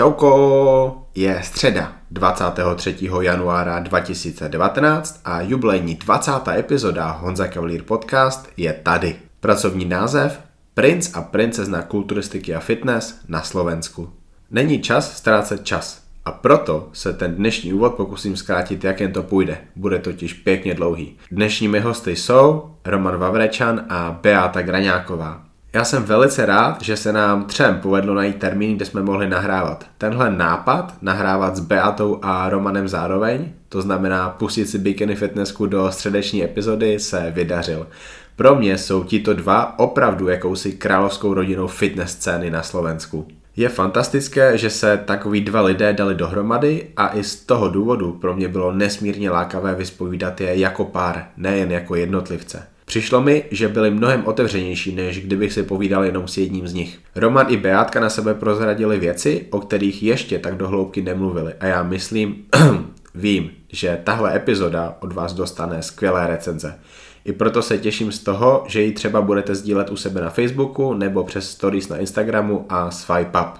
Čauko! Je středa 23. januára 2019 a jubilejní 20. epizoda Honza Cavalier Podcast je tady. Pracovní název Princ a princezna kulturistiky a fitness na Slovensku. Není čas ztrácet čas. A proto se ten dnešní úvod pokusím zkrátit, jak jen to půjde. Bude totiž pěkně dlouhý. Dnešními hosty jsou Roman Vavrečan a Beata Graňáková. Já jsem velice rád, že se nám třem povedlo najít termín, kde jsme mohli nahrávat. Tenhle nápad, nahrávat s Beatou a Romanem zároveň, to znamená pustit si Bikini Fitnessku do středeční epizody, se vydařil. Pro mě jsou tito dva opravdu jakousi královskou rodinou fitness scény na Slovensku. Je fantastické, že se takový dva lidé dali dohromady a i z toho důvodu pro mě bylo nesmírně lákavé vyspovídat je jako pár, nejen jako jednotlivce. Přišlo mi, že byli mnohem otevřenější, než kdybych si povídal jenom s jedním z nich. Roman i Beátka na sebe prozradili věci, o kterých ještě tak dohloubky nemluvili a já myslím, vím, že tahle epizoda od vás dostane skvělé recenze. I proto se těším z toho, že ji třeba budete sdílet u sebe na Facebooku nebo přes stories na Instagramu a swipe up.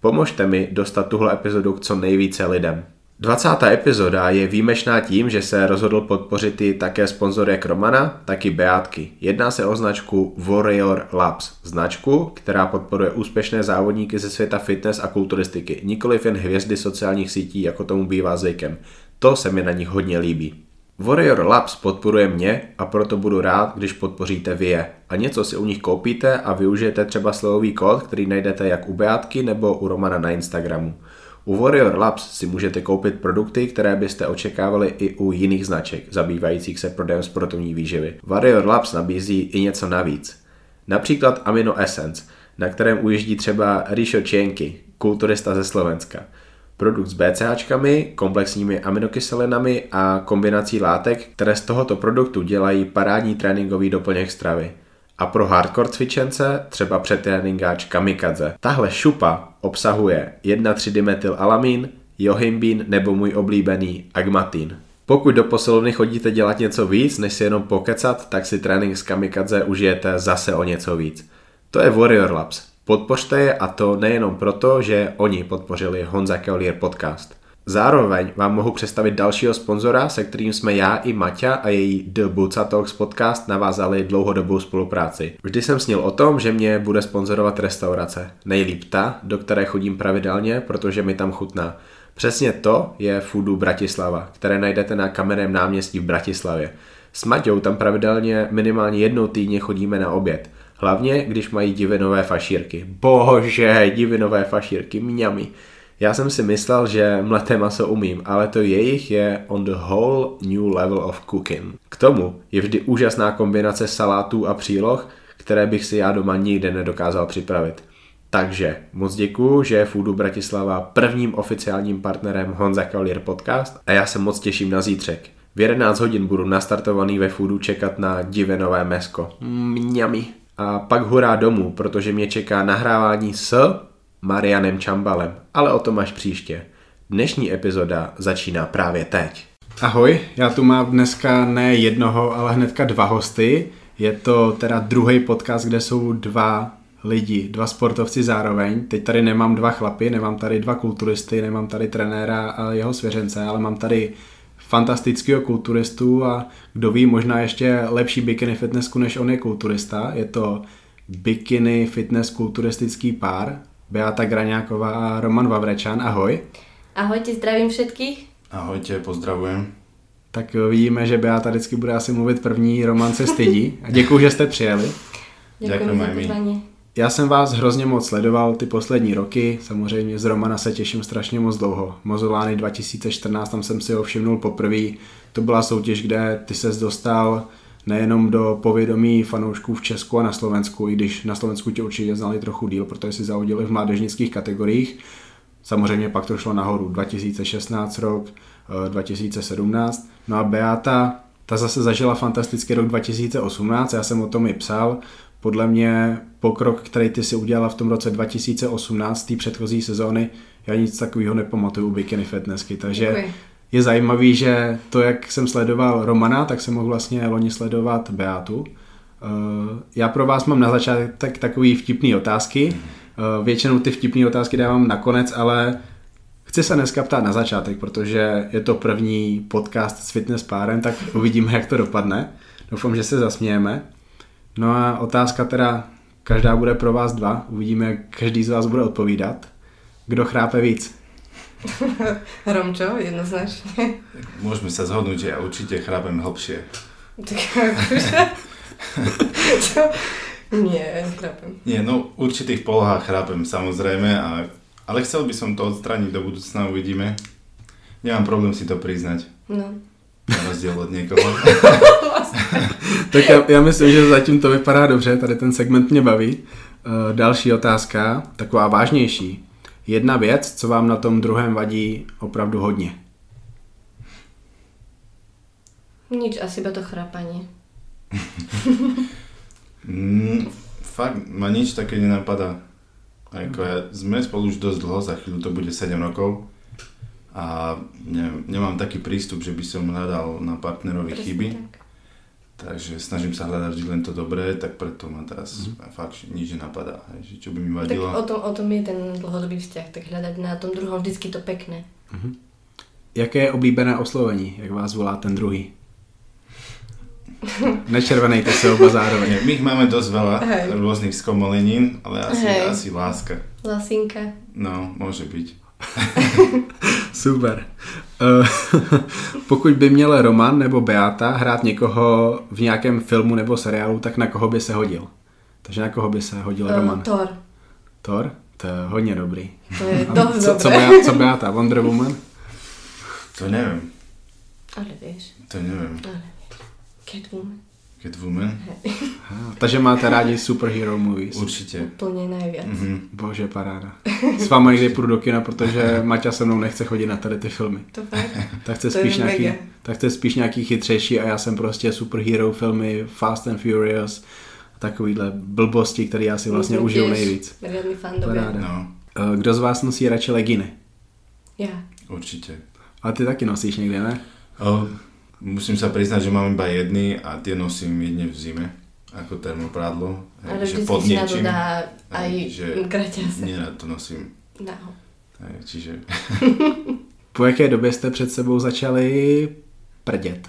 Pomožte mi dostat tuhle epizodu k co nejvíce lidem. 20. epizoda je výjimečná tím, že se rozhodl podpořit i také sponzor jak Romana, tak i Beátky. Jedná se o značku Warrior Labs, značku, která podporuje úspěšné závodníky ze světa fitness a kulturistiky, nikoliv jen hvězdy sociálních sítí, jako tomu bývá zvykem. To se mi na nich hodně líbí. Warrior Labs podporuje mě a proto budu rád, když podpoříte vy je. A něco si u nich koupíte a využijete třeba slovový kód, který najdete jak u Beátky nebo u Romana na Instagramu. U Warrior Labs si můžete koupit produkty, které byste očekávali i u jiných značek, zabývajících se prodejem sportovní výživy. Warrior Labs nabízí i něco navíc. Například Amino Essence, na kterém ujíždí třeba Rišo Čenky, kulturista ze Slovenska. Produkt s BCAčkami, komplexními aminokyselinami a kombinací látek, které z tohoto produktu dělají parádní tréninkový doplněk stravy a pro hardcore cvičence třeba přetréninkáč kamikaze. Tahle šupa obsahuje 1,3-dimetyl-alamin, johimbín nebo můj oblíbený agmatin. Pokud do posilovny chodíte dělat něco víc, než si jenom pokecat, tak si trénink s kamikaze užijete zase o něco víc. To je Warrior Labs. Podpořte je a to nejenom proto, že oni podpořili Honza Cavalier podcast. Zároveň vám mohu představit dalšího sponzora, se kterým jsme já i Maťa a její The Buca Talks podcast navázali dlouhodobou spolupráci. Vždy jsem snil o tom, že mě bude sponzorovat restaurace. Nejlíp ta, do které chodím pravidelně, protože mi tam chutná. Přesně to je Foodu Bratislava, které najdete na kamenném náměstí v Bratislavě. S Maťou tam pravidelně minimálně jednou týdně chodíme na oběd. Hlavně, když mají divinové fašírky. Bože, divinové fašírky, mňami. Já jsem si myslel, že mleté maso umím, ale to jejich je on the whole new level of cooking. K tomu je vždy úžasná kombinace salátů a příloh, které bych si já doma nikdy nedokázal připravit. Takže moc děkuju, že je Foodu Bratislava prvním oficiálním partnerem Honza Cavalier Podcast a já se moc těším na zítřek. V 11 hodin budu nastartovaný ve Foodu čekat na divenové mesko. Mňami. A pak hurá domů, protože mě čeká nahrávání s Marianem Čambalem, ale o tom až příště. Dnešní epizoda začíná právě teď. Ahoj, já tu mám dneska ne jednoho, ale hnedka dva hosty. Je to teda druhý podcast, kde jsou dva lidi, dva sportovci zároveň. Teď tady nemám dva chlapy, nemám tady dva kulturisty, nemám tady trenéra a jeho svěřence, ale mám tady fantastického kulturistu a kdo ví, možná ještě lepší bikini fitnessku, než on je kulturista. Je to bikini fitness kulturistický pár Beata Graňáková a Roman Vavrečan. Ahoj. Ahojte, zdravím všetkých. Ahojte, pozdravujem. Tak vidíme, že Beata vždycky bude asi mluvit první, Roman se stydí. A děkuji, že jste přijeli. Děkujeme za pozvání. Já jsem vás hrozně moc sledoval ty poslední roky, samozřejmě z Romana se těším strašně moc dlouho. Mozolány 2014, tam jsem si ho všimnul poprvé. To byla soutěž, kde ty ses dostal nejenom do povědomí fanoušků v Česku a na Slovensku, i když na Slovensku tě určitě znali trochu díl, protože si zaudili v mládežnických kategoriích. Samozřejmě pak to šlo nahoru 2016 rok, 2017. Eh, no a Beata, ta zase zažila fantastický rok 2018, já jsem o tom i psal. Podle mě pokrok, který ty si udělala v tom roce 2018, té předchozí sezóny, já nic takového nepamatuju u Bikini Fitnessky, takže Děkuji je zajímavý, že to, jak jsem sledoval Romana, tak jsem mohl vlastně loni sledovat Beatu. Eh, já pro vás mám na začátek takové vtipné otázky. Většinou ty vtipné otázky dávám nakonec, ale chci se dneska ptát na začátek, protože je to první podcast s fitness párem, tak uvidíme, jak to dopadne. Doufám, že se zasmějeme. No a otázka teda, každá bude pro vás dva, uvidíme, jak každý z vás bude odpovídat. Kdo chrápe víc? Romčo, jednoznačně. Můžeme se zhodnout, že já určitě chrápem hlbšie. Tak akože... Čo? Nie, chrápem. Nie, no v určitých polohách chrápem samozrejme, a, ale chcel by som to odstrániť do budúcna, uvidíme. Nemám problém si to priznať. No. Na rozdíl od někoho. tak já, já myslím, že zatím to vypadá dobře, tady ten segment mě baví. Uh, další otázka, taková vážnější. Jedna věc, co vám na tom druhém vadí opravdu hodně. Nič, asi iba to chrápanie. mm, fakt, ma nič také nenapadá. Ako ja, sme spolu už dosť dlho, za chvíľu to bude 7 rokov a ne, nemám taký prístup, že by som hľadal na partnerovi Presne chyby. Tak. Takže snažím sa hľadať vždy len to dobré, tak preto ma teraz mm-hmm. fakt nič nenapadá. Že čo by mi vadilo. Tak o tom, o tom je ten dlhodobý vzťah, tak hľadať na tom druhom vždycky to pekné. Mm-hmm. Jaké je oblíbené oslovení, jak vás volá ten druhý? Nečervenejte se oba zároveň. My ich máme dosť veľa Hej. rôznych skomolenín, ale asi, asi láska. Lasinka. No, môže byť. Super. Uh, pokud by měl Roman nebo Beata hrát někoho v nějakém filmu nebo seriálu, tak na koho by se hodil? Takže na koho by se hodil uh, Roman? Thor. Thor? To je hodně dobrý. To je dost co, dobré. Co, Beata, co Beata? Wonder Woman? To nevím. Ale víš. To nevím. Ale Catwoman. Catwoman? Takže máte rádi superhero movies? Určitě. Úplně nejvíc. Mm-hmm. Bože, paráda. S váma někdy půjdu do kina, protože Maťa se mnou nechce chodit na tady ty filmy. To fakt? tak chce spíš nějaký, tak chce spíš nějaký chytřejší a já jsem prostě superhero filmy, Fast and Furious, takovýhle blbosti, které já si vlastně užiju nejvíc. Paráda. No. Eh, kdo z vás nosí radši leginy? Já. Určitě. A ty taky nosíš někdy, ne? Oh, Musím sa priznať, že mám iba jedny a tie nosím jedne v zime ako termoprádlo. Ale že pod niečím. dá aj že kraťase. Nerad to nosím. No. Hej, čiže... po jaké době jste před sebou začali prdět?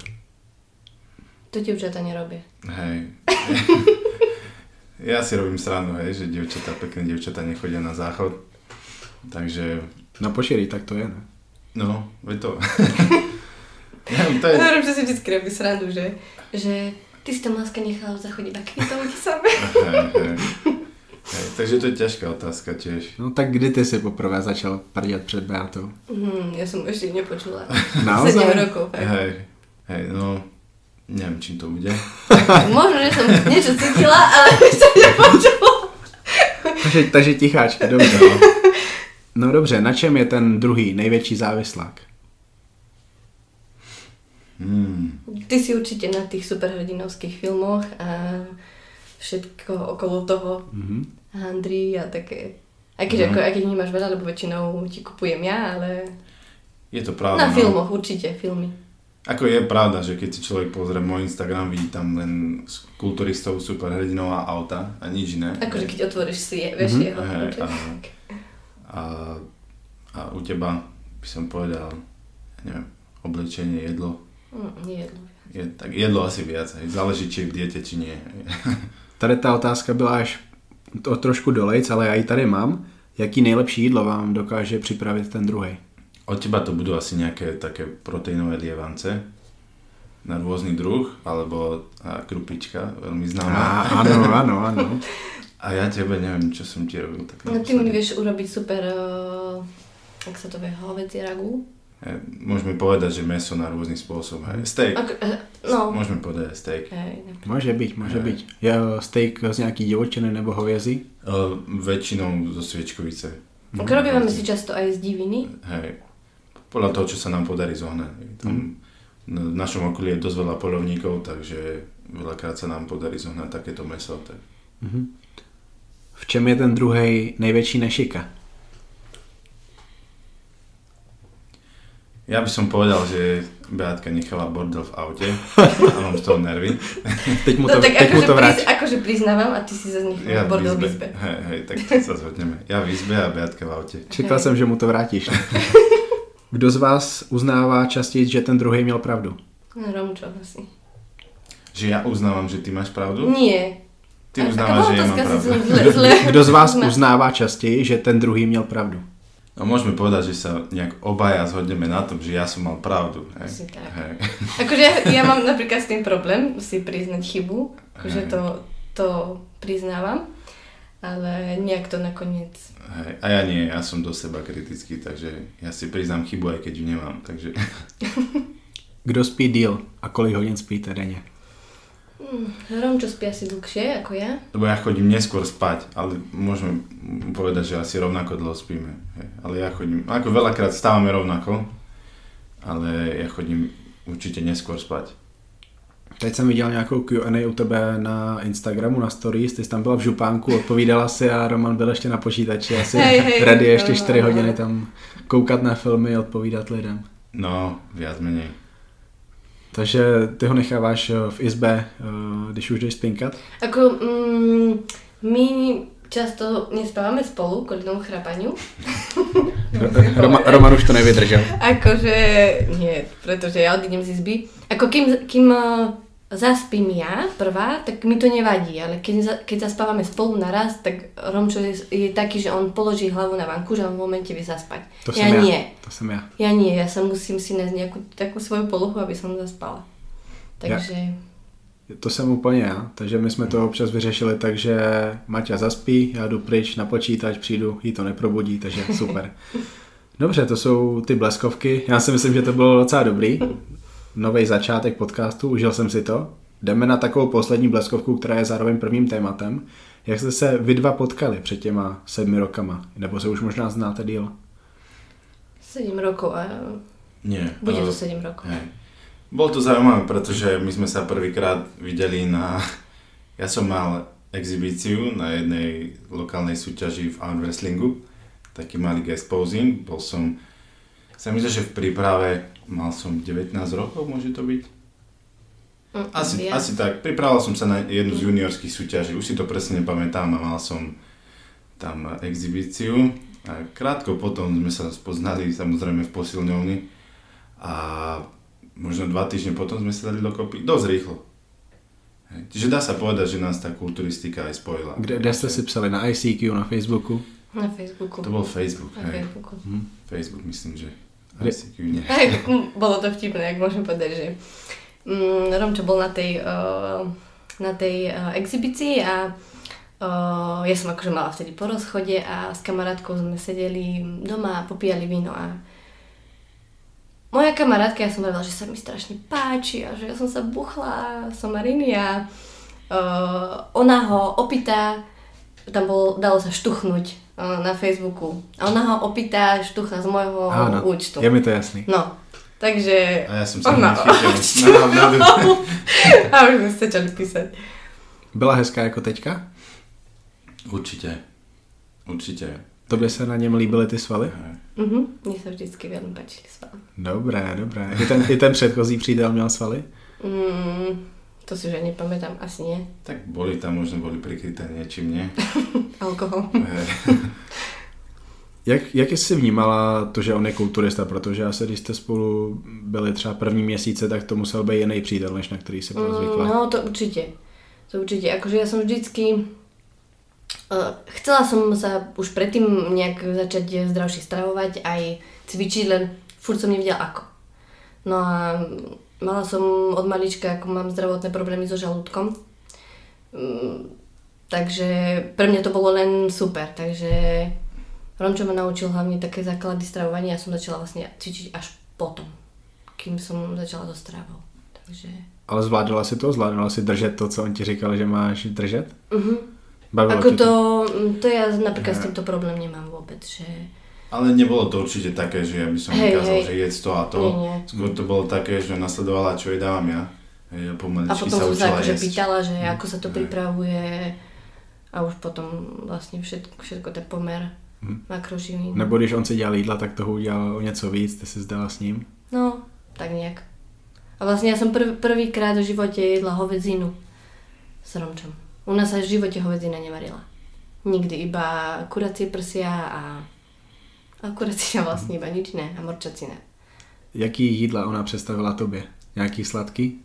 To dievčatá nerobí. Hej. ja si robím srandu, hej, že dievčatá, pekné dievčatá nechodia na záchod. Takže... Na pošerí, tak to je, ne? No, veď to. To je... Hovorím, že si vždy robí srandu, že, že ty si to maska nechala zachodiť na kvitovky same. Hej, takže to je ťažká otázka tiež. No tak kdy ty si poprvé začal prdiať před Beatou? Mm, ja som ešte nepočula. Naozaj? 7 rokov. Fakt. Hej, hej, no neviem, čím to bude. Možno, že som niečo cítila, ale ešte nepočula. takže, takže ticháčka, dobře. No. no dobře, na čem je ten druhý největší závislák? Hmm. Ty si určite na tých superhrdinovských filmoch a všetko okolo toho. Mm-hmm. Handry a také. Aj keď, mm. ako, aj keď nemáš veľa, lebo väčšinou ti kupujem ja, ale... Je to pravda. Na no. filmoch určite, filmy. Ako je pravda, že keď si človek pozrie môj Instagram, vidí tam len kulturistov, superhrdinov a auta a nič iné. Akože keď otvoríš si, je, vieš mm-hmm. jeho. Hey, a, a, a u teba by som povedal, neviem, oblečenie, jedlo, Mm, jedlo. Je, tak jedlo asi viac, hej. záleží či v diete, či nie. tady ta otázka byla až to trošku dolejc, ale já ji tady mám. Jaký nejlepší jídlo vám dokáže připravit ten druhý? Od teba to budú asi nejaké také proteinové lievance na rôzny druh, alebo a krupička, veľmi známa. áno, áno, áno. A ja tebe neviem, čo som ti robil. Tak no ty mi vieš urobiť super, uh, ak sa to vie, hovedzie ragu. Môžeme povedať, že meso na rôzny spôsob. Hej. Steak. Ak, eh, no. Môžeme povedať steak. Hej, môže byť, môže hej. byť. Je steak z nejaký divočiny nebo hoviezí? Uh, väčšinou zo sviečkovice. Tak mm. robíme si často aj z diviny. Hej. Podľa toho, čo sa nám podarí zohnať. Tam mm. v našom okolí je dosť veľa polovníkov, takže veľakrát sa nám podarí zohnať takéto meso. Tak. Mm-hmm. V čem je ten druhý nejväčší nešika? Ja by som povedal, že Beatka nechala bordel v aute a mám z toho nervy. Teď mu No to, tak teď mu akože, to vráť. priz, akože priznávam a ty si zase nechal Ja bordel v v izbe. Hej, hej, tak sa zhodneme. Ja v izbe a Beatka v aute. Čekal jsem, že mu to vrátíš. Kdo z vás uznává častěji, že ten druhý měl pravdu? No, Romčo asi. Že ja uznávam, že ty máš pravdu? Nie. Ty aká že ja mám pravdu. som zle, zle, Kdo z vás uzná- uznává častěji, že ten druhý měl pravdu? No môžeme povedať, že sa nejak obaja zhodneme na tom, že ja som mal pravdu. Hej. tak. Hej. Akože ja, ja mám napríklad s tým problém si priznať chybu, akože to, to priznávam, ale nejak to nakoniec... Hej. A ja nie, ja som do seba kritický, takže ja si priznám chybu, aj keď ju nemám. Takže Kdo spí díl a kolik hodin spíte denně? Romčo spí asi dlhšie ako ja. Lebo ja chodím neskôr spať, ale môžeme povedať, že asi rovnako dlho spíme. Hej. Ale ja chodím, ako veľakrát stávame rovnako, ale ja chodím určite neskôr spať. Teď jsem viděl nějakou Q&A u tebe na Instagramu, na stories, ty jsi tam byla v župánku, odpovídala si a Roman byl ještě na počítači, asi Hej, hej, ready ještě no, 4 no. hodiny tam koukat na filmy a odpovídat lidem. No, viac menej. Takže ty ho necháváš eh, v izbe, eh, když už jdeš spinkat? Ako mm, my často nespávame spolu kvôli tomu chrapaniu. Roma, Roman už to nevydržel. Akože nie, pretože ja odídem z izby. Ako kým, kým uh, zaspím ja prvá, tak mi to nevadí, ale keď, keď zaspávame spolu naraz, tak Romčo je, je taký, že on položí hlavu na vanku, že on v momente vie zaspať. To ja já. nie. To jsem já. Ja nie, ja sa musím si nájsť nejakú takú svoju polohu, aby som zaspala. Takže... To jsem úplně já, takže my jsme to občas vyřešili tak, že Maťa zaspí, já jdu pryč na počítač, přijdu, jí to neprobudí, takže super. Dobře, to jsou ty bleskovky. Já si myslím, že to bylo docela dobrý. Nový začátek podcastu, užil jsem si to. Jdeme na takovou poslední bleskovku, která je zároveň prvním tématem. Jak jste se vy dva potkali před těma sedmi rokama? Nebo se už možná znáte díl? 7 rokov a Nie. bude to ale- 7 rokov. Hej. Bolo to zaujímavé, pretože my sme sa prvýkrát videli na... Ja som mal exibíciu na jednej lokálnej súťaži v arm wrestlingu, taký malý guest posing, bol som... Sa mi zdá, že v príprave mal som 19 rokov, môže to byť? Mm, Asi, viac. asi tak. Pripravoval som sa na jednu z juniorských súťaží, už si to presne nepamätám a mal som tam exibíciu. A krátko potom sme sa spoznali samozrejme v posilňovni a možno dva týždne potom sme sa dali dokopy, dosť rýchlo. Čiže dá sa povedať, že nás tá kulturistika aj spojila. Kde, kde jste si psali? Na ICQ, na Facebooku? Na Facebooku. To bol Facebook, Na hej. Facebooku. Hm. Facebook myslím, že Aj, mm, bolo to vtipné, ak môžem povedať, že mm, Romčo bol na tej, uh, na tej uh, exibícii a uh, ja som akože mala vtedy po rozchode a s kamarátkou sme sedeli doma a popíjali víno a moja kamarátka, ja som vravila, že sa mi strašne páči a že ja som sa buchla somariny a uh, ona ho opýta, tam bol, dalo sa štuchnúť na Facebooku a ona ho opýta štuchna z môjho Áno, účtu. je mi to jasný. No, takže... A ja som sa ona. Na, na, na, a už sme sa začali písať. Byla hezká jako teďka? Určite. Určite. Tobě se na něm líbily ty svaly? Mhm, mne sa vždycky veľmi páčili svaly. Dobré, dobré. I ten, I ten předchozí přítel měl svaly? Mm, to si už aj nepamätám, asi nie. Tak boli tam, možno boli prikryté niečím, nie? Alkohol. Jak, jak jsi vnímala to, že on je kulturista? Protože asi když jste spolu byli třeba první měsíce, tak to musel být jiný přítel, než na který si byla Mm, zvykla. no, to určite. To určite. Akože ja som vždycky... Uh, chcela som sa už predtým nejak začať zdravšie stravovať, aj cvičiť, len furt som nevedela ako. No a mala som od malička, ako mám zdravotné problémy so žalúdkom. Mm, takže pre mňa to bolo len super. Takže Romčo ma naučil hlavne také základy stravovania a som začala vlastne cvičiť až potom, kým som začala so stravou. Takže... Ale zvládala si to? Zvládala si držet to, co on ti říkal, že máš držet? Bavilo Ako tě to, to ja napríklad s Aha. týmto problém nemám vôbec, že... Ale nebolo to určite také, že ja by som Hej, vykázal, hej. že jedz to a to. Nie, nie. Skôr to bolo také, že nasledovala, čo jej dávam ja. Hej, a potom sa som sa akože pýtala, že ako sa to Hej. pripravuje a už potom vlastne všetko, všetko ten pomer Hm. makroživín. Nebo když on si dělal jídla, tak toho udělal o něco víc, ty si zdala s ním. tak nejak. A vlastne ja som prv, prvýkrát v živote jedla hovedzinu s romčom. U nás sa v živote hovedzina nevarila. Nikdy, iba kuracie prsia a, a kuracina vlastne iba nič ne a morčacina. Jaký jídla ona představila tobě? Nějaký sladký?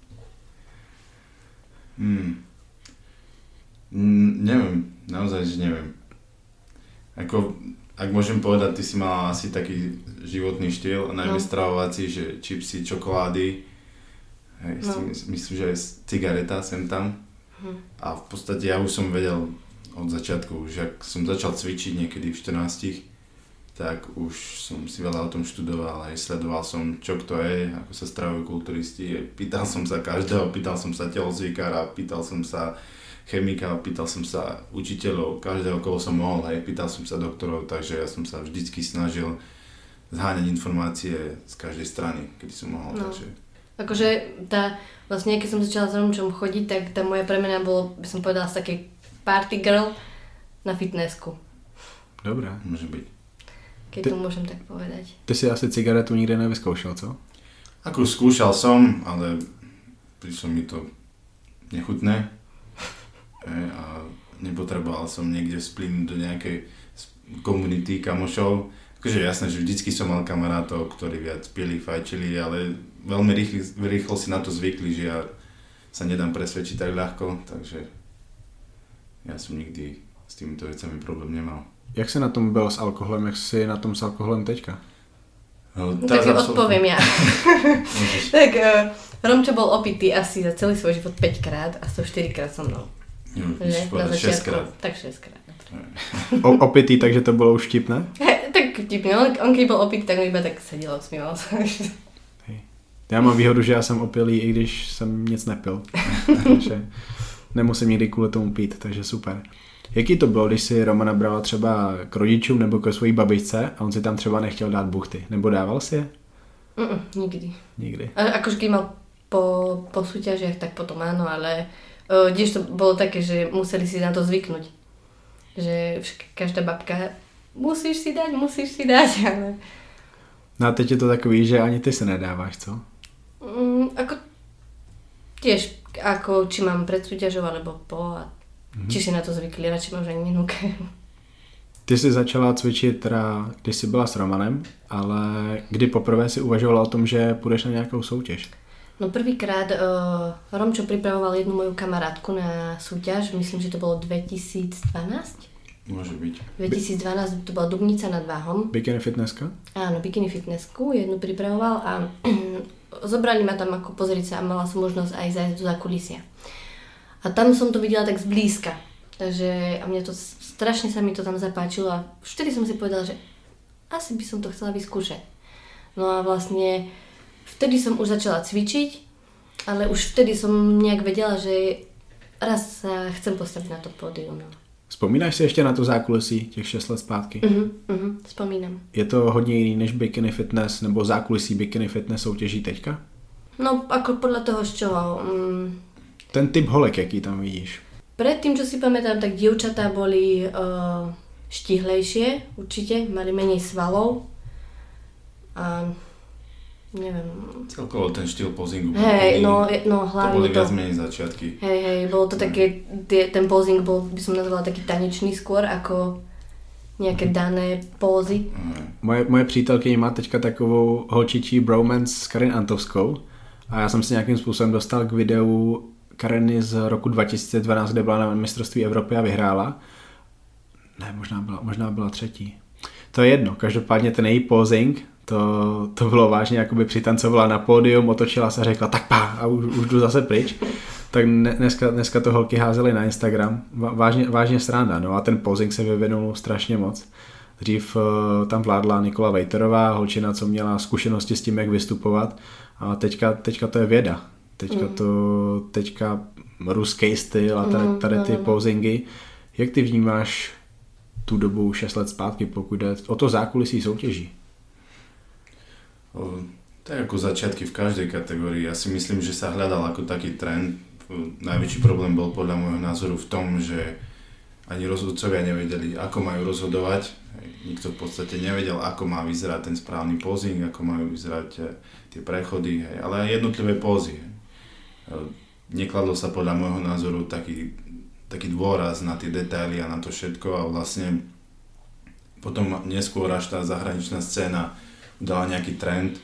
Hmm. Mm, neviem, naozaj, že neviem. Ako, ak môžem povedať, ty si mala asi taký životný štýl, najmä No. stravovací, že čipsy, čokolády, hej, No. no. myslím, že aj cigareta sem tam. Hm. A v podstate ja už som vedel od začiatku, že ak som začal cvičiť niekedy v 14, tak už som si veľa o tom študoval, aj sledoval som, čo kto je, ako sa stravujú kulturisti, pýtal som sa každého, pýtal som sa telozvikára, pýtal som sa chemika, pýtal som sa učiteľov, každého, koho som mohol, hej, pýtal som sa doktorov, takže ja som sa vždycky snažil zháňať informácie z každej strany, keď som mohol, No. takže... Akože tá, vlastne keď som začala s Romčom chodiť, tak tá moja premena bolo, by som povedala, z takej party girl na fitnessku. Dobré. Môže byť. Keď Ty- to môžem tak povedať. Ty si asi cigaretu nikdy nevyzkoušel, co? Ako skúšal som, ale prišlo mi to nechutné e, a nepotreboval som niekde splínuť do nejakej komunity kamošov. Akože jasné, že vždycky som mal kamarátov, ktorí viac pili, fajčili, ale veľmi rýchlo, rýchlo si na to zvykli, že ja sa nedám presvedčiť tak ľahko, takže ja som nikdy s týmito vecami problém nemal. Jak jsi na tom byl s alkoholem, jak jsi na tom s alkoholem teďka? No, No, tak absolútne- odpoviem ja. Tak uh, Romčo bol opitý asi za celý svoj život 5 krát a 104 krát so mnou. Jo, Že? Na povedať 6 začiatku. krát. Tak 6 krát. O, opitý, takže to bylo už vtipné? He, tak vtipne, on, on keď bol opitý, tak on iba tak sedel a usmíval sa. Já mám výhodu, že já jsem opilý, i když jsem nic nepil. takže nemusím nikdy kvůli tomu pít, takže super. Jaký to bylo, když si Romana brala třeba k rodičům nebo ke svojí babičce a on si tam třeba nechtěl dát buchty? Nebo dával si je? Mm, nikdy. Nikdy. A, akože keď mal po, po súťažiach, tak potom áno, ale uh, tiež to bolo také, že museli si na to zvyknúť. Že každá babka, musíš si dať, musíš si dať, ale No a teď je to takový, že ani ty se nedáváš, co? mm, ako tiež, ako či mám pred súťažou alebo po a Mhm. či si na to zvykli, ma už ani nenúkajú. Ty jsi začala cvičit teda, když jsi byla s Romanem, ale kdy poprvé si uvažovala o tom, že půjdeš na nějakou soutěž? No prvýkrát uh, Romčo pripravoval jednu moju kamarátku na súťaž, myslím, že to bolo 2012. Môže byť. 2012 to bola Dubnica nad Váhom. Bikini fitnesska? Áno, bikini fitnessku, jednu pripravoval a zobrali ma tam ako pozrieť sa a mala som možnosť aj zajsť do zákulisia. A tam som to videla tak zblízka. Takže a mne to strašne sa mi to tam zapáčilo a vtedy som si povedala, že asi by som to chcela vyskúšať. No a vlastne vtedy som už začala cvičiť, ale už vtedy som nejak vedela, že raz sa chcem postaviť na to pódium. No. Vzpomínáš si ještě na to zákulisí těch 6 let zpátky? Uh-huh, uh-huh, spomínam. Je to hodně jiný než bikini fitness nebo zákulisí bikini fitness soutěží teďka? No ako podľa toho, z čoho. Um, Ten typ holek, jaký tam vidíš? Predtým, čo si pamätám, tak dievčatá boli uh, štihlejšie, určite, mali menej svalov. A neviem, Celkovo ten štýl pozingu hej, no, no to hlavne boli to. viac menej začiatky. Hej, hej, bolo to také, tie, ten posing bol, by som nazvala taký tanečný skôr, ako nejaké dané pózy. Hej. Moje, moje přítelkyně má teďka takovou holčičí bromance s Karin Antovskou a já jsem si nějakým způsobem dostal k videu Kareny z roku 2012, kde byla na mistrovství Evropy a vyhrála. Ne, možná byla, možná byla třetí. To je jedno, každopádně ten její posing, to, to bylo vážně, jakoby přitancovala na pódium, otočila se a řekla tak pá a už, už jdu zase pryč. Tak ne, dneska, dneska to holky házely na Instagram, vážně, vážně sranda, no a ten posing se vyvinul strašně moc. Dřív eh, tam vládla Nikola Vejterová, holčina, co měla zkušenosti s tím, jak vystupovat a teďka, teďka to je věda. Teďka Mm. to, teďka ruský styl a tady, Mhm, tady ty ano. posingy. Jak ty vnímáš tu dobu 6 let zpátky, pokud jde o to zákulisí soutěží? Je ako začiatky v každej kategórii. Ja si myslím, že sa hľadal ako taký trend. Najväčší problém bol podľa môjho názoru v tom, že ani rozhodcovia nevedeli, ako majú rozhodovať. Nikto v podstate nevedel, ako má vyzerať ten správny posing, ako majú vyzerať eh, tie prechody, hej, ale aj jednotlivé pózy. Hej. Nekladlo sa podľa môjho názoru taký, taký dôraz na tie detaily a na to všetko a vlastne potom neskôr až tá zahraničná scéna dala nejaký trend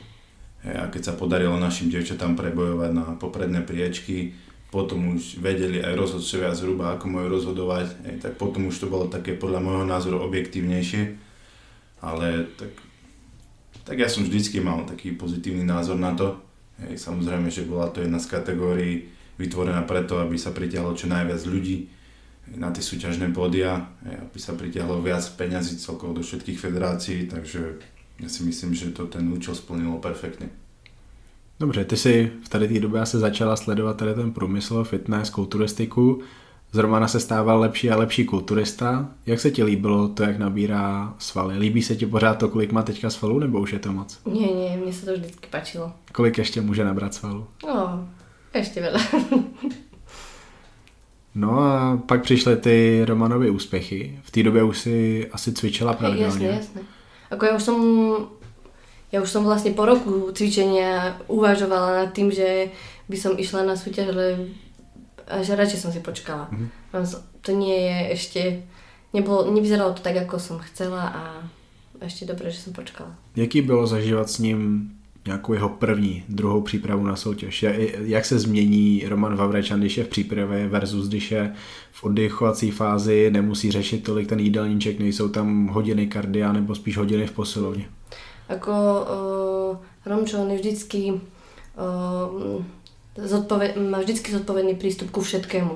a keď sa podarilo našim dievčatám prebojovať na popredné priečky, potom už vedeli aj rozhodcovia zhruba, ako majú rozhodovať, tak potom už to bolo také podľa môjho názoru objektívnejšie. Ale tak, tak ja som vždycky mal taký pozitívny názor na to. Hej, samozrejme, že bola to jedna z kategórií vytvorená preto, aby sa pritiahlo čo najviac ľudí na tie súťažné pódia, aby sa pritiahlo viac peňazí celkovo do všetkých federácií, takže ja si myslím, že to ten účel splnilo perfektne. Dobře, ty si v tady té době se začala sledovat tady ten průmysl, fitness, kulturistiku. Z Romana se stával lepší a lepší kulturista. Jak se ti líbilo to, jak nabírá svaly? Líbí se ti pořád to, kolik má teďka svalů, nebo už je to moc? Nie, nie, mne sa to vždycky páčilo. Kolik ještě může nabrat svalů? No, ešte veľa. No a pak přišly ty Romanovy úspěchy. V té době už si asi cvičila pravidelně. Jasné, jasné. Ako ja už som ja už som vlastne po roku cvičenia uvažovala nad tým, že by som išla na súťaž, ale že radšej som si počkala. Mm-hmm. To nie je ešte, nebolo, nevyzeralo to tak, ako som chcela a ešte dobre, že som počkala. Jaký bylo zažívat s ním nějakou jeho první, druhou přípravu na soutěž? Jak se změní Roman Vavrečan, když je v přípravě versus když je v oddychovací fázi, nemusí řešit tolik ten jídelníček, nejsou tam hodiny kardia nebo spíš hodiny v posilovně? Ako uh, Romčo, on je vždycky uh, zodpoved, má vždycky zodpovedný prístup ku všetkému.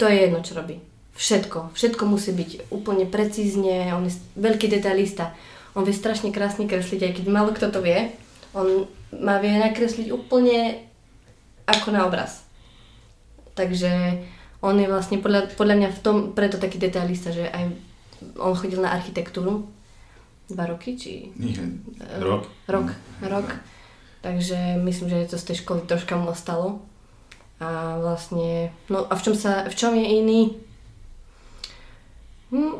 To je jedno, čo robí. Všetko. Všetko musí byť úplne precízne, on je veľký detailista. On vie strašne krásne kresliť, aj keď málo kto to vie. On má vie nakresliť úplne ako na obraz. Takže on je vlastne podľa, podľa mňa v tom preto taký detailista, že aj on chodil na architektúru dva roky, či... Nie, rok. Rok, rok. Takže myslím, že to z tej školy troška mu ostalo. A vlastne, no a v čom, sa, v čom je iný? Hm,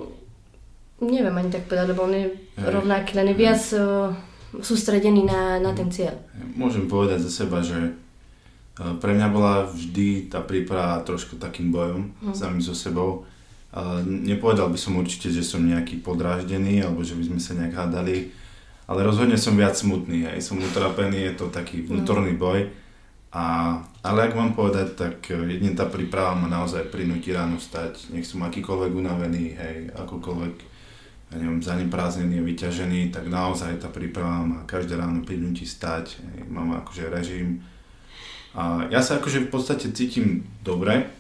neviem ani tak povedať, lebo on je Hej. rovnaký, len je viac uh, sústredený na, na ten cieľ. Môžem povedať za seba, že eh, pre mňa bola vždy tá príprava trošku takým bojom Mhm. sami so sebou. Ale nepovedal by som určite, že som nejaký podráždený alebo že by sme sa nejak hádali, ale rozhodne som viac smutný, aj som utrapený, je to taký vnútorný boj. A, ale ak mám povedať, tak eh, jedine tá príprava ma naozaj prinúti ráno vstať, nech som akýkoľvek unavený, hej, akokoľvek ja neviem, zaneprázdnený vyťažený, tak naozaj tá príprava ma každé ráno prinúti stať, hej, mám akože režim. A ja sa akože v podstate cítim dobre,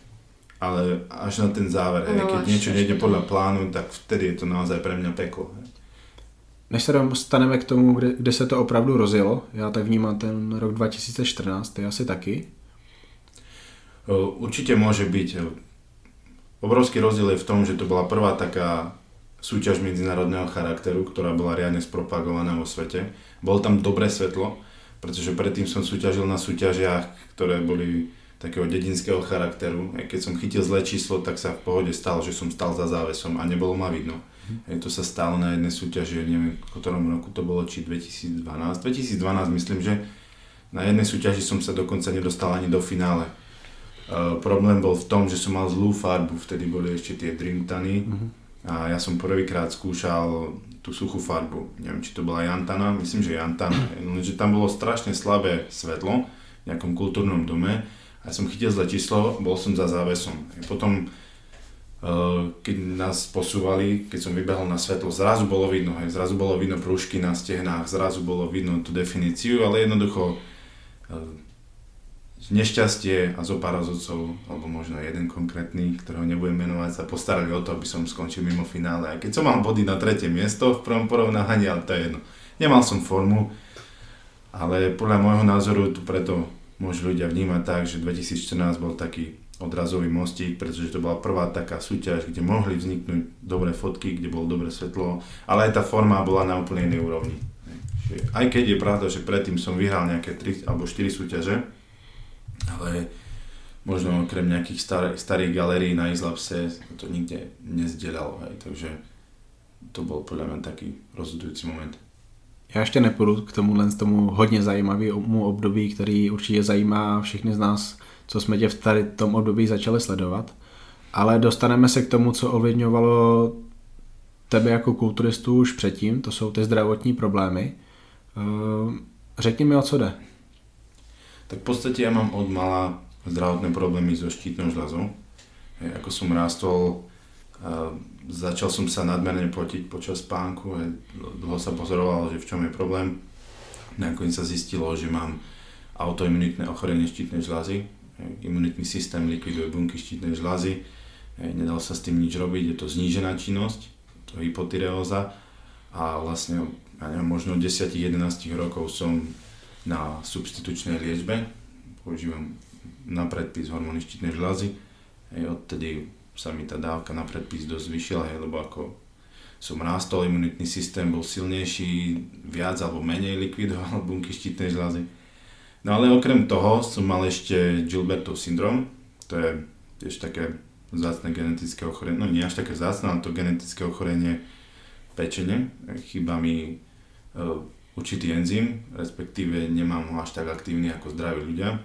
ale až na ten záver, hej, No, keď niečo nejde podľa plánu, tak vtedy je to naozaj pre mňa peklo. Hej. Než se dostaneme k tomu, kde, kde se to opravdu rozjelo, já tak vnímám ten rok 2014, ty asi taky. O, Určite môže byť. o, Obrovský rozdiel je v tom, že to bola prvá taká súťaž medzinárodného charakteru, ktorá bola riadne spropagovaná vo svete. Bolo tam dobré svetlo, pretože predtým som súťažil na súťažiach, ktoré boli takého dedinského charakteru. Keď som chytil zlé číslo, tak sa v pohode stalo, že som stal za závesom a nebolo ma vidno. Hej, to sa stalo na jednej súťaži, neviem, v ktorom roku to bolo, či 2012. 2012 myslím, že na jednej súťaži som sa dokonca nedostal ani do finále. Uh, problém bol v tom, že som mal zlú farbu, vtedy boli ešte tie Dreamtany a ja som prvýkrát skúšal tú suchú farbu. Neviem, či to bola Jantana, myslím, že Jantana. Lenže tam bolo strašne slabé svetlo v nejakom kultúrnom dome a ja som chytil zle číslo, bol som za závesom. Potom keď nás posúvali, keď som vybehol na svetlo, zrazu bolo vidno, hej, zrazu bolo vidno prúžky na stehnách, zrazu bolo vidno tú definíciu, ale jednoducho uh, nešťastie a zo pár rozhodcov, alebo možno jeden konkrétny, ktorého nebudem menovať, sa postarali o to, aby som skončil mimo finále. Aj keď som mal body na tretie miesto v prvom porovnávaní, ale to je jedno. Nemal som formu, ale podľa môjho názoru tu preto môžu ľudia vnímať tak, že 2014 bol taký odrazový mostík, pretože to bola prvá taká súťaž, kde mohli vzniknúť dobré fotky, kde bolo dobré svetlo, ale aj tá forma bola na úplne inej úrovni. Čiže Aj keď je pravda, že predtým som vyhral nejaké 3 alebo 4 súťaže, ale možno okrem nejakých star, starých galérií na Islapse to nikde nezdielalo, hej, takže to bol podľa mňa taký rozhodujúci moment. Já ještě nepůjdu k tomuhle tomu hodně zajímavému období, který určitě zajímá všechny z nás, co jsme tě v tady tom období začali sledovat. Ale dostaneme se k tomu, co ovlivňovalo tebe jako kulturistu už předtím, to jsou ty zdravotní problémy. Eh, řekni mi, o co jde. Tak v podstate ja mám od mala zdravotné problémy so štítnou žľazou. Ako som rástol, začal som sa nadmerne potiť počas spánku, dlho sa pozoroval, že v čom je problém. Nakoniec sa zistilo, že mám autoimunitné ochorenie štítnej žľazy. Imunitný systém likviduje bunky štítnej žľazy. Nedal sa s tým nič robiť, je to znížená činnosť, to hypotyreóza. A vlastne, ja neviem, možno 10-11 rokov som na substitučnej liečbe. Používam na predpis hormóny štítnej žľazy. Odtedy sa mi tá dávka na predpis dosť zvyšila, hej, lebo ako som rástol, imunitný systém bol silnejší, viac alebo menej likvidoval bunky štítnej žľazy. No ale okrem toho som mal ešte Gilbertov syndrom, to je tiež také vzácne genetické ochorenie, no nie až také vzácne, ale to genetické ochorenie pečene, chýba mi uh, určitý enzym, respektíve nemám ho až tak aktívny ako zdraví ľudia.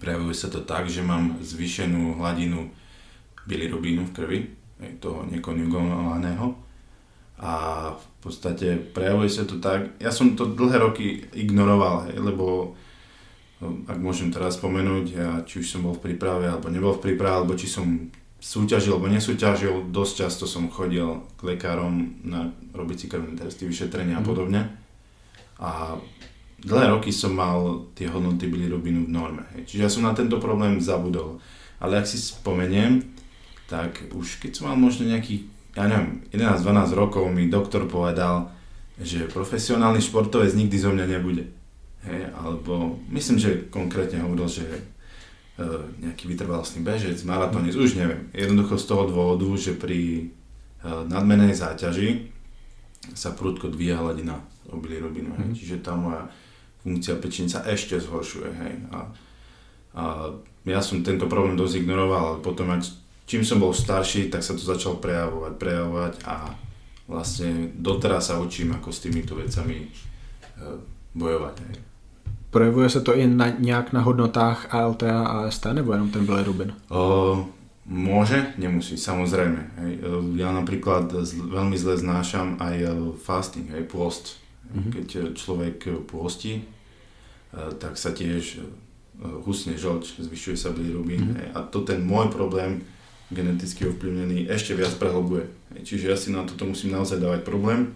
Prejavuje sa to tak, že mám zvýšenú hladinu bilirubínu v krvi, toho nekonjugovaného. A v podstate prejavuje sa to tak, ja som to dlhé roky ignoroval, lebo ak môžem teraz spomenúť, ja, či už som bol v príprave alebo nebol v príprave, alebo či som súťažil alebo nesúťažil, dosť často som chodil k lekárom na robiť si krvné testy, vyšetrenia a mhm. podobne. A dlhé roky som mal tie hodnoty bilirubínu v norme. Hej. Čiže ja som na tento problém zabudol. Ale ak si spomeniem, tak už keď som mal možno nejaký, ja neviem, 11-12 rokov mi doktor povedal, že profesionálny športovec nikdy zo mňa nebude. Hej, alebo myslím, že konkrétne hovoril, že e, nejaký vytrvalostný bežec, maratónec, už neviem. Jednoducho z toho dôvodu, že pri e, nadmenej záťaži sa prudko dvíja hladina obilirubinu. Mm. Čiže tá moja funkcia pečenica ešte zhoršuje. Hej. A, a ja som tento problém dosť ignoroval, ale potom, ak čím som bol starší, tak sa to začal prejavovať, prejavovať a vlastne doteraz sa učím, ako s týmito vecami e, bojovať. Hej. Projevuje se to i na, nějak na hodnotách ALT a AST, nebo jenom ten bilirubin? O, môže, nemusí, samozrejme. Hej. Ja napríklad veľmi zle znášam aj fasting, aj pôst. Mm-hmm. Keď človek pôsti, tak sa tiež husne žlč, zvyšuje sa bilirubín. Mm-hmm. A to ten môj problém, geneticky ovplyvnený ešte viac prehlbuje. Čiže ja si na toto musím naozaj dávať problém.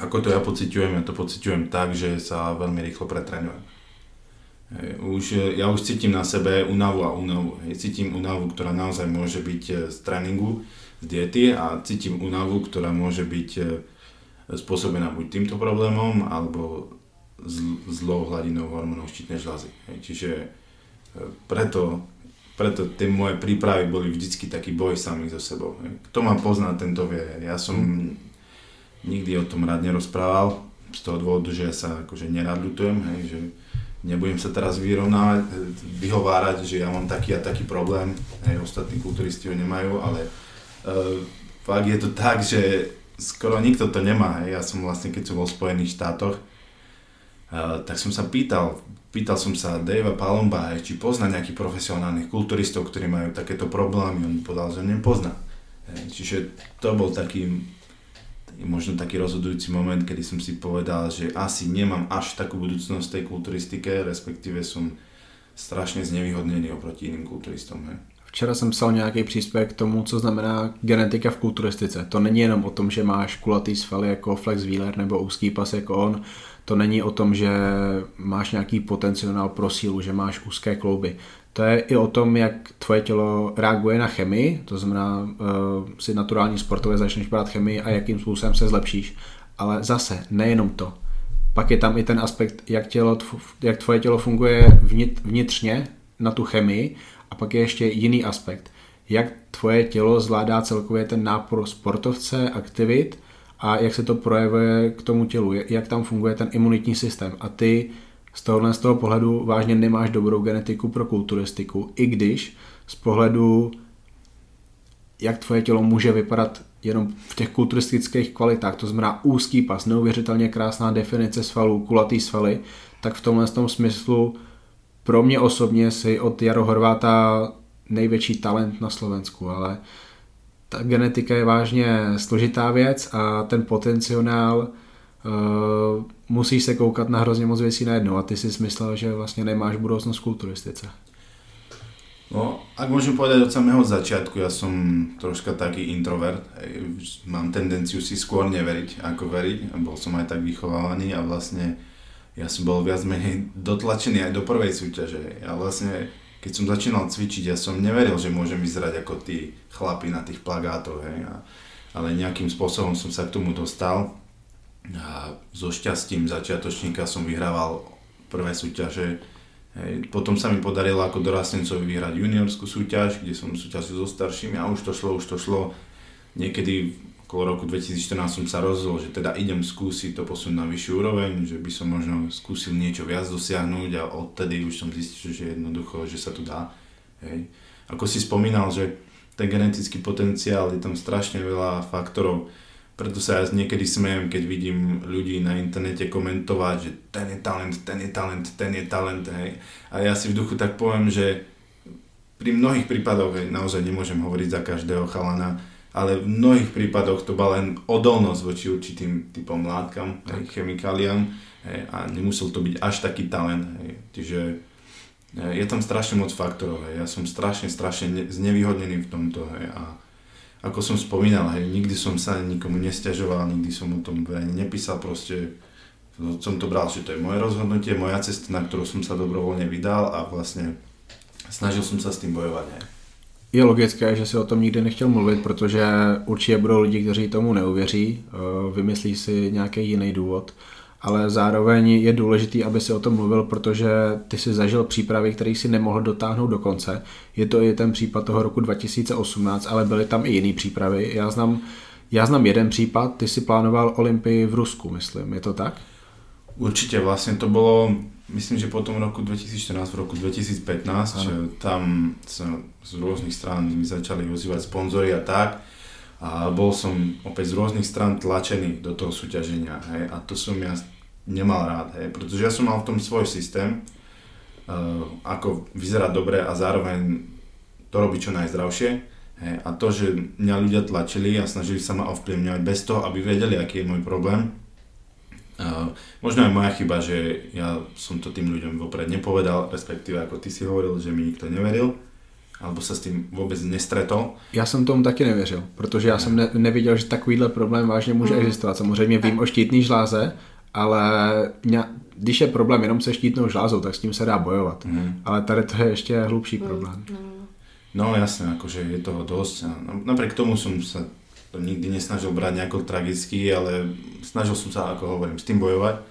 Ako to ja pociťujem? Ja to pociťujem tak, že sa veľmi rýchlo pretrenujem. Už, ja už cítim na sebe únavu a únavu. Cítim únavu, ktorá naozaj môže byť e, z tréningu, z diety a cítim únavu, ktorá môže byť e, spôsobená buď týmto problémom, alebo zlou hladinou hormónov štítnej žľazy. Čiže preto preto tie moje prípravy boli vždycky taký boj sami so sebou. Kto ma pozná, tento vie. Ja som nikdy o tom rád nerozprával, z toho dôvodu, že ja sa akože nerad ľutujem, hej, že nebudem sa teraz vyrovnávať, vyhovárať, že ja mám taký a taký problém, hej, ostatní kulturisti ho nemajú, ale uh, fakt je to tak, že skoro nikto to nemá, hej. ja som vlastne, keď som bol v Spojených štátoch, uh, tak som sa pýtal Pýtal som sa Davea Palomba, či pozná nejakých profesionálnych kulturistov, ktorí majú takéto problémy. On povedal, že nepozná. Čiže to bol taký, možno taký rozhodujúci moment, kedy som si povedal, že asi nemám až takú budúcnosť tej kulturistike, respektíve som strašne znevýhodnený oproti iným kulturistom. He. Včera jsem psal nějaký příspěvek k tomu, co znamená genetika v kulturistice. To není jenom o tom, že máš kulatý svaly jako Flex Wheeler nebo úzký pas jako on, to není o tom, že máš nějaký potenciál pro sílu, že máš úzké klouby. To je i o tom, jak tvoje tělo reaguje na chemii, to znamená, uh, si naturální sportově začneš brát chemii a jakým způsobem se zlepšíš. Ale zase, nejenom to. Pak je tam i ten aspekt, jak, tělo, jak tvoje tělo funguje vnitřně na tu chemii a pak je ještě jiný aspekt, jak tvoje tělo zvládá celkově ten nápor sportovce, aktivit a jak se to projevuje k tomu tělu, jak tam funguje ten imunitní systém. A ty z tohohle z toho pohledu vážně nemáš dobrou genetiku pro kulturistiku, i když z pohledu, jak tvoje tělo může vypadat jenom v těch kulturistických kvalitách, to znamená úzký pas, neuvěřitelně krásná definice svalů, kulatý svaly, tak v tomhle tom smyslu pro mě osobně si od Jaro Horváta největší talent na Slovensku, ale ta genetika je vážně složitá věc a ten potenciál uh, musíš se koukat na hrozně moc věcí najednou a ty si myslel, že vlastně nemáš budoucnost v kulturistice. No, ak môžem povedať od samého začiatku, ja som troška taký introvert. Mám tendenciu si skôr neveriť, ako veriť. Bol som aj tak vychovávaný a vlastne ja som bol viac menej dotlačený aj do prvej súťaže. Ja vlastne, keď som začínal cvičiť, ja som neveril, že môžem vyzerať ako tí chlapi na tých plagátoch. Hej. A, ale nejakým spôsobom som sa k tomu dostal. A so šťastím začiatočníka som vyhrával prvé súťaže Hej. Potom sa mi podarilo ako dorastencovi vyhrať juniorskú súťaž, kde som súťažil so staršími a už to šlo, už to šlo. Niekedy okolo roku 2014 som sa rozhodol, že teda idem skúsiť to posunúť na vyššiu úroveň, že by som možno skúsil niečo viac dosiahnuť a odtedy už som zistil, že jednoducho, že sa to dá. Hej. Ako si spomínal, že ten genetický potenciál je tam strašne veľa faktorov, preto sa ja niekedy smejem, keď vidím ľudí na internete komentovať, že ten je talent, ten je talent, ten je talent, hej. A ja si v duchu tak poviem, že pri mnohých prípadoch, hej, naozaj nemôžem hovoriť za každého chalana, ale v mnohých prípadoch to bola len odolnosť voči určitým typom látkam, hej, chemikáliám hej, a nemusel to byť až taký talent. Hej. Čiže je tam strašne moc faktorov. Hej. Ja som strašne, strašne znevýhodnený v tomto. Hej. A ako som spomínal, hej, nikdy som sa nikomu nestiažoval, nikdy som o tom ani nepísal, proste som to bral, že to je moje rozhodnutie, moja cesta, na ktorú som sa dobrovoľne vydal a vlastne snažil som sa s tým bojovať. Hej. Je logické, že si o tom nikdy nechtěl mluvit, protože určitě budou lidi, kteří tomu neuvěří, eh, vymyslí si nějaký jiný důvod ale zároveň je důležitý, aby si o tom mluvil, protože ty si zažil přípravy, které si nemohl dotáhnout do konce. Je to i ten případ toho roku 2018, ale byly tam i jiné přípravy. Já znám, já znám jeden případ, ty si plánoval Olympii v Rusku, myslím, je to tak? Určite, vlastne to bolo, myslím, že po tom roku 2014, v roku 2015, že tam sa z rôznych strán mi začali ozývať sponzory a tak. A bol som opäť z rôznych stran tlačený do toho súťaženia. Hej, a to som ja nemal rád, hej, pretože ja som mal v tom svoj systém, uh, ako vyzerať dobre a zároveň to robiť čo najzdravšie. Hej, a to, že mňa ľudia tlačili a snažili sa ma ovplyvňovať bez toho, aby vedeli, aký je môj problém, uh, možno aj moja chyba, že ja som to tým ľuďom vopred nepovedal, respektíve ako ty si hovoril, že mi nikto neveril alebo sa s tým vôbec nestretol. Já jsem tomu taky nevěřil, protože já ne. jsem ne, neviděl, že takovýhle problém vážně může mm. existovat. Samozřejmě vím o štítný žláze, ale mě, když je problém jenom se štítnou žlázou, tak s tím se dá bojovat. Mm. Ale tady to je ještě hlubší mm. problém. No, no jasne, akože je toho dosť. Napriek tomu som sa to nikdy nesnažil brať nejako tragicky, ale snažil som sa, ako hovorím, s tým bojovať.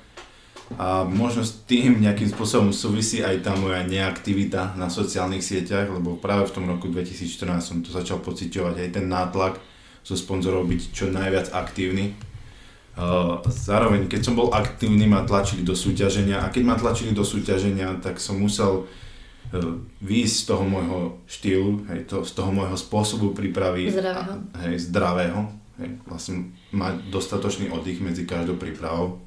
A možno s tým nejakým spôsobom súvisí aj tá moja neaktivita na sociálnych sieťach, lebo práve v tom roku 2014 som to začal pociťovať aj ten nátlak zo sponzorov byť čo najviac aktívny zároveň, keď som bol aktívny, ma tlačili do súťaženia a keď ma tlačili do súťaženia, tak som musel e, výjsť z toho môjho štýlu, hej, to, z toho môjho spôsobu prípravy zdravého, a, hej, zdravého hej, vlastne mať dostatočný oddych medzi každou prípravou.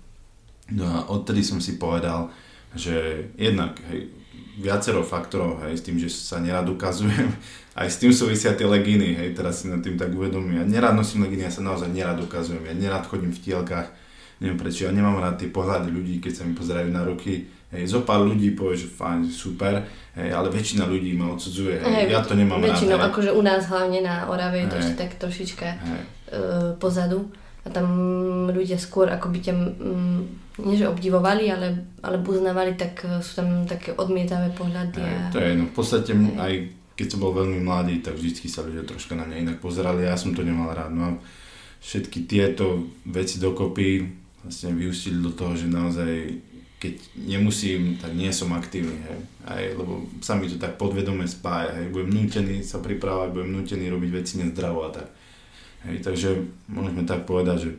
No a odtedy som si povedal, že jednak hej, viacero faktorov, hej, s tým, že sa nerad ukazujem, aj s tým súvisia tie legíny, hej, teraz si nad tým tak uvedomím. Ja nerad nosím legíny, ja sa naozaj nerad ukazujem, ja nerad chodím v tielkach, neviem prečo, ja nemám rád tie pohľady ľudí, keď sa mi pozerajú na ruky, hej, zo pár ľudí povie, že fajn, super, hej, ale väčšina ľudí ma odsudzuje, hej, hej ja to nemám väčšinou, rád. Väčšinou, akože u nás hlavne na Orave je to tak trošička hej. Uh, pozadu a tam ľudia skôr ako by ťa, mm, nie že obdivovali, ale, ale uznávali, tak sú tam také odmietavé pohľady. Hej, a... To je, no v podstate hej. aj keď som bol veľmi mladý, tak vždy sa ľudia troška na mňa inak pozerali ja som to nemal rád. No a všetky tieto veci dokopy vlastne vyústili do toho, že naozaj keď nemusím, tak nie som aktívny, hej. Aj, lebo sa mi to tak podvedome spája, hej. Budem nútený sa pripravať, budem nútený robiť veci nezdravo a tak. Hej, takže môžeme tak povedať, že,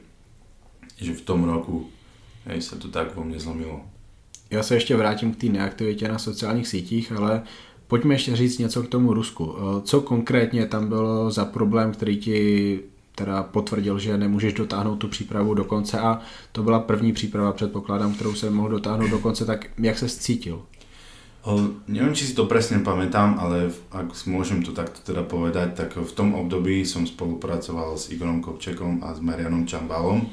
že v tom roku hej, sa to tak vo mne zlomilo. Já se ještě vrátím k té neaktivitě na sociálních sítích, ale pojďme ještě říct něco k tomu Rusku. Eh, co konkrétně tam bylo za problém, který ti teda potvrdil, že nemůžeš dotáhnout tu přípravu do konce a to byla první příprava, předpokládám, kterou se mohl dotáhnout do konce, tak jak se cítil? O, neviem, či si to presne pamätám, ale ak môžem to takto teda povedať, tak v tom období som spolupracoval s Igorom Kopčekom a s Marianom Čambalom.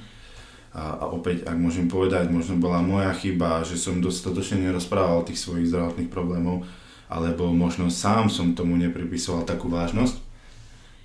A, a opäť, ak môžem povedať, možno bola moja chyba, že som dostatočne nerozprával o tých svojich zdravotných problémov, alebo možno sám som tomu nepripisoval takú vážnosť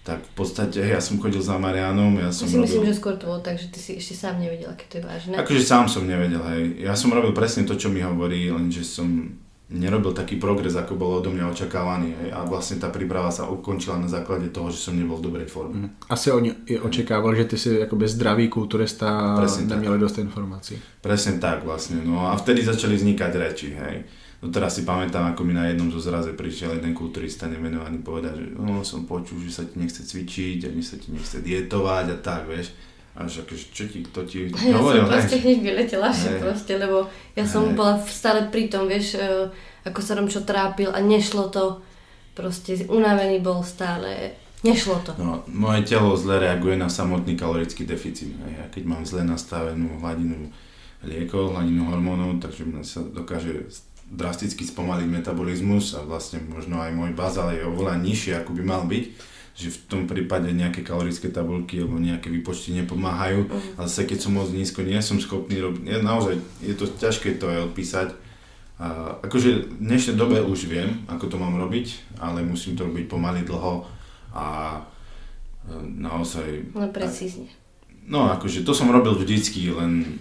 tak v podstate ja som chodil za Marianom, ja som si robil... myslím, že skôr to bolo tak, že ty si ešte sám nevedel, aké to je vážne. Akože sám som nevedel, hej. Ja som robil presne to, čo mi hovorí, lenže som nerobil taký progres, ako bolo odo mňa očakávaný. Hej. A vlastne tá príprava sa ukončila na základe toho, že som nebol v dobrej forme. Mm. Asi oni očakával, že ty si akoby zdravý kulturista a neměli dost informácií. Presne tak vlastne. No a vtedy začali vznikať reči, hej. No teraz si pamätám, ako mi na jednom zo zraze prišiel jeden kulturista nemenovaný povedať, že no, som počul, že sa ti nechce cvičiť, ani sa ti nechce dietovať a tak, vieš. A že akože, čo ti, kto ti ja hovoril, som proste hneď vyletela, že proste, lebo ja som hej. bola stále pri tom, vieš, e, ako sa čo trápil a nešlo to, proste unavený bol stále, nešlo to. No, moje telo zle reaguje na samotný kalorický deficit. Ja keď mám zle nastavenú hladinu liekov, hladinu hormónov, takže sa dokáže drasticky spomaliť metabolizmus a vlastne možno aj môj bazál je oveľa nižší, ako by mal byť, že v tom prípade nejaké kalorické tabulky alebo nejaké výpočty nepomáhajú, mm. ale zase keď som moc nízko, nie som schopný robiť, je, naozaj je to ťažké to aj odpísať. A, akože v dnešnej dobe už viem, ako to mám robiť, ale musím to robiť pomaly dlho a e, naozaj... No precízne. No akože to som robil vždycky, len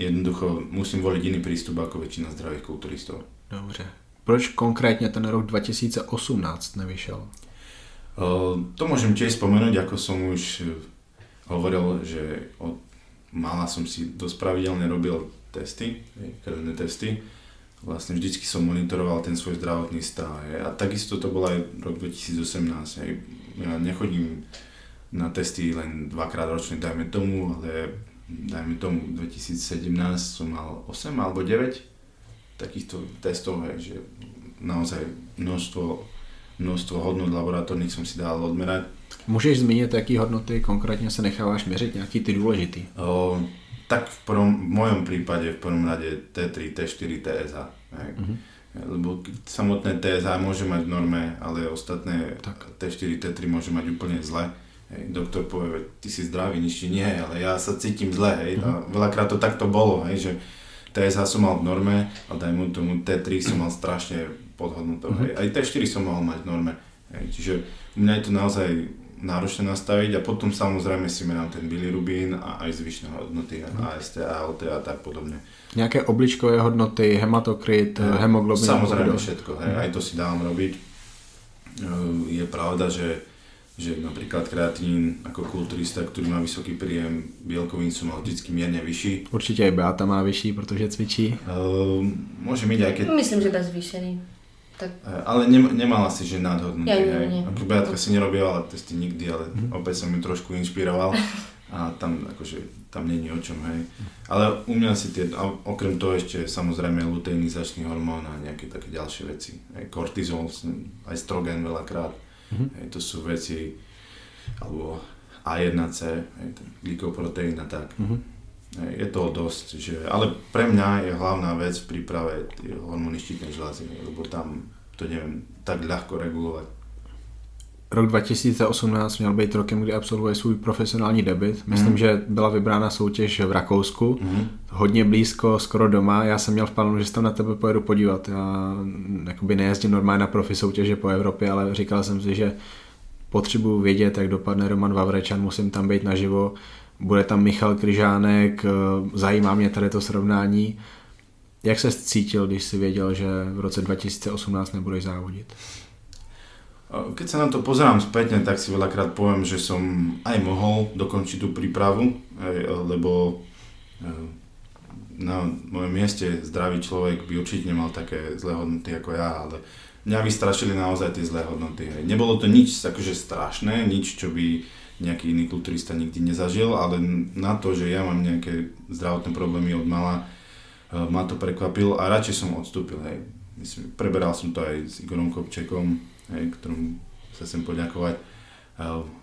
Jednoducho musím voliť iný prístup ako väčšina zdravých kulturistov. Dobře. Proč konkrétně ten rok 2018 nevyšel? To môžem tiež spomenúť, ako som už e, hovoril, že od mala som si dosť pravidelne robil testy, krvné testy. Vlastne vždycky som monitoroval ten svoj zdravotný stav. A takisto to bol aj rok 2018. Ja nechodím na testy len dvakrát ročne, dajme tomu, ale dajme tomu 2017 som mal 8 alebo 9 takýchto testov, hej, že naozaj množstvo, množstvo hodnot laboratórnych som si dal odmerať. Můžeš zmínit, jaký hodnoty konkrétně se necháváš měřit, nějaký ty důležitý? O, tak v, prvom, v mojom prípade v prvom rade T3, T4, TSH. Hej. Mm-hmm. Lebo samotné TSH môže mať v norme, ale ostatné tak. T4, T3 môže mať úplne zle Hej, doktor povie, ty si zdravý, nič ti nie, ale ja sa cítim zle, hej. A mhm. veľakrát to takto bolo, hej, že TSH som mal v norme, a daj mu tomu T3 som mal strašne podhodnotou, hej. Aj T4 som mal mať v norme, hej. Čiže u mňa je to naozaj náročné nastaviť a potom samozrejme si merám ten bilirubín a aj zvyšné hodnoty, AST, ALT a tak podobne. Nejaké obličkové hodnoty, hematokrit, hemoglobin? Samozrejme všetko, hej, aj to si dám robiť. Je pravda, že že napríklad kreatín ako kulturista, ktorý má vysoký príjem bielkovín som mal vždycky mierne vyšší. Určite aj Beata má vyšší, protože cvičí. Uh, môže byť aj keď... Myslím, že bez zvýšený. Tak... Uh, ale ne, nemala si, že nadhodnutý, ja. Nie, nie. Ako Beatka si nerobila testy nikdy, ale mm-hmm. opäť som ju trošku inšpiroval. a tam akože tam není o čom, hej. Ale u mňa si tie, okrem toho ešte samozrejme luteinizačný hormón a nejaké také ďalšie veci. Hej, kortizol, aj strogen veľakrát Mm-hmm. Hej, to sú veci, alebo A1C, hej, ten a tak. Mm-hmm. Je toho dosť, že, ale pre mňa je hlavná vec v príprave hormóny štítnej žľazy, lebo tam to neviem tak ľahko regulovať. Rok 2018 měl být rokem, kdy absolvuje svůj profesionální debit. Myslím, mm. že byla vybrána soutěž v Rakousku, mm. hodně blízko, skoro doma. Já jsem měl v plánu, že se tam na tebe pojedu podívat. Já jakoby nejezdím normálně na profi soutěže po Evropě, ale říkal jsem si, že potřebuji vědět, jak dopadne Roman Vavrečan, musím tam být naživo. Bude tam Michal Kryžánek, zajímá mě tady to srovnání. Jak se cítil, když si věděl, že v roce 2018 nebudeš závodit? Keď sa na to pozerám spätne, tak si veľakrát poviem, že som aj mohol dokončiť tú prípravu, lebo e, na mojom mieste zdravý človek by určite nemal také zlé hodnoty ako ja, ale mňa vystrašili naozaj tie zlé hodnoty. Nebolo to nič akože strašné, nič, čo by nejaký iný kulturista nikdy nezažil, ale na to, že ja mám nejaké zdravotné problémy od mala, ma to prekvapilo a radšej som odstúpil, hej. Myslím, preberal som to aj s Igorom Kopčekom, hej, ktorom sa chcem poďakovať.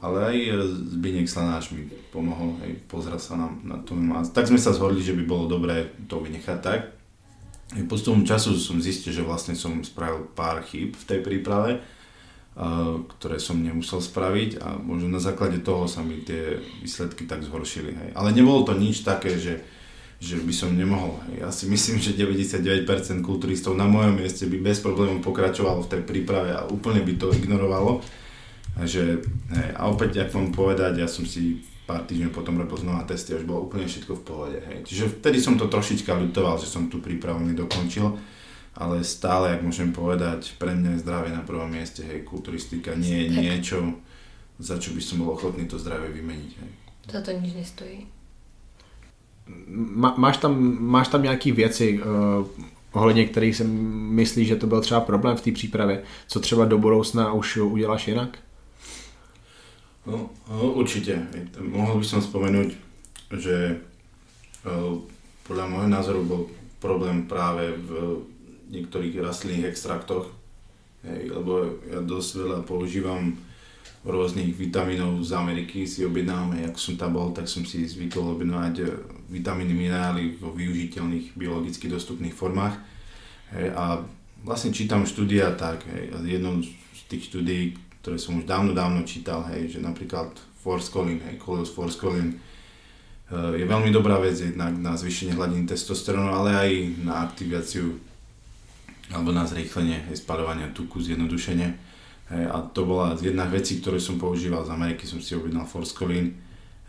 Ale aj Zbigněk Slanáč mi pomohol, hej, pozrel sa nám na to. A tak sme sa zhodli, že by bolo dobré to vynechať tak. Postupom času som zistil, že vlastne som spravil pár chýb v tej príprave ktoré som nemusel spraviť a možno na základe toho sa mi tie výsledky tak zhoršili. Hej. Ale nebolo to nič také, že, že by som nemohol. Ja si myslím, že 99% kulturistov na mojom mieste by bez problémov pokračovalo v tej príprave a úplne by to ignorovalo. A, že, hej, a opäť, ak vám povedať, ja som si pár týždňov potom robil znova testy a už bolo úplne všetko v pohode. Hej. Čiže vtedy som to trošička ľutoval, že som tú prípravu nedokončil ale stále, ak môžem povedať, pre mňa je zdravie na prvom mieste, hej, kulturistika nie je niečo, za čo by som bol ochotný to zdravie vymeniť, hej. Za to nič nestojí. Má, máš, tam, máš tam nějaký věci, uh, ohledně kterých si myslíš, že to byl třeba problém v té přípravě? Co třeba do budoucna už uděláš jinak? No, no určite. Mohol by som spomenúť, že uh, podľa môjho názoru bol problém práve v niektorých rastlinných extraktoch, hej, lebo ja dosť veľa používam rôznych vitamínov z Ameriky, si objednám, jak som tam bol, tak som si zvykol objednávať eh, vitamíny, minerály vo využiteľných biologicky dostupných formách. Hej, a vlastne čítam štúdia tak, hej, a jednou z tých štúdií, ktoré som už dávno, dávno čítal, hej, že napríklad forskolín, hej, Coleus forskolín, eh, je veľmi dobrá vec jednak na zvýšenie hladiny testosterónu, ale aj na aktiváciu alebo na zrýchlenie spaľovania tuku zjednodušene. Hej, a to bola jedna z vecí, ktoré som používal z Ameriky, som si objednal Forskolín.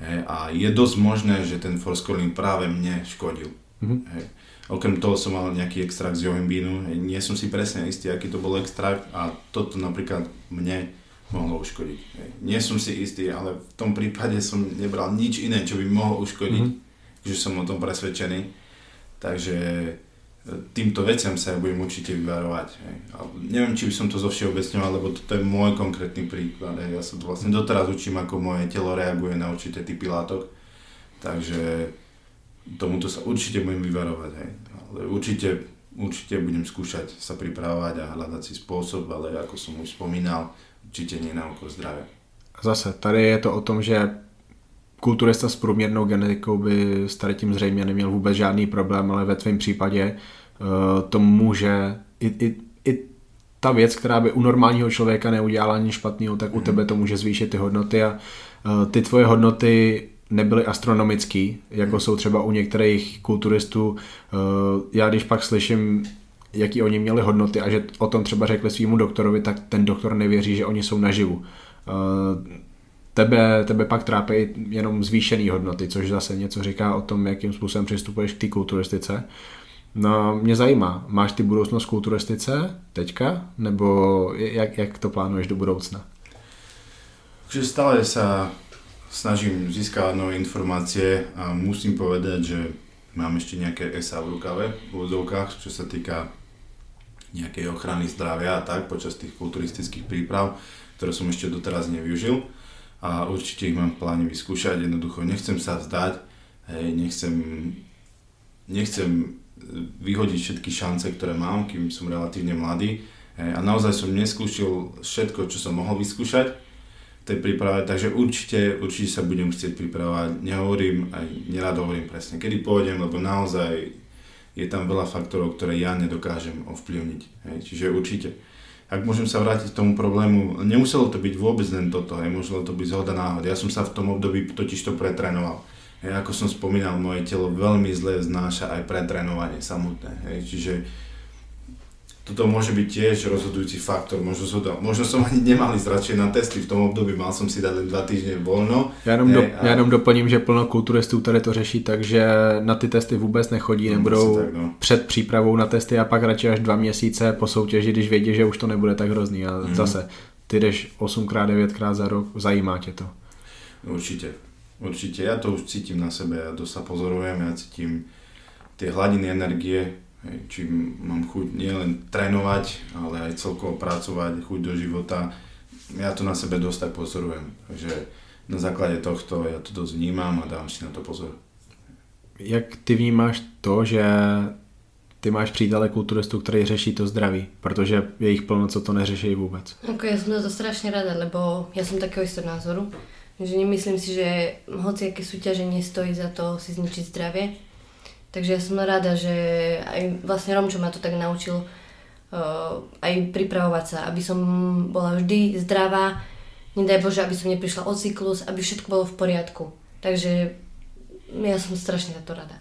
Hej, a je dosť možné, že ten Forskolín práve mne škodil. Mm-hmm. Hej. Okrem toho som mal nejaký extrakt z johimbínu, nie som si presne istý, aký to bol extrakt a toto napríklad mne mohlo uškodiť. Hej. Nie som si istý, ale v tom prípade som nebral nič iné, čo by mohlo uškodiť, mm-hmm. že som o tom presvedčený. Takže týmto veciam sa budem určite vyvarovať. Neviem, či by som to zovšeobecňoval, lebo toto je môj konkrétny príklad. Hej. Ja sa to vlastne doteraz učím, ako moje telo reaguje na určité typy látok. Takže tomuto sa určite budem vyvarovať. Hej. Ale určite, určite budem skúšať sa pripravovať a hľadať si spôsob, ale ako som už spomínal, určite nie na oko zdravia. Zase, tady je to o tom, že kulturista s průměrnou genetikou by s tady tím zřejmě neměl vůbec žádný problém, ale ve tvém případě to může i, i, i ta věc, která by u normálního člověka neudělala nic špatného, tak u mhm. tebe to může zvýšit ty hodnoty a eh, ty tvoje hodnoty nebyly astronomický, jako mm. jsou třeba u některých kulturistů. Eh, já když pak slyším, jaký oni měli hodnoty a že o tom třeba řekli svýmu doktorovi, tak ten doktor nevěří, že oni jsou naživu. Tebe, tebe pak trápí jenom zvýšený hodnoty, což zase něco říká o tom, jakým způsobem přistupuješ k té kulturistice. No, mě zajímá, máš ty budoucnost kulturistice teďka, nebo jak, jak to plánuješ do budoucna? Takže stále sa snažím získať nové informácie a musím povedať, že mám ešte nejaké SA v rukave v úvodzovkách, čo sa týka nejakej ochrany zdravia a tak počas tých kulturistických príprav, ktoré som ešte doteraz nevyužil a určite ich mám v pláne vyskúšať, jednoducho nechcem sa vzdať, hej, nechcem, nechcem vyhodiť všetky šance, ktoré mám, kým som relatívne mladý. A naozaj som neskúšil všetko, čo som mohol vyskúšať v tej príprave, takže určite, určite sa budem chcieť pripravovať. Nehovorím, aj nerad hovorím presne, kedy pôjdem, lebo naozaj je tam veľa faktorov, ktoré ja nedokážem ovplyvniť. Hej. Čiže určite. Ak môžem sa vrátiť k tomu problému, nemuselo to byť vôbec len toto, hej, môželo to byť zhoda náhod. Ja som sa v tom období totiž to pretrénoval Hej, ako som spomínal, moje telo veľmi zle znáša aj pretrénovanie samotné. Hej, čiže toto môže byť tiež rozhodujúci faktor. Možno, som, to, možno som ani nemal ísť radšej na testy v tom období, mal som si dať len dva týždne voľno. Já jenom, do, a... já jenom doplním, že plno kulturistů tady to řeší, takže na ty testy vůbec nechodí, nebudou tak, no. před přípravou na testy a pak radši až dva měsíce po soutěži, když vědí, že už to nebude tak hrozný. A mm. zase, ty jdeš 8x, 9x za rok, zajímá tě to. Určite. Určite, ja to už cítim na sebe, ja to sa pozorujem, ja cítim tie hladiny energie, či mám chuť nielen trénovať, ale aj celkovo pracovať, chuť do života. Ja to na sebe dosť tak pozorujem, takže na základe tohto ja to dosť vnímam a dám si na to pozor. Jak ty vnímáš to, že ty máš přítele kulturistu, který řeší to zdraví, protože je jich plno, co to neřeší vůbec. Ako ja som za to strašne rada, lebo ja som takého istého názoru, že nemyslím si, že hoci aké súťaženie stojí za to si zničiť zdravie. Takže ja som rada, že aj vlastne Romčo ma to tak naučil uh, aj pripravovať sa, aby som bola vždy zdravá, nedaj Bože, aby som neprišla o cyklus, aby všetko bolo v poriadku. Takže ja som strašne za to rada.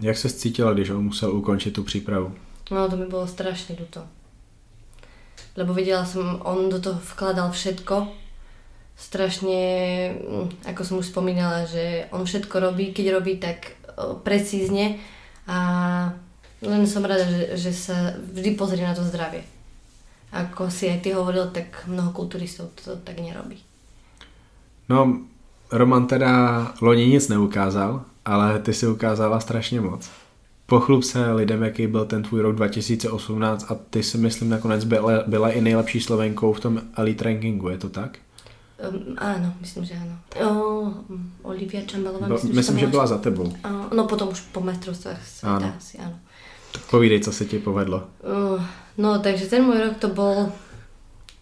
Jak se cítila, když on musel ukončit tu přípravu? No to mi bolo strašne ľúto. Lebo vedela som, on do toho vkladal všetko. Strašne, mm, ako som už spomínala, že on všetko robí, keď robí tak precízne a len som rada, že, že sa vždy pozrie na to zdravie. Ako si aj ty hovoril, tak mnoho kulturistov to tak nerobí. No, Roman teda loni nic neukázal, ale ty si ukázala strašně moc. Pochlup se lidem, jaký byl ten tvůj rok 2018 a ty si myslím nakonec byla, byla i nejlepší Slovenkou v tom elite rankingu, je to tak? Um, áno, myslím, že áno. O, Olivia Čambalová, myslím, myslím, že, že byla za tebou. Áno, no potom už po majstrovstvách sveta Áno. asi, áno. Povídej, co se ti povedlo. Uh, no, takže ten môj rok to bol...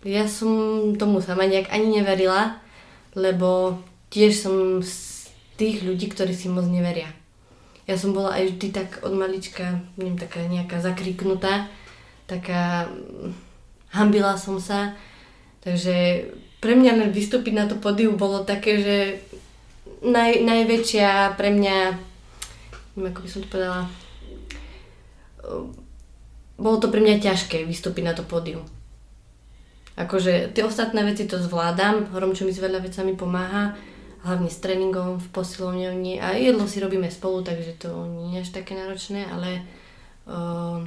Ja som tomu sama nejak ani neverila, lebo tiež som z tých ľudí, ktorí si moc neveria. Ja som bola aj vždy tak od malička, neviem, taká nejaká zakriknutá, taká... mm, Hambila som sa, takže pre mňa vystúpiť na to podiu bolo také, že naj, najväčšia pre mňa, neviem, ako by som to povedala, bolo to pre mňa ťažké vystúpiť na to pódium. Akože tie ostatné veci to zvládam, Romčo mi s veľa vecami pomáha, hlavne s tréningom v posilovňovni a jedlo si robíme spolu, takže to nie je až také náročné, ale uh,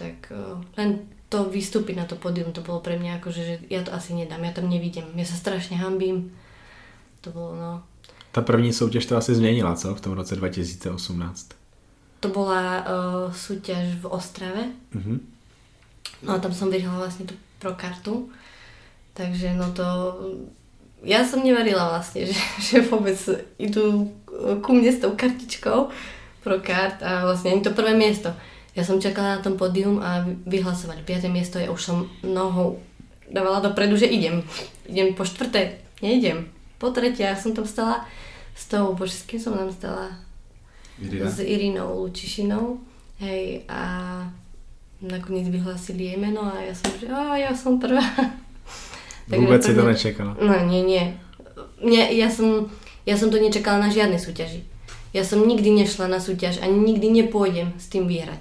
tak uh, len to vystúpiť na to pódium, to bolo pre mňa akože, že ja to asi nedám, ja tam nevidím, ja sa strašne hambím, to bolo no, Ta první soutěž to asi změnila, co? V tom roce 2018. to bola uh, súťaž v Ostrave, Mhm. No a tam som vyhrala vlastne tú pro kartu. Takže no to... Ja som neverila vlastne, že, že vôbec idú ku mne s tou kartičkou pro kart a vlastne ani to prvé miesto. Ja som čakala na tom pódium a vy- vyhlasovali 5. miesto, ja už som nohou dávala dopredu, že idem. Idem po štvrté, neidem. Po tretie, ja som tam stala s tou, bože, s kým som tam stala? Irina? s Irinou Lučišinou. Hej, a nakoniec vyhlásili jej meno a ja som, že a ja som prvá. Vůbec si pre to nečekala. No nie, nie. Mne, ja, som, ja som to nečakala na žiadnej súťaži. Ja som nikdy nešla na súťaž ani nikdy nepôjdem s tým vyhrať.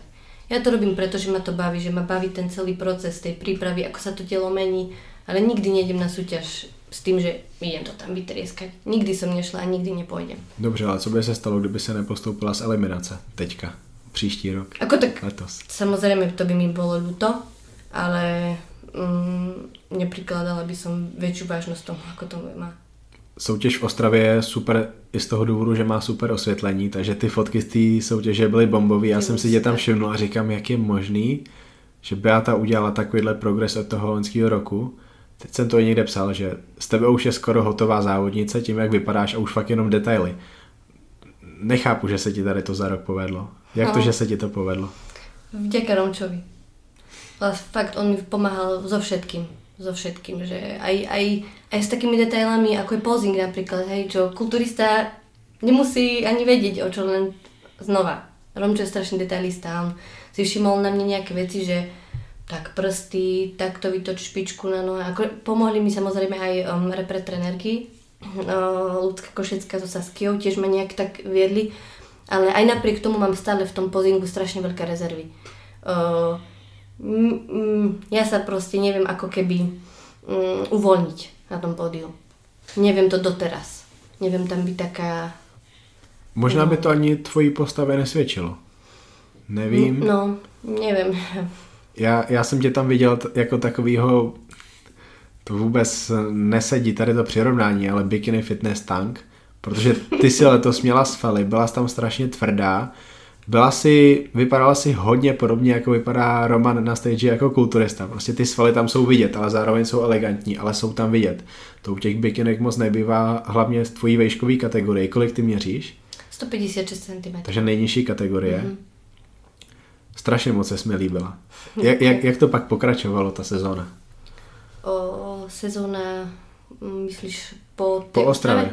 Ja to robím preto, že ma to baví, že ma baví ten celý proces tej prípravy, ako sa to telo mení, ale nikdy nejdem na súťaž s tým, že idem to tam vytrieskať. Nikdy som nešla a nikdy nepôjdem. Dobře, ale co by se stalo, kdyby se nepostoupila z eliminace teďka, příští rok, Ako tak letos? Samozrejme, to by mi bolo ľúto, ale mm, neprikladala by som väčšiu vážnosť tomu, ako to má. Soutěž v Ostravě je super i z toho důvodu, že má super osvětlení, takže ty fotky z té soutěže byly bombové. Já jsem si tě tam všimnul a říkám, jak je možný, že Beata udělala takovýhle progres od toho loňského roku. Teď jsem to i někde psal, že z tebe už je skoro hotová závodnice tím, jak vypadáš a už fakt jenom detaily. Nechápu, že se ti tady to za rok povedlo. Jak to, No. že se ti to povedlo? Vďaka Romčovi. Ale fakt, on mi pomáhal so všetkým. So všetkým, že aj, aj, aj s takými detailami, ako je posing napríklad, hej, čo kulturista nemusí ani vedieť, o čo len znova. Romčo je strašný detailista, on si všimol na mne nejaké veci, že tak prsty, takto vytoč špičku na nohe. Ako, pomohli mi samozrejme aj um, repre trenérky, uh, Ľudská Košecká so Saskiou, tiež ma nejak tak viedli, ale aj napriek tomu mám stále v tom pozingu strašne veľké rezervy. Uh, mm, mm, ja sa proste neviem ako keby mm, uvoľniť na tom pódiu. Neviem to doteraz. Neviem tam byť taká... Možná by to ani tvojí postavě nesvědčilo. Nevím. No, neviem. Já, já jsem tě tam viděl jako takovýho, to vůbec nesedí tady to přirovnání, ale bikini fitness tank, protože ty si letos měla svaly, byla tam strašně tvrdá, byla si, vypadala si hodně podobně, jako vypadá Roman na stage jako kulturista. Prostě ty svaly tam jsou vidět, ale zároveň jsou elegantní, ale jsou tam vidět. To u těch bikinek moc nebývá, hlavně z tvojí vejškové kategorie. Kolik ty měříš? 156 cm. Takže nejnižší kategorie. Mhm. Strašně moc se mi líbila. Jak, jak, jak to pak pokračovalo, ta sezóna? O, sezóna, mm, myslíš, po, Po Ostrave.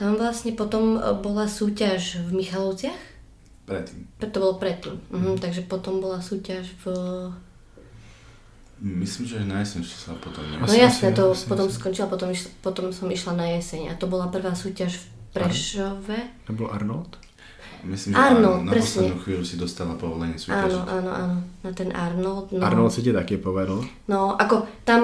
Tam vlastne potom e, bola súťaž v Michalovciach. Predtým. To bolo predtým. Mhm, takže potom bola súťaž v... Myslím, že na jeseň sa potom ne? No jasné, to asi, potom asi. skončila, potom, išla, potom som išla na jeseň a to bola prvá súťaž v Prešove. Nebyl Arnold? Myslím, že Arnold, na presne. poslednú chvíľu si dostala povolenie Áno, súťažiť. áno, áno, na ten Arnold. No, Arnold se ti taky povedl. no ako tam,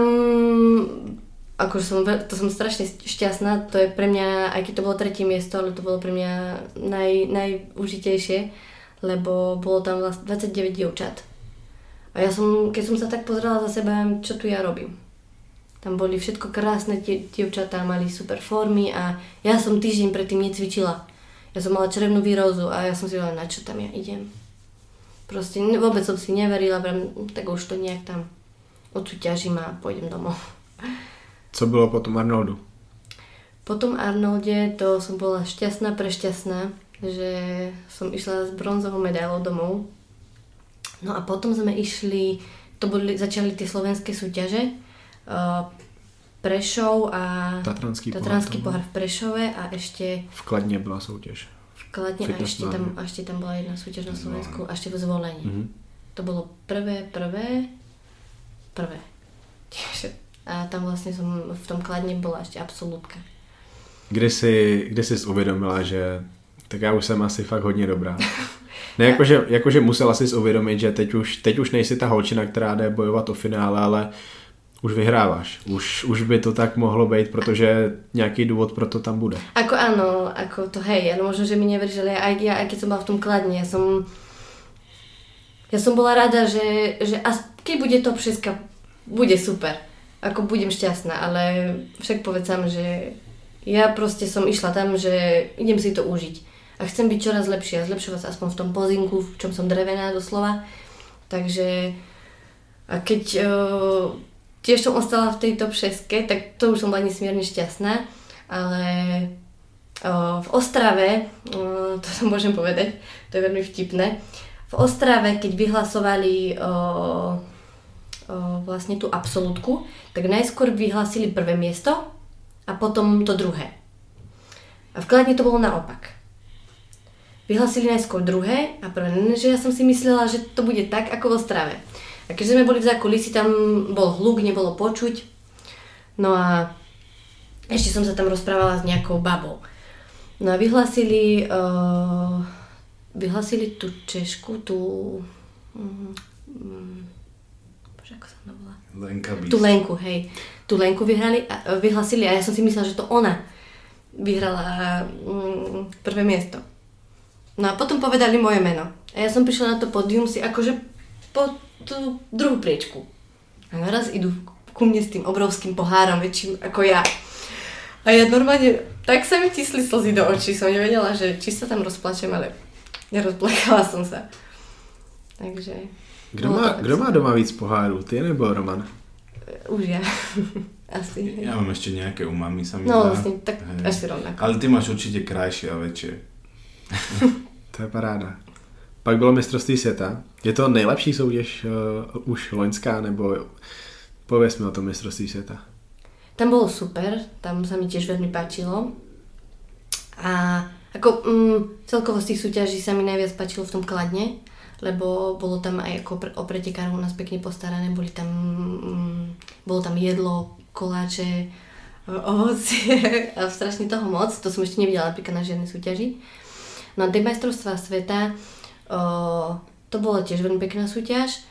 akože som, to som strašne šťastná, to je pre mňa, aj keď to bolo tretie miesto, ale to bolo pre mňa naj, najužitejšie, lebo bolo tam vlastne 29 dievčat. A ja som, keď som sa tak pozrela za seba, čo tu ja robím. Tam boli všetko krásne tie dievčatá, mali super formy a ja som týždeň predtým necvičila. Ja som mala črevnú výrozu a ja som si hovorila, na čo tam ja idem. Proste vôbec som si neverila, tak už to nejak tam odsúťažím a pôjdem domov. Co bylo po tom Arnoldu? Po tom Arnolde to som bola šťastná, prešťastná, že som išla s bronzovou medailou domov. No a potom sme išli, to boli, začali tie slovenské súťaže, uh, Prešov a Tatranský pohár Tatranský bol. pohár v Prešove a ešte V Kladně byla soutěž. v Kladne a ešte tam, a ešte tam bola jedna súťaž na. Slovensku a ešte v zvolení. Mhm. To bolo prvé, prvé, prvé. A tam vlastne som v tom Kladne bola ešte absolútka. Kdy jsi, kdy jsi uvědomila, že tak já už jsem asi fakt hodně dobrá. Ne, jakože, jakože musela jsi uvědomit, že teď už, teď už nejsi ta holčina, která jde bojovat o finále, ale už vyhráváš. Už, už by to tak mohlo být, protože nějaký důvod pro to tam bude. Ako áno, ako to hej, ale možno, že mi neveríš, ale aj ja, aj keď som bola v tom Kladne, ja som ja som bola rada, že, že as, keď bude top 6, bude super. Ako budem šťastná, ale však povedz sám, že ja proste som išla tam, že idem si to užiť. A chcem byť čoraz lepšia, zlepšovať sa aspoň v tom pozinku, v čom som drevená doslova. Takže a keď uh, tiež som ostala v tej top 6, tak to už som bola nesmierne šťastná. Ale uh, v Ostrave, uh, to môžem povedať, to je veľmi vtipné, v Ostrave, keď vyhlasovali uh, uh, vlastne tú absolútku, tak najskôr vyhlasili prvé miesto a potom to druhé. A v Kladni to bolo naopak. Vyhlasili najskôr druhé a prvé, že ja som si myslela, že to bude tak ako v Ostrave. A keďže sme boli v zákulisi, tam bol hluk, nebolo počuť. No a ešte som sa tam rozprávala s nejakou babou. No a vyhlasili, uh, vyhlasili tú Češku, tú... Mm, bože, ako sa ona volá? Lenka Beast. Tú Lenku, hej. Tú Lenku vyhrali, a, vyhlasili a ja som si myslela, že to ona vyhrala mm, prvé miesto. No a potom povedali moje meno. A ja som prišla na to pódium si akože po tú druhú priečku. A naraz idú ku mne s tým obrovským pohárom, väčším ako ja. A ja normálne, tak sa mi tisli slzy do očí, som nevedela, že či sa tam rozplačem, ale nerozplakala som sa. Takže... Kdo bolo má, kdo má doma víc pohárů? Ty nebo Roman? Už ja. Asi. Ja mám ešte nejaké u mami sa mi No vlastne, tak Hej. asi rovnako. Ale ty máš určite krajšie a väčšie. To je paráda. Pak bylo mistrovství světa. Je to nejlepší soutěž uh, už loňská, nebo pověs mi o tom mistrovství světa. Tam bolo super, tam sa mi tiež veľmi páčilo. A ako mm, celkovo z tých súťaží sa mi najviac páčilo v tom Kladne, lebo bolo tam aj ako o pretekárov nás pekne postarané, boli tam, mm, bolo tam jedlo, koláče, o- ovocie a strašne toho moc. To som ešte nevidela napríklad na žiadnej súťaži. No a tie majstrovstvá sveta, o, to bola tiež veľmi pekná súťaž,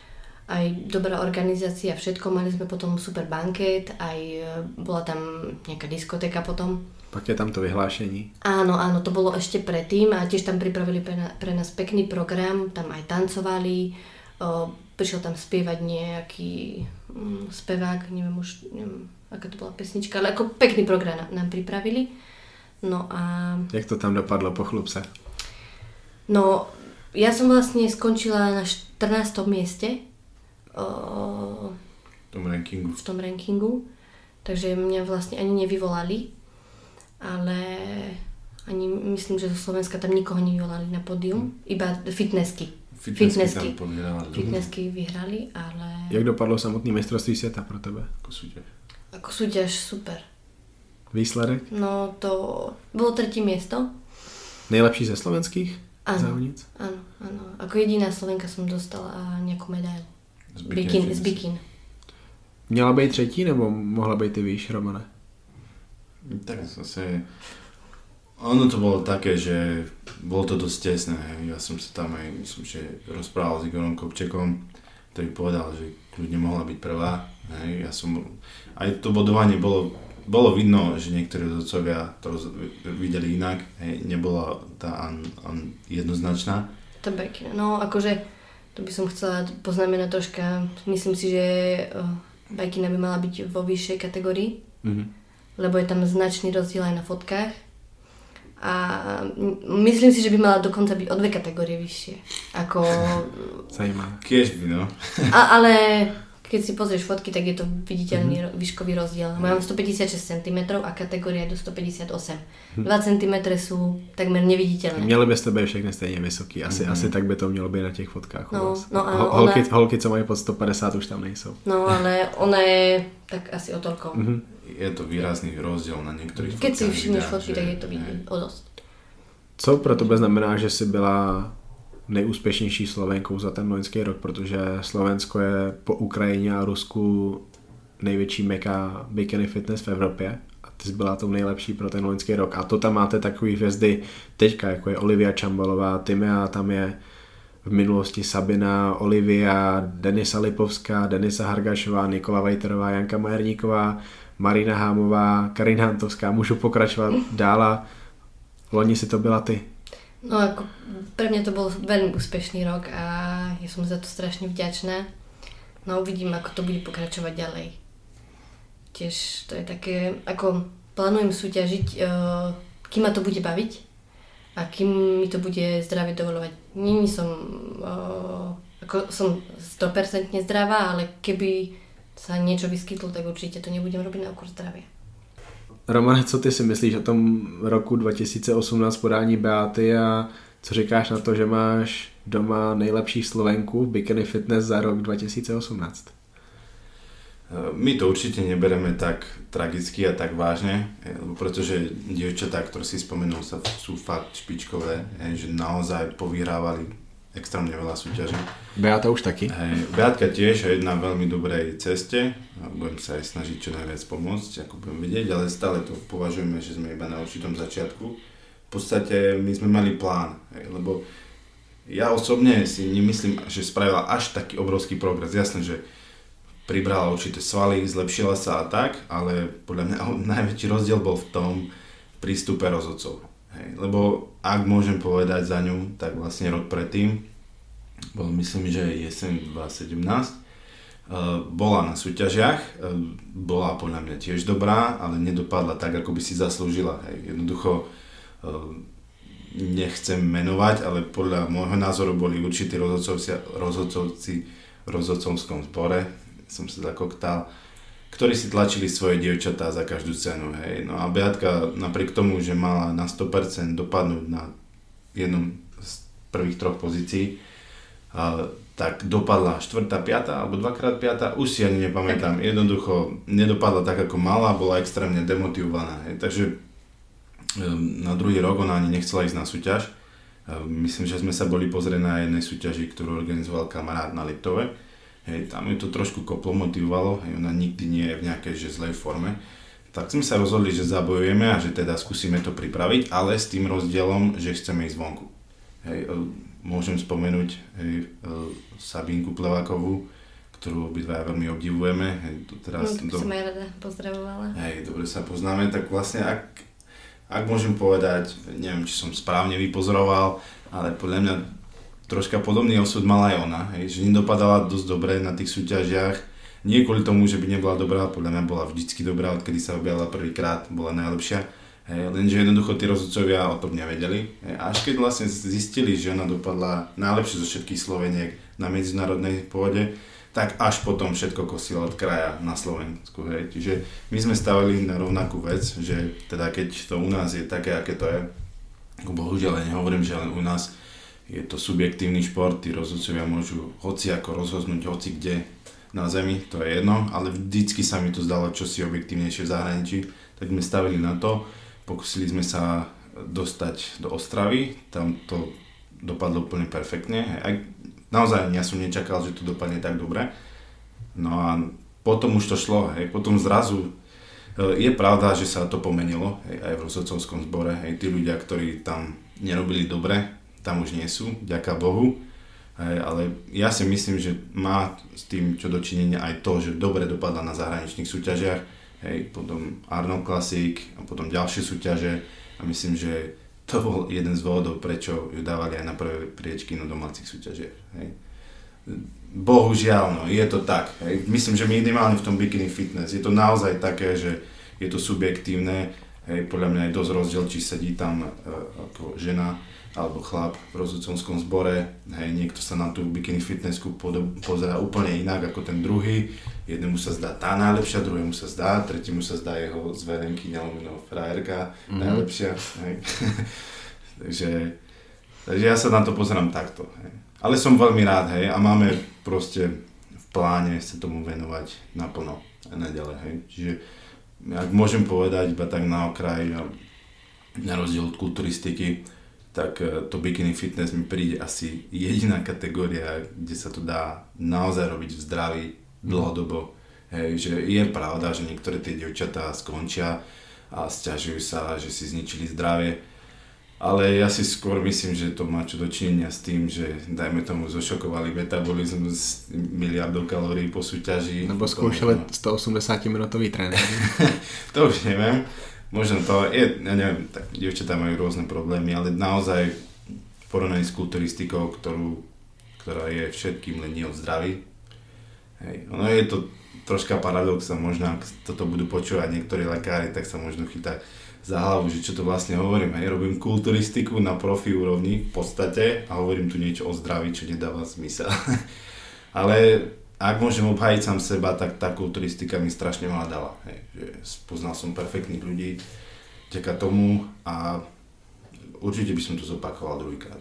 aj dobrá organizácia, všetko, mali sme potom super banket, aj e, bola tam nejaká diskotéka potom. Pak je tam to vyhlášení. Áno, áno, to bolo ešte predtým a tiež tam pripravili pre, na, pre nás pekný program, tam aj tancovali, o, prišiel tam spievať nejaký mm, spevák, neviem už, neviem, aká to bola pesnička, ale ako pekný program nám, pripravili. No a Jak to tam dopadlo po chlupce? No, ja som vlastne skončila na 14. mieste V tom rankingu. v tom rankingu, takže mňa vlastne ani nevyvolali, ale ani myslím, že zo Slovenska tam nikoho nevyvolali na pódium, iba fitnessky. Fitnessky. povyhrávali. Fitnessky vyhrali, ale Jak dopadlo samotné mistrovství světa pro tebe? Ako súťaž. ako súťaž super. Výsledek? No to bolo tretí miesto. Nejlepší ze slovenských Áno, áno, áno. Ako jediná Slovenka som dostala nejakú medailu. Z Bikin, z bikin. Měla být třetí nebo mohla být i výš, Romane? Tak zase... Ono to bolo také, že bolo to dosť tesné. Ja som sa tam aj, myslím, že rozprával s Igorom Kopčekom, ktorý povedal, že kľudne mohla byť prvá. Hej. Ja som... Aj to bodovanie bolo, bolo vidno, že niektorí rozhodcovia to roz, videli inak. Hej. Nebola tá an, an jednoznačná. Tá bajkina. No akože, to by som chcela poznamenať troška. Myslím si, že uh, bajkina by mala byť vo vyššej kategórii, Mhm. lebo je tam značný rozdiel aj na fotkách. A myslím si, že by mala dokonca byť o dve kategórie vyššie. Ako, Zajímavé. Kiež by, no. a, ale keď si pozrieš fotky, tak je to viditeľný mm-hmm. výškový rozdiel. Mám 156 cm a kategória je do 158. 2 cm sú takmer neviditeľné. Měli byste být všechny stejně vysoký. Asi, asi tak by to mělo být na těch fotkách. No, vás. no a Ho- ona- holky, holky, co mají pod 150, už tam nejsou. No ale ona je tak asi o toľko. Mhm. Je to výrazný rozdiel na niektorých Keď si všimneš fotky, že- tak je to vidieť o dosť. Co pro tebe znamená, že jsi byla nejúspěšnější Slovenkou za ten loňský rok, protože Slovensko je po Ukrajině a Rusku největší meka bikini fitness v Evropě a ty byla tou nejlepší pro ten loňský rok. A to tam máte takový hvězdy teďka, jako je Olivia Čambalová, Timea, tam je v minulosti Sabina, Olivia, Denisa Lipovská, Denisa Hargašová, Nikola Vajterová, Janka Majerníková, Marina Hámová, Karina Hantovská, můžu pokračovat dál a loni si to byla ty. No ako pre mňa to bol veľmi úspešný rok a ja som za to strašne vďačná. No uvidím, ako to bude pokračovať ďalej. Tiež to je také, ako plánujem súťažiť, eh, kým ma to bude baviť a kým mi to bude zdravie dovolovať. Není som, eh, ako som 100% zdravá, ale keby sa niečo vyskytlo, tak určite to nebudem robiť na úkor zdravia. Romane, co ty si myslíš o tom roku 2018 podání Beaty a co říkáš na to, že máš doma nejlepší Slovenku v Bikini Fitness za rok 2018? My to určite nebereme tak tragicky a tak vážne, lebo pretože dievčatá, ktoré si spomenul, sa sú fakt špičkové, že naozaj povyhrávali extrémne veľa súťaží. Beata už taky. Hej, Beatka tiež je na veľmi dobrej ceste budem sa aj snažiť čo najviac pomôcť, ako budem vidieť, ale stále to považujeme, že sme iba na určitom začiatku. V podstate my sme mali plán, hej, lebo ja osobne si nemyslím, že spravila až taký obrovský progres. Jasné, že pribrala určité svaly, zlepšila sa a tak, ale podľa mňa najväčší rozdiel bol v tom prístupe rozhodcov. Hej, lebo ak môžem povedať za ňu, tak vlastne rok predtým, bol myslím, že jeseň 2017, eh, bola na súťažiach, eh, bola podľa mňa tiež dobrá, ale nedopadla tak, ako by si zaslúžila. Hej. Jednoducho eh, nechcem menovať, ale podľa môjho názoru boli určití rozhodcovci, rozhodcovci v rozhodcovskom zbore, som sa zakoktal, ktorí si tlačili svoje dievčatá za každú cenu. Hej. No a Beatka napriek tomu, že mala na 100% dopadnúť na jednom z prvých troch pozícií, a, tak dopadla štvrtá, piatá alebo dvakrát piatá, už si ani nepamätám. Jednoducho nedopadla tak ako mala, bola extrémne demotivovaná. Hej. Takže na druhý rok ona ani nechcela ísť na súťaž. Myslím, že sme sa boli pozrieť na jednej súťaži, ktorú organizoval kamarát na Liptove. Hej, tam ju to trošku koplo motivovalo, hej, ona nikdy nie je v nejakej že zlej forme. Tak sme sa rozhodli, že zabojujeme a že teda skúsime to pripraviť, ale s tým rozdielom, že chceme ísť vonku. Hej, e, môžem spomenúť hej, e, Sabínku Plevakovú, ktorú obidva veľmi obdivujeme. Hej, tu No, teraz by do... som aj rada pozdravovala. Hej, dobre sa poznáme, tak vlastne ak, ak môžem povedať, neviem, či som správne vypozoroval, ale podľa mňa troška podobný osud mala aj ona, hej, že nedopadala dosť dobre na tých súťažiach, nie kvôli tomu, že by nebola dobrá, podľa mňa bola vždycky dobrá, odkedy sa objavila prvýkrát, bola najlepšia, hej, lenže jednoducho tí rozhodcovia o tom nevedeli, hej, až keď vlastne zistili, že ona dopadla najlepšie zo všetkých Sloveniek na medzinárodnej pôde, tak až potom všetko kosila od kraja na Slovensku. Hej. Čiže my sme stavili na rovnakú vec, že teda keď to u nás je také, aké to je, bohužiaľ ja nehovorím, že len u nás, je to subjektívny šport, tí rozhodcovia môžu hoci ako rozhodnúť hoci kde na zemi, to je jedno, ale vždycky sa mi to zdalo čosi objektívnejšie v zahraničí, tak sme stavili na to, pokusili sme sa dostať do Ostravy, tam to dopadlo úplne perfektne, aj naozaj ja som nečakal, že to dopadne tak dobre, no a potom už to šlo, hej, potom zrazu e, je pravda, že sa to pomenilo hej, aj v rozhodcovskom zbore, hej, tí ľudia, ktorí tam nerobili dobre, tam už nie sú, ďaká Bohu, ale ja si myslím, že má s tým čo dočinenia aj to, že dobre dopadla na zahraničných súťažiach, hej, potom Arnold Classic a potom ďalšie súťaže a myslím, že to bol jeden z dôvodov, prečo ju dávali aj na prvé priečky na domácich súťažiach. Hej. Bohužiaľ, no, je to tak. Hej. Myslím, že minimálne v tom bikini fitness je to naozaj také, že je to subjektívne. Hej, podľa mňa je dosť rozdiel, či sedí tam uh, ako žena alebo chlap v rozhodcovskom zbore, hej, niekto sa na tú bikini fitnessku pozerá úplne inak ako ten druhý, jednému sa zdá tá najlepšia, druhému sa zdá, tretiemu sa zdá jeho zverenky, nelomeno frajerka mm-hmm. najlepšia, hej. takže, takže ja sa na to pozerám takto, hej. Ale som veľmi rád, hej, a máme proste v pláne sa tomu venovať naplno aj naďalej, hej. Čiže ak môžem povedať iba tak na okraj, na rozdiel od kulturistiky, tak e, to bikini fitness mi príde asi jediná kategória, kde sa to dá naozaj robiť v zdraví dlhodobo. Hej, že je pravda, že niektoré tie devčatá skončia a stiažujú sa, že si zničili zdravie. Ale ja si skôr myslím, že to má čo dočinenia s tým, že dajme tomu zošokovali metabolizmus miliardov kalórií po súťaži. Nebo skúšali 180 minútový tréning. to už neviem možno to je, ja neviem, tak dievčatá majú rôzne problémy, ale naozaj porovnaní s kulturistikou, ktorú, ktorá je všetkým len nie od zdraví, hej, ono je to troška paradox a možno ak toto budú počúvať niektorí lekári, tak sa možno chytá za hlavu, že čo to vlastne hovorím. Hej, robím kulturistiku na profi úrovni v podstate a hovorím tu niečo o zdraví, čo nedáva zmysel. Ale ak môžem obhajiť sám seba, tak tá kulturistika mi strašne veľa dala. Hej, že poznal som perfektných ľudí vďaka tomu a určite by som to zopakoval druhýkrát.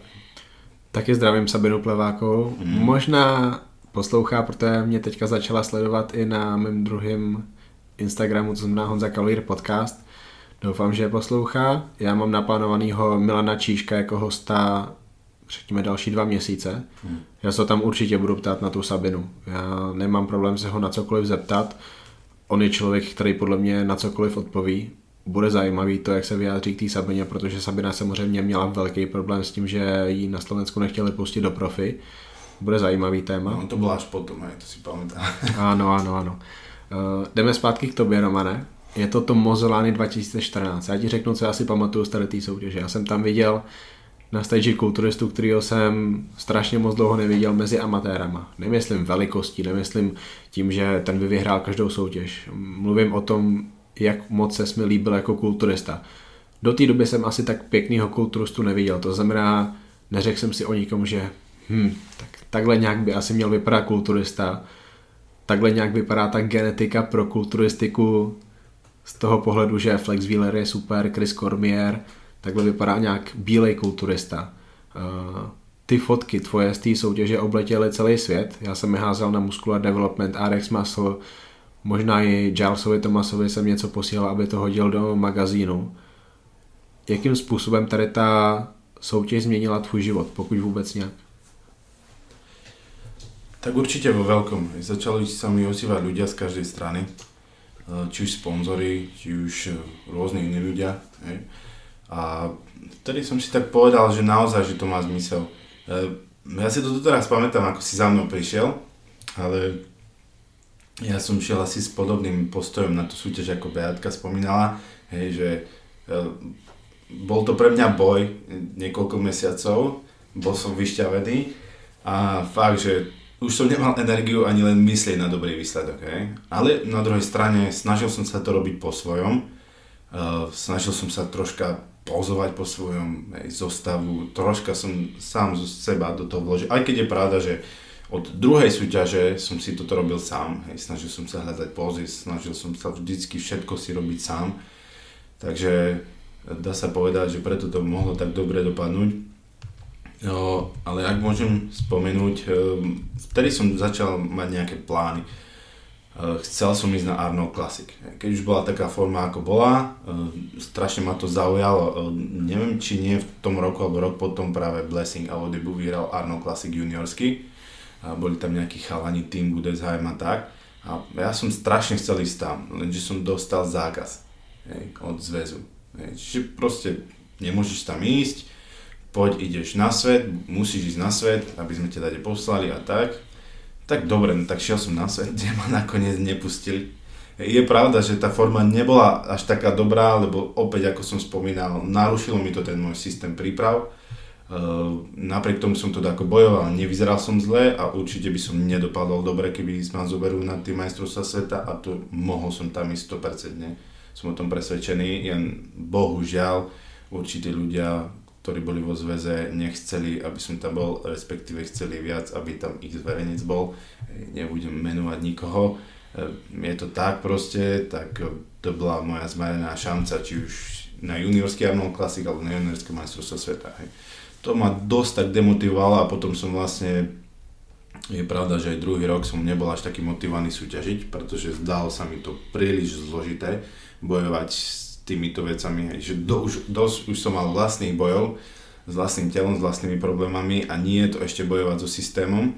Taky zdravím Sabinu Plevákovou. Mm. Možná poslouchá, protože mě teďka začala sledovat i na mém druhém Instagramu, to znamená Honza Kalír podcast. Doufám, že je poslouchá. Já mám naplánovanýho Milana Číška jako hosta řekněme další dva měsíce. Hmm. Já se tam určitě budu ptát na tu Sabinu. Já nemám problém se ho na cokoliv zeptat. On je člověk, který podle mě na cokoliv odpoví. Bude zajímavý to, jak se vyjádří k té Sabině, protože Sabina samozřejmě měla velký problém s tím, že ji na Slovensku nechtěli pustit do profi. Bude zajímavý téma. No, to bylo až potom, hej, to si pamätám. ano, ano, ano. Uh, jdeme zpátky k tobě, Romane. Je to to Mozolány 2014. Já ti řeknu, co já si pamatuju z té soutěže. Já jsem tam viděl na stage kulturistu, kterého jsem strašně moc dlouho neviděl mezi amatérama. Nemyslím velikostí, nemyslím tím, že ten by vyhrál každou soutěž. Mluvím o tom, jak moc se mi líbil jako kulturista. Do té doby jsem asi tak pěkného kulturistu neviděl, to znamená, neřekl jsem si o nikom, že hm, tak, takhle nějak by asi měl vypadat kulturista, takhle nějak vypadá ta genetika pro kulturistiku z toho pohledu, že Flex Wheeler je super, Chris Cormier, takhle vypadá nějak bílej kulturista. Uh, ty fotky tvoje z té soutěže obletěly celý svět. Já jsem je házel na Muscular Development, RX Muscle, možná i Gilesovi Tomasovi jsem něco posílal, aby to hodil do magazínu. Jakým způsobem tady ta soutěž změnila tvůj život, pokud vůbec nějak? Tak určite vo veľkom. Začali sa mi ozývať ľudia z každej strany. Eh, či už sponzory, či už eh, rôzne iní ľudia. Hej. A vtedy som si tak povedal, že naozaj, že to má zmysel. E, ja si to teraz pamätám, ako si za mnou prišiel, ale ja som šiel asi s podobným postojom na tú súťaž, ako Beatka spomínala, hej, že e, bol to pre mňa boj niekoľko mesiacov, bol som vyšťavený a fakt, že už som nemal energiu ani len myslieť na dobrý výsledok, hej. Ale na druhej strane snažil som sa to robiť po svojom, uh, snažil som sa troška pozovať po svojom hej, zostavu. Troška som sám zo seba do toho vložil. Aj keď je pravda, že od druhej súťaže som si toto robil sám. Hej, snažil som sa hľadať pózy, snažil som sa vždycky všetko si robiť sám. Takže dá sa povedať, že preto to mohlo tak dobre dopadnúť. No, ale ak môžem spomenúť, ehm, vtedy som začal mať nejaké plány. Ehm, chcel som ísť na Arnold Classic. Keď už bola taká forma, ako bola, ehm, strašne ma to zaujalo. Neviem, či nie v tom roku, alebo rok potom práve Blessing a Odebu vyhral Arnold Classic juniorsky. Boli tam nejakí chalani Team Gudesheim a tak. A ja som strašne chcel ísť tam, lenže som dostal zákaz od zväzu. Hej. Čiže proste nemôžeš tam ísť, poď ideš na svet, musíš ísť na svet, aby sme ťa tady poslali a tak. Tak dobre, no tak šiel som na svet, kde ma nakoniec nepustili. Je pravda, že tá forma nebola až taká dobrá, lebo opäť, ako som spomínal, narušilo mi to ten môj systém príprav. Uh, napriek tomu som to ako bojoval, nevyzeral som zle a určite by som nedopadol dobre, keby ma zoberú na tie majstrovstvá sveta a to mohol som tam ísť 100%. Som o tom presvedčený, jen bohužiaľ určití ľudia ktorí boli vo zväze, nechceli, aby som tam bol, respektíve chceli viac, aby tam ich zverejnec bol. Nebudem menovať nikoho. Je to tak proste, tak to bola moja zmarená šanca, či už na juniorský Arnold Classic alebo na juniorské majstrovstvo sveta. Hej. To ma dosť tak demotivovalo a potom som vlastne je pravda, že aj druhý rok som nebol až taký motivovaný súťažiť, pretože zdalo sa mi to príliš zložité bojovať s týmito vecami, hej, že do, už, dosť už som mal vlastných bojov s vlastným telom, s vlastnými problémami a nie je to ešte bojovať so systémom,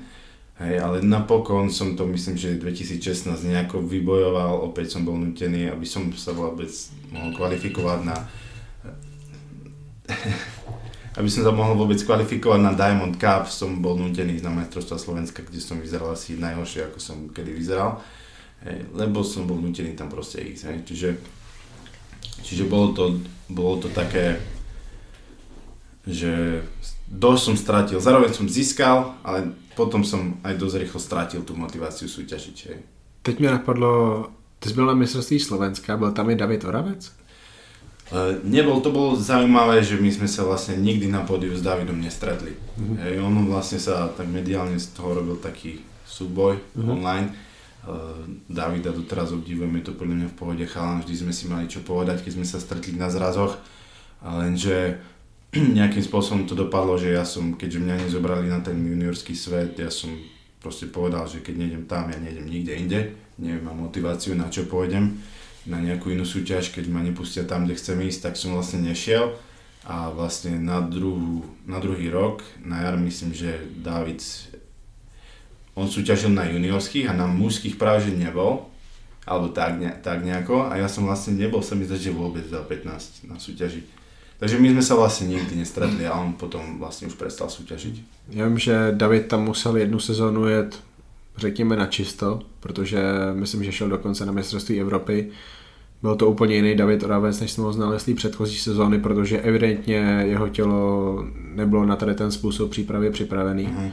hej, ale napokon som to myslím, že 2016 nejako vybojoval, opäť som bol nutený, aby som sa vôbec mohol kvalifikovať na aby som sa mohol vôbec kvalifikovať na Diamond Cup, som bol nutený na majstrovstva Slovenska, kde som vyzeral asi najhoršie, ako som kedy vyzeral. Hej, lebo som bol nutený tam proste ísť. Hej. Čiže Čiže bolo to, bolo to také, že dosť som stratil, zároveň som získal, ale potom som aj dosť rýchlo stratil tú motiváciu súťažiť. Hej. Teď mě napadlo, ty byl na mistrovství Slovenska, byl tam i David Oravec? Uh, nebol, to bolo zaujímavé, že my sme sa vlastne nikdy na pódiu s Davidom nestretli. Mm-hmm. Hej, on vlastne sa tak mediálne z toho robil taký súboj mm-hmm. online Davida doteraz obdivujeme, to podľa mňa v pohode chalan, vždy sme si mali čo povedať, keď sme sa stretli na zrazoch, lenže nejakým spôsobom to dopadlo, že ja som, keďže mňa nezobrali na ten juniorský svet, ja som proste povedal, že keď nejdem tam, ja nejdem nikde inde, neviem, mám motiváciu, na čo pôjdem, na nejakú inú súťaž, keď ma nepustia tam, kde chcem ísť, tak som vlastne nešiel. A vlastne na, druhú, na druhý rok, na jar myslím, že David on súťažil na juniorských a na mužských práve že nebol, alebo tak, ne, tak nejako a ja som vlastne nebol sa mi zdať, že vôbec za 15 na súťaži. Takže my sme sa vlastne nikdy nestretli a on potom vlastne už prestal súťažiť. Já vím, že David tam musel jednu sezónu jet, řekněme, na čisto, protože myslím, že šel dokonce na mistrovství Evropy. Byl to úplně jiný David Oravec, než jsme ho znali z té předchozí sezóny, protože evidentně jeho tělo nebylo na tady ten způsob přípravy připravený. Mm-hmm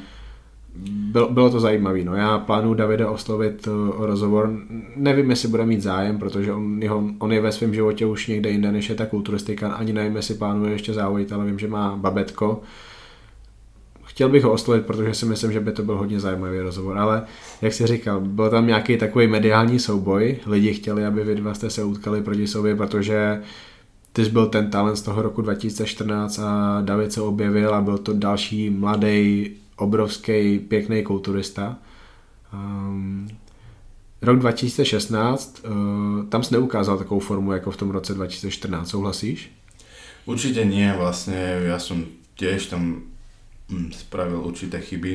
bylo, bylo to zajímavé. No. Já plánuji Davida oslovit eh, o rozhovor. Nevím, jestli bude mít zájem, protože on, jeho, on je ve svém životě už někde jinde, než je ta kulturistika. Ani nevím, jestli plánuje ještě závojit, ale vím, že má babetko. Chtěl bych ho oslovit, protože si myslím, že by to byl hodně zajímavý rozhovor, ale jak jsi říkal, byl tam nějaký takový mediální souboj. Lidi chtěli, aby vy dva jste se utkali proti sobě, protože ty jsi byl ten talent z toho roku 2014 a David se objevil a byl to další mladý obrovský, pěkný kulturista. Um, rok 2016, uh, eh, tam jsi neukázal takovou formu jako v tom roce 2014, souhlasíš? Určite nie, vlastne ja som tiež tam hm, spravil určité chyby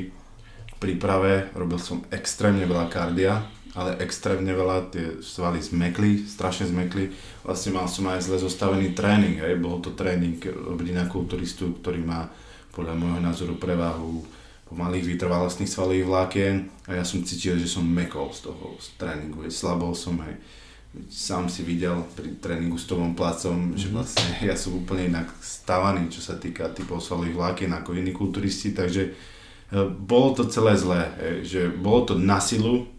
v príprave, robil som extrémne veľa kardia, ale extrémne veľa, tie svaly zmekli, strašne zmekli. Vlastne mal som aj zle zostavený tréning, hej. bol to tréning robiť na kulturistu, ktorý má podľa môjho názoru prevahu pomalých vytrvalostných svalových vlákien a ja som cítil, že som mekol z toho z tréningu, slabol som aj sám si videl pri tréningu s Tomom Placom, že mhm. vlastne ja som úplne inak stávaný, čo sa týka typov svalových vlákien ako iní kulturisti, takže e, bolo to celé zlé, že bolo to na silu,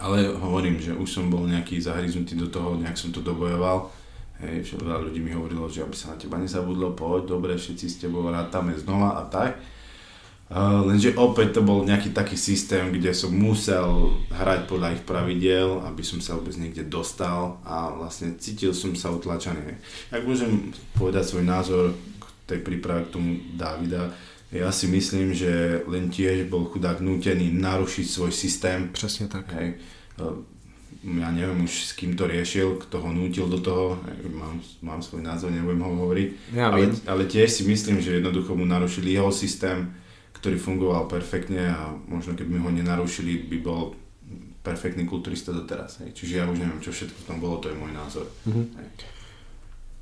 ale hovorím, že už som bol nejaký zahryznutý do toho, nejak som to dobojoval. Hej, veľa ľudí mi hovorilo, že aby sa na teba nezabudlo, poď, dobre, všetci s tebou rátame znova a tak. Uh, lenže opäť to bol nejaký taký systém, kde som musel hrať podľa ich pravidiel, aby som sa vôbec niekde dostal a vlastne cítil som sa utlačaný. Ak môžem povedať svoj názor k tej príprave k tomu Davida, ja si myslím, že len tiež bol chudák nútený narušiť svoj systém. Přesně tak. Hej. Ja neviem už s kým to riešil, kto ho nútil do toho, mám, mám svoj názor, nebudem ho hovoriť. Ja ale, ale tiež si myslím, že jednoducho mu narušili jeho systém, ktorý fungoval perfektne a možno keby ho nenarušili, by bol perfektný kulturista doteraz. Hej. Čiže ja už neviem, čo všetko v tom bolo, to je môj názor. Mhm. Hej.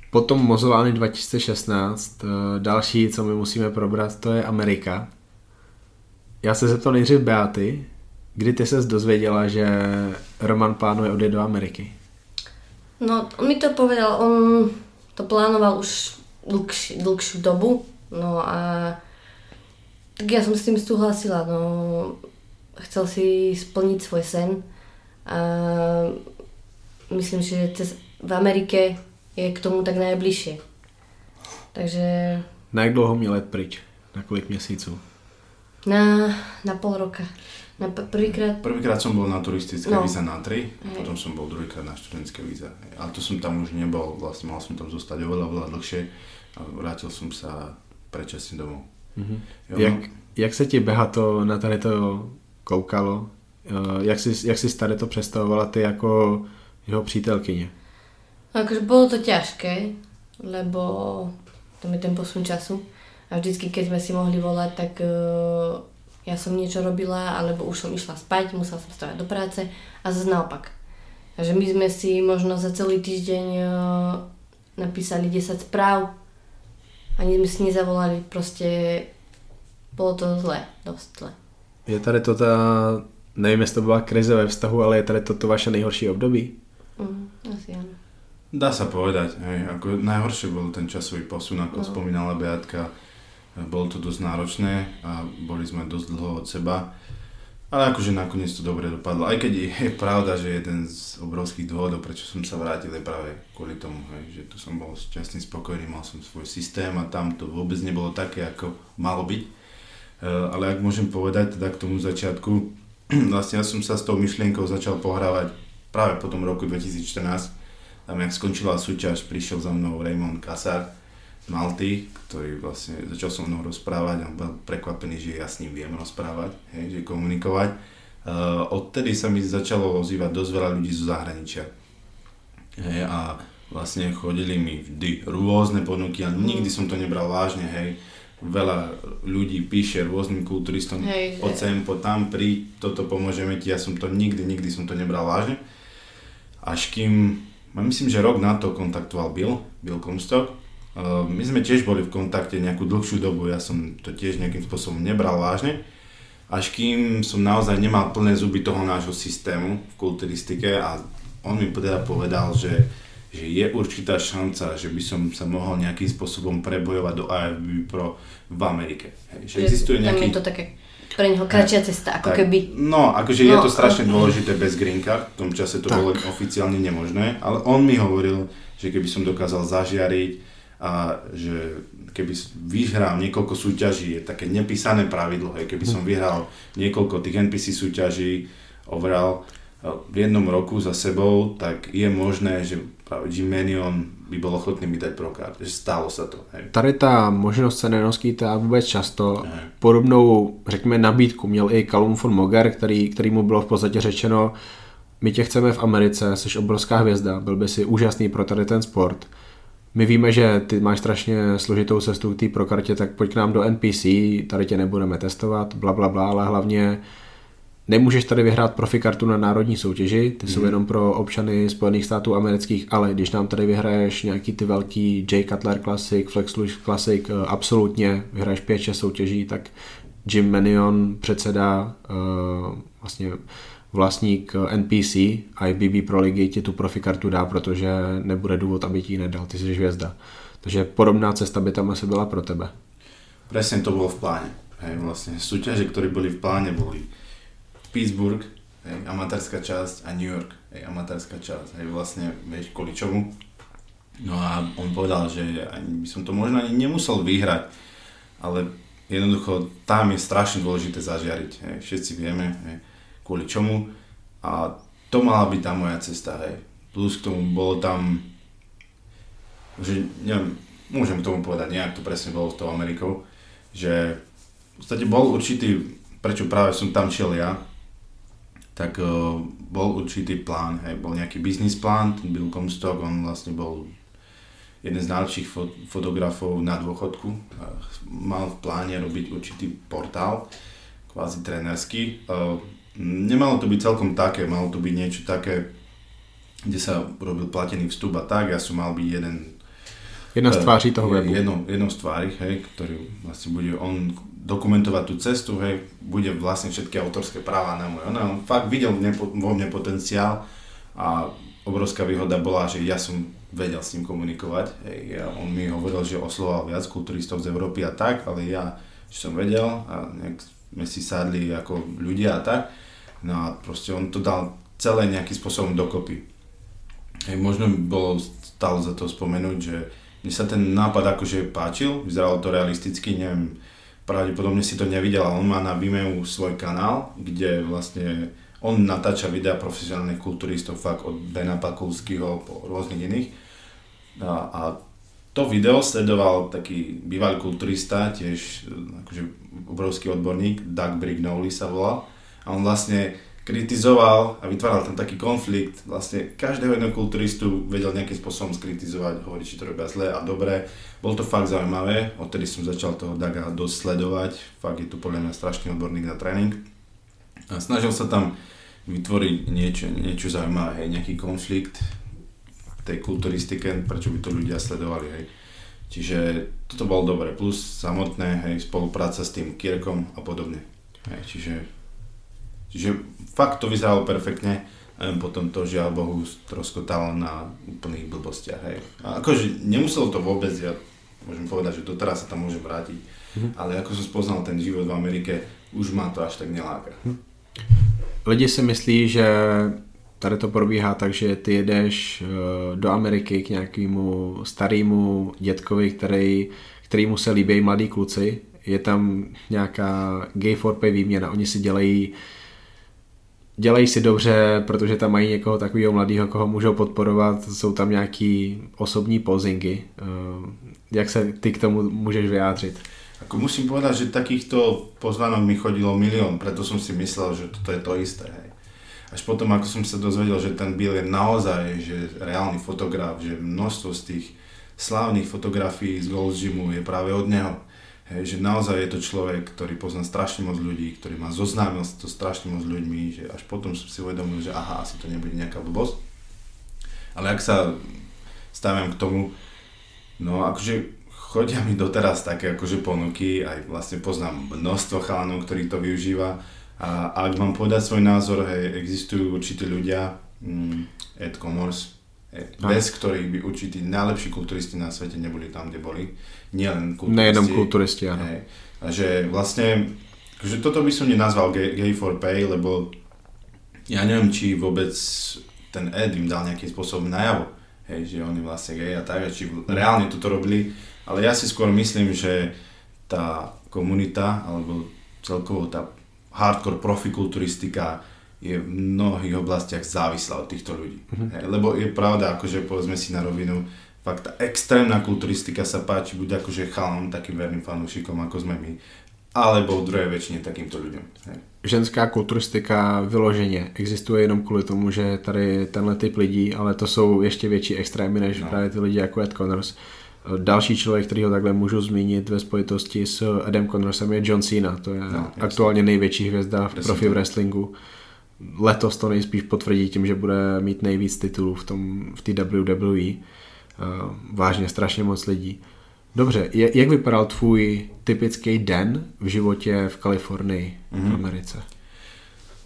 Potom Mozolány 2016, eh, další, co my musíme probrat, to je Amerika. Já se zeptal nejdřív Beaty, kdy ty ses dozvěděla, že Roman plánuje odjet do Ameriky? No, on mi to povedal, on to plánoval už dlhší, dlhšiu dobu, no a tak ja som s tým súhlasila, no chcel si splniť svoj sen a myslím, že cez, v Amerike je k tomu tak najbližšie. Takže Na jak dlouho měl let pryč? Na kolik měsíců? na, na pol roka. Na prvýkrát, Prvýkrát som bol na turistické No. víza na 3, Hej. potom som bol druhýkrát na študentské víza. Ale to som tam už nebol, vlastne mal som tam zostať oveľa, oveľa dlhšie a vrátil som sa predčasne domov. Mhm. Jo, Jak, no, jak se ti Behato na tady to koukalo? Eh, Jak si, jak si tady to představovala ty jako jeho přítelkyně? akože bolo to ťažké, lebo tam je ten posun času a vždycky, keď sme si mohli volať, tak uh, ja som niečo robila, alebo už som išla spať, musela som stavať do práce a zase naopak. Takže my sme si možno za celý týždeň uh, napísali 10 správ, ani sme si nezavolali, proste bolo to zle, dosť zle. Je tady to ta, nevím jestli to byla krize ve vztahu, ale je tady to, to vaše nejhorší období? Mm, asi áno. Dá sa povedať, hej, ako najhoršie bol ten časový posun, ako No. spomínala Beatka. Bolo to dosť náročné a boli sme dosť dlho od seba. Ale akože nakoniec to dobre dopadlo. Aj keď je, pravda, že jeden z obrovských dôvodov, prečo som sa vrátil, je práve kvôli tomu, hej, že tu som bol šťastný, spokojný, mal som svoj systém a tam to vôbec nebolo také, ako malo byť. E, ale ak môžem povedať teda k tomu začiatku, vlastne ja som sa s tou myšlienkou začal pohrávať práve po tom roku 2014. Tam, jak skončila súťaž, prišiel za mnou Raymond Kasar z Malty, ktorý vlastne začal so mnou rozprávať a bol prekvapený, že ja s ním viem rozprávať, hej, že komunikovať. Uh, odtedy sa mi začalo ozývať dosť veľa ľudí zo zahraničia. Hej, a vlastne chodili mi vždy rôzne ponuky a nikdy som to nebral vážne, hej. Veľa ľudí píše rôznym kulturistom, Hej, poď sem, poď tam, pri, toto pomôžeme ti, ja som to nikdy, nikdy som to nebral vážne. Až kým, myslím, že rok na to kontaktoval Bill, Bill Comstock. Uh, my sme tiež boli v kontakte nejakú dlhšiu dobu, ja som to tiež nejakým spôsobom nebral vážne. Až kým som naozaj nemal plné zuby toho nášho systému v kulturistike a on mi teda povedal, že, že je určitá šanca, že by som sa mohol nejakým spôsobom prebojovať do AFB Pro v Amerike. Hej, že existuje Tam nejaký... je to také pre neho kratšia cesta, ako Tak, keby. No, akože je No, to strašne a- dôležité bez green card, v tom čase to Tak. bolo oficiálne nemožné, ale on mi hovoril, že keby som dokázal zažiariť a že keby vyhral niekoľko súťaží, je také nepísané pravidlo, hej, keby som vyhral niekoľko tých NPC súťaží overall eh, v jednom roku za sebou, tak je možné, že práve Jim Manion by bol ochotný mi dať prokard, že stalo sa to. Hej. Tady ta možnost se nenoskytá vůbec často. Ne. Podobnou, řekněme, nabídku měl i Callum von Moger, který, který mu bylo v podstatě řečeno, my tě chceme v Americe, jsi obrovská hvězda, byl by si úžasný pro tady ten sport. My víme, že ty máš strašně složitou cestu k té prokartě, tak pojď k nám do NPC, tady tě nebudeme testovat, bla, bla, bla, ale hlavně nemůžeš tady vyhrát profikartu na národní soutěži, ty jsou jenom pro občany Spojených států amerických, ale když nám tady vyhraješ nějaký ty velký J. Cutler Classic, Flex Lewis Classic, eh, absolutně vyhraješ 5-6 soutěží, tak Jim Manion, předseda, eh, vlastně vlastník eh, NPC a IBB Pro ligy ti tu profikartu dá, protože nebude důvod, aby ti ji nedal, ty jsi hvězda. Takže podobná cesta by tam asi byla pro tebe. Presne to bolo v pláne. Hej, vlastne súťaže, ktoré boli v pláne, boli Pittsburgh, hej, amatérska časť a New York, hej, amatérska časť. Hej, vlastne, vieš, kvôli čomu? No a on povedal, že ani by som to možno ani nemusel vyhrať, ale jednoducho tam je strašne dôležité zažiariť. Hej. Všetci vieme, hej, kvôli čomu. A to mala byť tá moja cesta. Hej. Plus k tomu bolo tam, že neviem, môžem k tomu povedať, nejak to presne bolo s tou Amerikou, že podstate bol určitý, prečo práve som tam šiel ja, tak uh, bol určitý plán, hej, bol nejaký biznis plán, ten Bill Comstock, on vlastne bol jeden z najlepších fot- fotografov na dôchodku. Mal v pláne robiť určitý portál, kvázi trénerský. Uh, nemalo to byť celkom také, malo to byť niečo také, kde sa robil platený vstup a tak. Ja som mal byť jeden Jedna z tváří toho webu. Jedno, jedno z tvári, hej, ktorý vlastne bude on dokumentovať tú cestu, hej, bude vlastne všetky autorské práva na môj. On, on fakt videl vo mne potenciál a obrovská výhoda bola, že ja som vedel s ním komunikovať. Hej, ja, on mi hovoril, že osloval viac kulturistov z Európy a tak, ale ja som vedel a nejak sme si sadli ako ľudia a tak. No a proste on to dal celé nejakým spôsobom dokopy. Hej, možno by bolo stalo za to spomenúť, že mne sa ten nápad akože páčil, vyzeralo to realisticky, neviem, pravdepodobne si to nevidel, ale on má na Vimeo svoj kanál, kde vlastne on natáča videa profesionálnych kulturistov fakt od Bena Pakulského po rôznych iných. A, a to video sledoval taký bývalý kulturista, tiež akože obrovský odborník, Doug Brignoli sa volá. A on vlastne kritizoval a vytváral tam taký konflikt. Vlastne každého jedného kulturistu vedel nejakým spôsobom skritizovať, hovoriť, či to robia zle a dobre. Bolo to fakt zaujímavé, odtedy som začal toho Daga dosť sledovať. Fakt je tu podľa mňa strašný odborník na tréning. A snažil sa tam vytvoriť niečo, niečo zaujímavé, nejaký konflikt tej kulturistike, prečo by to ľudia sledovali, hej. Čiže toto bolo dobre, plus samotné, hej, spolupráca s tým Kirkom a podobne. Hej, čiže, čiže fakt to vyzeralo perfektne, potom to žiaľ Bohu troskotalo na úplných blbostiach. Hej. A akože nemuselo to vôbec, ja môžem povedať, že doteraz sa tam môže vrátiť, mm. ale ako som spoznal ten život v Amerike, už ma to až tak neláka. Lidi si myslí, že tady to probíhá tak, že ty jedeš eh, do Ameriky k nějakému starému dětkovi, který, kterýmu se líbí mladí kluci. Je tam nějaká gay for pay výměna. Oni si dělají dělají si dobře, protože tam mají někoho takového mladého, koho můžou podporovat, jsou tam nějaký osobní pozingy. Eh, jak se ty k tomu můžeš vyjádřit? Ako musím povedať, že takýchto pozvánok mi chodilo milión, preto som si myslel, že toto je to isté. Hej. Až potom, ako som sa dozvedel, že ten Bill je naozaj že reálny fotograf, že množstvo z tých slávnych fotografií z Gold Gymu je práve od neho. Hej, že naozaj je to človek, ktorý pozná strašne moc ľudí, ktorý má zoznámil to strašne moc ľuďmi, že až potom som si uvedomil, že aha, asi to nebude nejaká blbosť. Ale ak sa stavím k tomu, no akože chodia mi doteraz také akože ponuky, aj vlastne poznám množstvo chalanov, ktorí to využíva. A, ak mám povedať svoj názor, hej, existujú určití ľudia, mm, Ed Commerce, bez ktorých by určití najlepší kulturisti na svete neboli tam, kde boli. Nielen kulturisti. Nejednom kulturisti, áno. Hej. Že vlastne, že toto by som nenazval gay, gay for pay, lebo ja neviem, či vôbec ten Ed im dal nejakým spôsobom najavo, hej, že oni vlastne gay a tak, či reálne toto robili ale ja si skôr myslím, že tá komunita, alebo celkovo tá hardcore profikulturistika je v mnohých oblastiach závislá od týchto ľudí. Mm-hmm. Hej, lebo je pravda, akože povedzme si na rovinu, fakt tá extrémna kulturistika sa páči buď akože chalom, takým verným fanúšikom, ako sme my, alebo v druhej väčšine takýmto ľuďom. Hej. Ženská kulturistika vyloženě existuje jenom kvůli tomu, že tady tenhle typ lidí, ale to jsou ještě větší extrémy než no. právě ty lidi jako Ed Connors. Další člověk, který ho takhle můžu zmínit ve spojitosti s Adam Connorsem je John Cena. To je no, aktuálně největší hvězda v profi wrestlingu. Letos to nejspíš potvrdí tím, že bude mít nejvíc titulů v, tom, v té WWE. Vážně strašně moc lidí. Dobře, jak vypadal tvůj typický den v životě v Kalifornii, mm-hmm. v mhm. Americe?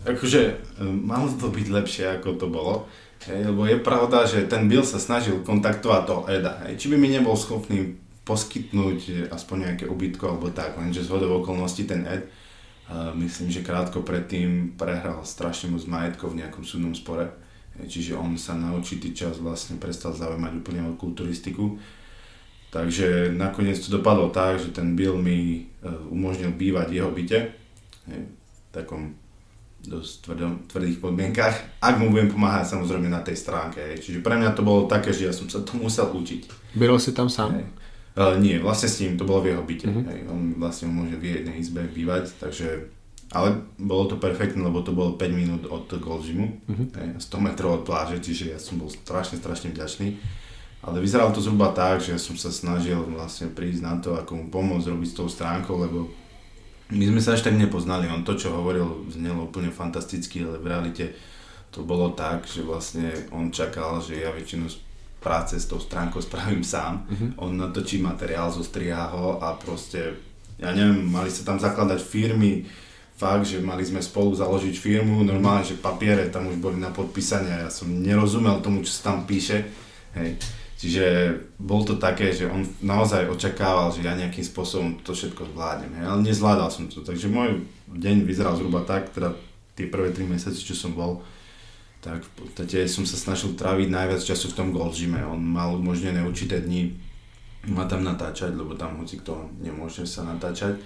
Akože, malo to byť lepšie, ako to bolo. Hej, lebo je pravda, že ten Bill sa snažil kontaktovať toho Eda. Hej. Či by mi nebol schopný poskytnúť aspoň nejaké ubytko alebo tak, lenže z hodov okolností ten Ed, uh, myslím, že krátko predtým prehral strašne moc majetkov v nejakom súdnom spore. Hej, čiže on sa na určitý čas vlastne prestal zaujímať úplne o kulturistiku. Takže nakoniec to dopadlo tak, že ten Bill mi uh, umožnil bývať jeho byte, hej, takom dosť tvrdom, tvrdých podmienkach, ak mu budem pomáhať samozrejme na tej stránke. Hej. Čiže pre mňa to bolo také, že ja som sa to musel učiť. Byl si tam sám? Hej. Uh, nie, vlastne s ním, to bolo v jeho byte. Uh-huh. Hej, on vlastne môže v jednej izbe bývať, takže... Ale bolo to perfektné, lebo to bolo 5 minút od Goldžimu, uh-huh. hej, 100 metrov od pláže, čiže ja som bol strašne, strašne vďačný. Ale vyzeralo to zhruba tak, že som sa snažil vlastne prísť na to, ako mu pomôcť robiť s tou stránkou, lebo my sme sa až tak nepoznali. On to, čo hovoril, znelo úplne fantasticky, ale v realite to bolo tak, že vlastne on čakal, že ja väčšinu práce s tou stránkou spravím sám. Uh-huh. On natočí materiál, zostriha ho a proste, ja neviem, mali sa tam zakladať firmy, fakt, že mali sme spolu založiť firmu, normálne, že papiere tam už boli na podpísanie, ja som nerozumel tomu, čo sa tam píše, hej. Čiže bol to také, že on naozaj očakával, že ja nejakým spôsobom to všetko zvládnem, hej. ale nezvládal som to, takže môj deň vyzeral zhruba tak, teda tie prvé 3 mesiace, čo som bol, tak v podstate som sa snažil tráviť najviac času v tom Gold Gyme. On mal umožnené určité dni ma tam natáčať, lebo tam hoci kto nemôže sa natáčať.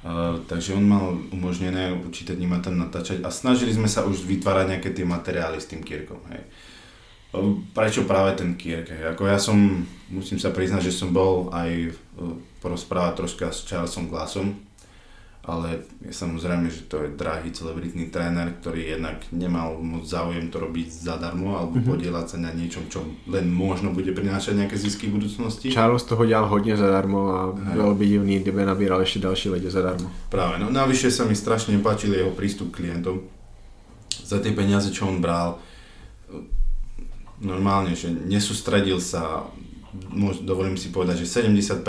Uh, takže on mal umožnené určité dni ma tam natáčať a snažili sme sa už vytvárať nejaké tie materiály s tým Kierkom. Hej. Uh, prečo práve ten Kierk? Hej? Ako ja som, musím sa priznať, že som bol aj uh, porozprávať troška s Charlesom Glassom, ale je samozrejme, že to je drahý celebritný tréner, ktorý jednak nemal moc záujem to robiť zadarmo alebo mm-hmm. podielať sa na niečom, čo len možno bude prinášať nejaké zisky v budúcnosti. Charles toho dělal hodně zadarmo a bylo by divný, kdyby nabíral ešte další lidi zadarmo. Práve, no navyše sa mi strašne nepáčil jeho prístup k klientom. Za tie peniaze, čo on bral, normálne, že nesústredil sa dovolím si povedať, že 70%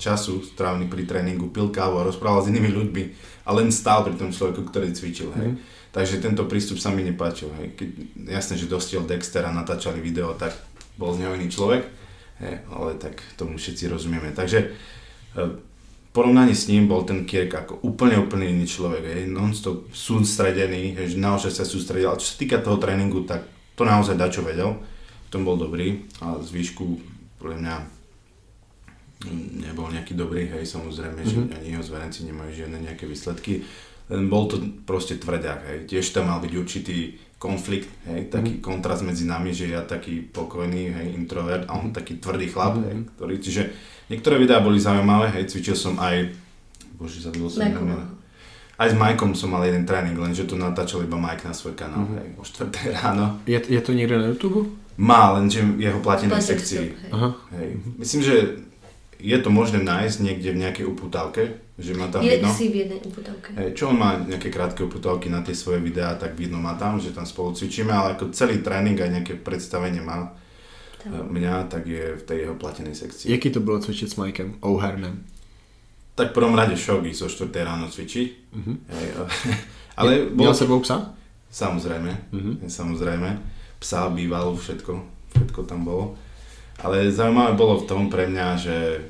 času strávený pri tréningu pil kávu a rozprával s inými ľuďmi a len stál pri tom človeku, ktorý cvičil. Hej. Mm. Takže tento prístup sa mi nepáčil. Hej. Keď, jasné, že dostiel Dexter a natáčali video, tak bol z neho iný človek, hej, ale tak tomu všetci rozumieme. Takže e, porovnaní s ním bol ten Kierk ako úplne, úplne iný človek, hej, non-stop sústredený, hej, že naozaj sa sústredil, ale čo sa týka toho tréningu, tak to naozaj dačo vedel, v tom bol dobrý a zvýšku podľa mňa nebol nejaký dobrý, hej, samozrejme, mm-hmm. že mhm. ani jeho zverenci nemajú žiadne nejaké výsledky, len bol to proste tvrdák, hej, tiež tam mal byť určitý konflikt, hej, taký mm-hmm. kontrast medzi nami, že ja taký pokojný, hej, introvert a on mm-hmm. taký tvrdý chlap, mm-hmm. hej, ktorý, čiže niektoré videá boli zaujímavé, hej, cvičil som aj, bože, zabudol som aj s Majkom som mal jeden tréning, lenže to natáčal iba Mike na svoj kanál, mm-hmm. hej, o 4 ráno. Je, je to niekde na YouTube? Má, lenže jeho platenej sekcii. Hej. Hej. Myslím, že je to možné nájsť niekde v nejakej uputávke, že má tam je vidno. si v jednej uputávke. Hej, čo on má nejaké krátke uputávky na tie svoje videá, tak vidno má tam, že tam spolu cvičíme, ale ako celý tréning aj nejaké predstavenie má tam. Mňa, tak je v tej jeho platenej sekcii. Jaký to bolo cvičiť s Mikem O'Harnem? Tak prvom rade šok ísť o 4 ráno cvičiť. Uh-huh. Hej, ale je, bolo... sebou psa? Samozrejme, uh-huh. samozrejme psa, bývalo, všetko, všetko tam bolo. Ale zaujímavé bolo v tom pre mňa, že e,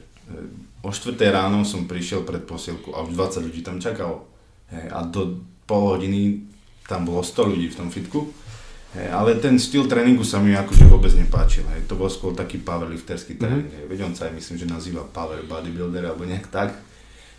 o 4 ráno som prišiel pred posielku a už 20 ľudí tam čakalo. Hej, a do pol hodiny tam bolo 100 ľudí v tom fitku. Hej, ale ten štýl tréningu sa mi akože vôbec nepáčil. Hej. To bol skôr taký powerlifterský tréning. Mm-hmm. Veď on sa aj myslím, že nazýva power bodybuilder alebo nejak tak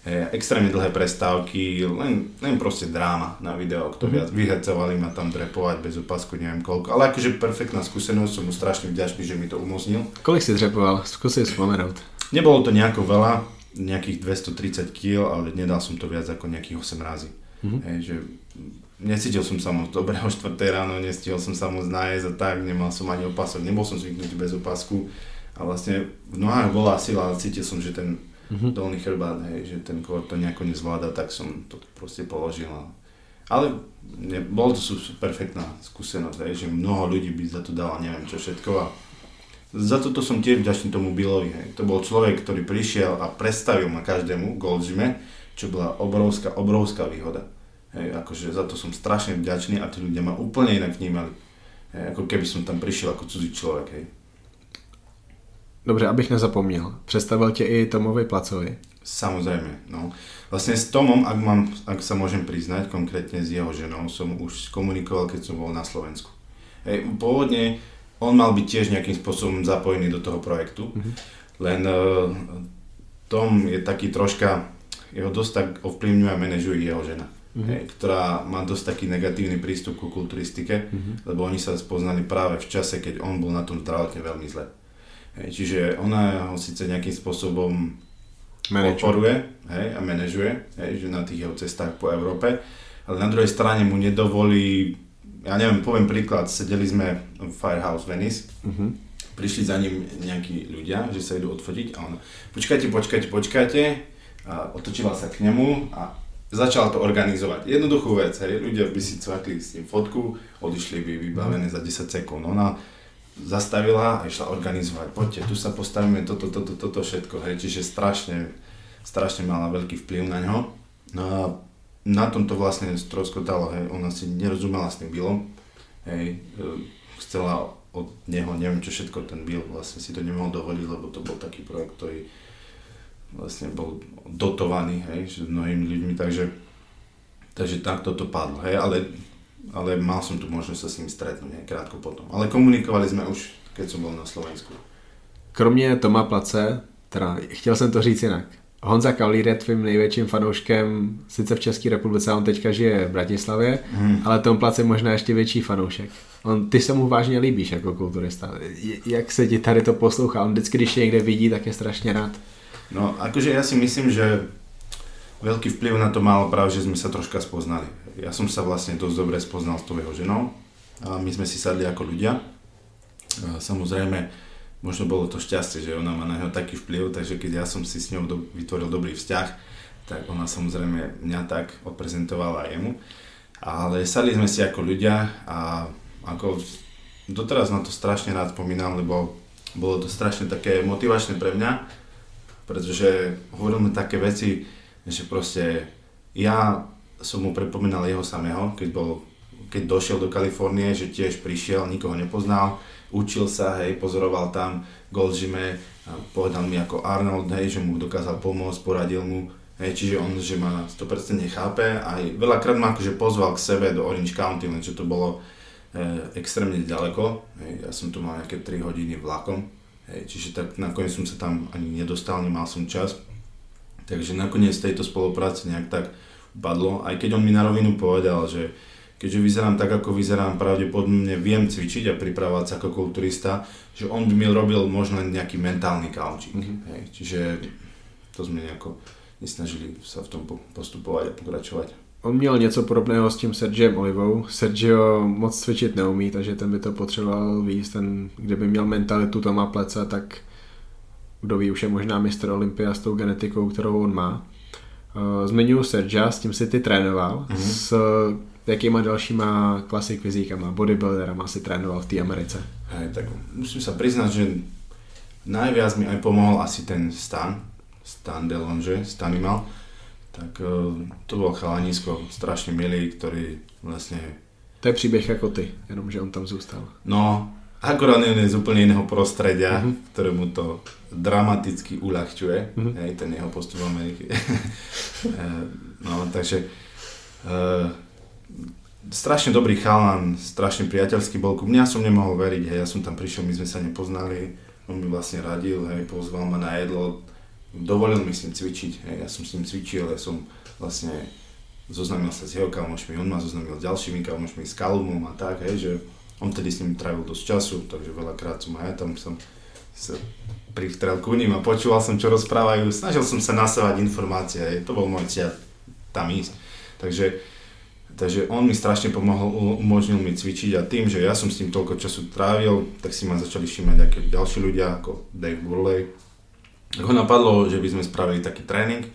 extrémne dlhé prestávky, len, len proste dráma na video, kto mm-hmm. viac vyhecovali ma tam drepovať bez opasku, neviem koľko, ale akože perfektná skúsenosť, som mu strašne vďačný, že mi to umožnil. Kolik si drepoval? Skúsim spomenúť. Nebolo to nejako veľa, nejakých 230 kg, ale nedal som to viac ako nejakých 8 razy. Mm-hmm. Hej, že necítil som sa moc dobre o 4 ráno, nestihol som sa moc nájsť a tak, nemal som ani opasok, nebol som zvyknutý bez opasku a vlastne v nohách bola sila, ale cítil som, že ten mm-hmm. dolný chrbát, hej, že ten kor to nejako nezvláda, tak som to proste položil. Ale ne, bol to perfektná skúsenosť, hej, že mnoho ľudí by za to dalo neviem čo všetko a za toto som tiež vďačný tomu Billovi. Hej. To bol človek, ktorý prišiel a predstavil ma každému Goldzime, čo bola obrovská, obrovská výhoda. Hej, akože za to som strašne vďačný a tí ľudia ma úplne inak vnímali. Hej, ako keby som tam prišiel ako cudzí človek. Hej. Dobře, abych nezapomněl. Představil tě i Tomovi Placovi. Samozrejme, no. Vlastne s Tomom, ak, mám, ak sa môžem priznať, konkrétne s jeho ženou, som už komunikoval, keď som bol na Slovensku. Hej, pôvodne on mal byť tiež nejakým spôsobom zapojený do toho projektu, mm-hmm. len uh, Tom je taký troška, jeho dosť tak ovplyvňuje a manažuje jeho žena. Mm-hmm. Hej, ktorá má dosť taký negatívny prístup ku kulturistike, mm-hmm. lebo oni sa spoznali práve v čase, keď on bol na tom zdravotne veľmi zle. Čiže ona ho síce nejakým spôsobom Manažuje. podporuje hej, a manažuje, hej, že na tých jeho cestách po Európe, ale na druhej strane mu nedovolí, ja neviem, poviem príklad, sedeli sme v Firehouse Venice, Mhm. prišli za ním nejakí ľudia, že sa idú odfotiť a ona, počkajte, počkajte, počkajte, a otočila sa k nemu a začala to organizovať. Jednoduchú vec, hej, ľudia by si cvakli s ním fotku, odišli by vybavené za 10 sekúnd. Ona zastavila a išla organizovať, poďte, tu sa postavíme toto, toto, toto všetko, hej, čiže strašne, strašne mala veľký vplyv na ňo. No a na tom to vlastne stroskotalo, hej, ona si nerozumela s tým Billom, hej, e, chcela od neho, neviem čo všetko, ten Bill vlastne si to nemohol dovoliť, lebo to bol taký projekt, ktorý vlastne bol dotovaný, hej, mnohými ľuďmi, takže, takže takto to padlo, hej, ale, ale mal som tu možnosť sa s ním stretnúť, hej, krátko potom. Ale komunikovali sme už, keď som bol na Slovensku. Kromě Toma Place, teda chtěl jsem to říct jinak. Honza Kavlír je tvým největším fanouškem, sice v České republice, on teďka žije v Bratislavě, Hmm. ale Tom Place je možná ještě větší fanoušek. On, ty se mu vážně líbíš jako kulturista. Jak se ti tady to poslouchá? On vždycky, když tě někde vidí, tak je strašně rád. No, akože ja si myslím, že veľký vplyv na to malo práve, že sme sa troška spoznali. Ja som sa vlastne dosť dobre spoznal s tou jeho ženou a my sme si sadli ako ľudia. A samozrejme, možno bolo to šťastie, že ona má na neho taký vplyv, takže keď ja som si s ňou do, vytvoril dobrý vzťah, tak ona samozrejme mňa tak odprezentovala jemu. Ale sadli sme si ako ľudia a ako doteraz na to strašne rád spomínam, lebo bolo to strašne také motivačné pre mňa, pretože hovoril mi také veci, že proste ja som mu pripomínal jeho samého, keď, bol, keď došiel do Kalifornie, že tiež prišiel, nikoho nepoznal, učil sa, hej, pozoroval tam Gold Gyme, a povedal mi ako Arnold, hej, že mu dokázal pomôcť, poradil mu, hej, čiže on, že ma 100% chápe a aj veľakrát ma akože pozval k sebe do Orange County, lenže to bolo e, extrémne ďaleko, hej, ja som tu mal nejaké 3 hodiny vlakom, hej, čiže tak nakoniec som sa tam ani nedostal, nemal som čas, takže nakoniec tejto spolupráce nejak tak padlo, aj keď on mi na rovinu povedal, že keďže vyzerám tak, ako vyzerám, pravdepodobne viem cvičiť a pripravovať sa ako kulturista, že on by mi robil možno nejaký mentálny kaučík. Mhm. Hej, čiže to sme nejako nesnažili sa v tom po- postupovať a pokračovať. On měl něco podobného s tím Sergiem Olivou. Sergio moc cvičit neumí, takže ten by to potřeboval víc. Ten, kdyby měl mentalitu Toma Plece, tak kdo ví, už je možná mistr Olympia s tou genetikou, kterou on má. Uh, Zmiňuji Sergia, s tím si ty trénoval. Mhm. S jakýma dalšíma klasik fyzíkama, bodybuilderama si trénoval v té Americe? Hej, tak musím sa priznať, že najviac mi aj pomohol asi ten Stan, Stan Delonge, Stanimal. Tak eh, to bol chalanisko, strašne milý, ktorý vlastne To je příběh jako ty, jenom že on tam zůstal. No, akorát je z úplne iného prostredia, Mhm. mm-hmm. ktorému to dramaticky uľahčuje, Mhm. mm-hmm. hej, ten jeho postup Ameriky. Eh, no, takže uh, strašne dobrý chalan, strašne priateľský bol ku mňa, som nemohol veriť, hej, ja som tam prišiel, my sme sa nepoznali, on mi vlastne radil, hej, pozval ma na jedlo, dovolil mi s ním cvičiť, hej, ja som s ním cvičil, ja som vlastne zoznamil sa s jeho kamošmi, on ma zoznamil s ďalšími kamošmi, s Kalumom a tak, hej, že on tedy s ním trávil dosť času, takže veľakrát som aj ja tam som sa privtrel ku ním a počúval som, čo rozprávajú, snažil som sa nasávať informácie, hej, to bol môj cieľ tam ísť. Takže, takže on mi strašne pomohol, umožnil mi cvičiť a tým, že ja som s tým toľko času trávil, tak si ma začali všímať nejaké ďalší ľudia, ako Dave Burley. Tak ho napadlo, že by sme spravili taký tréning,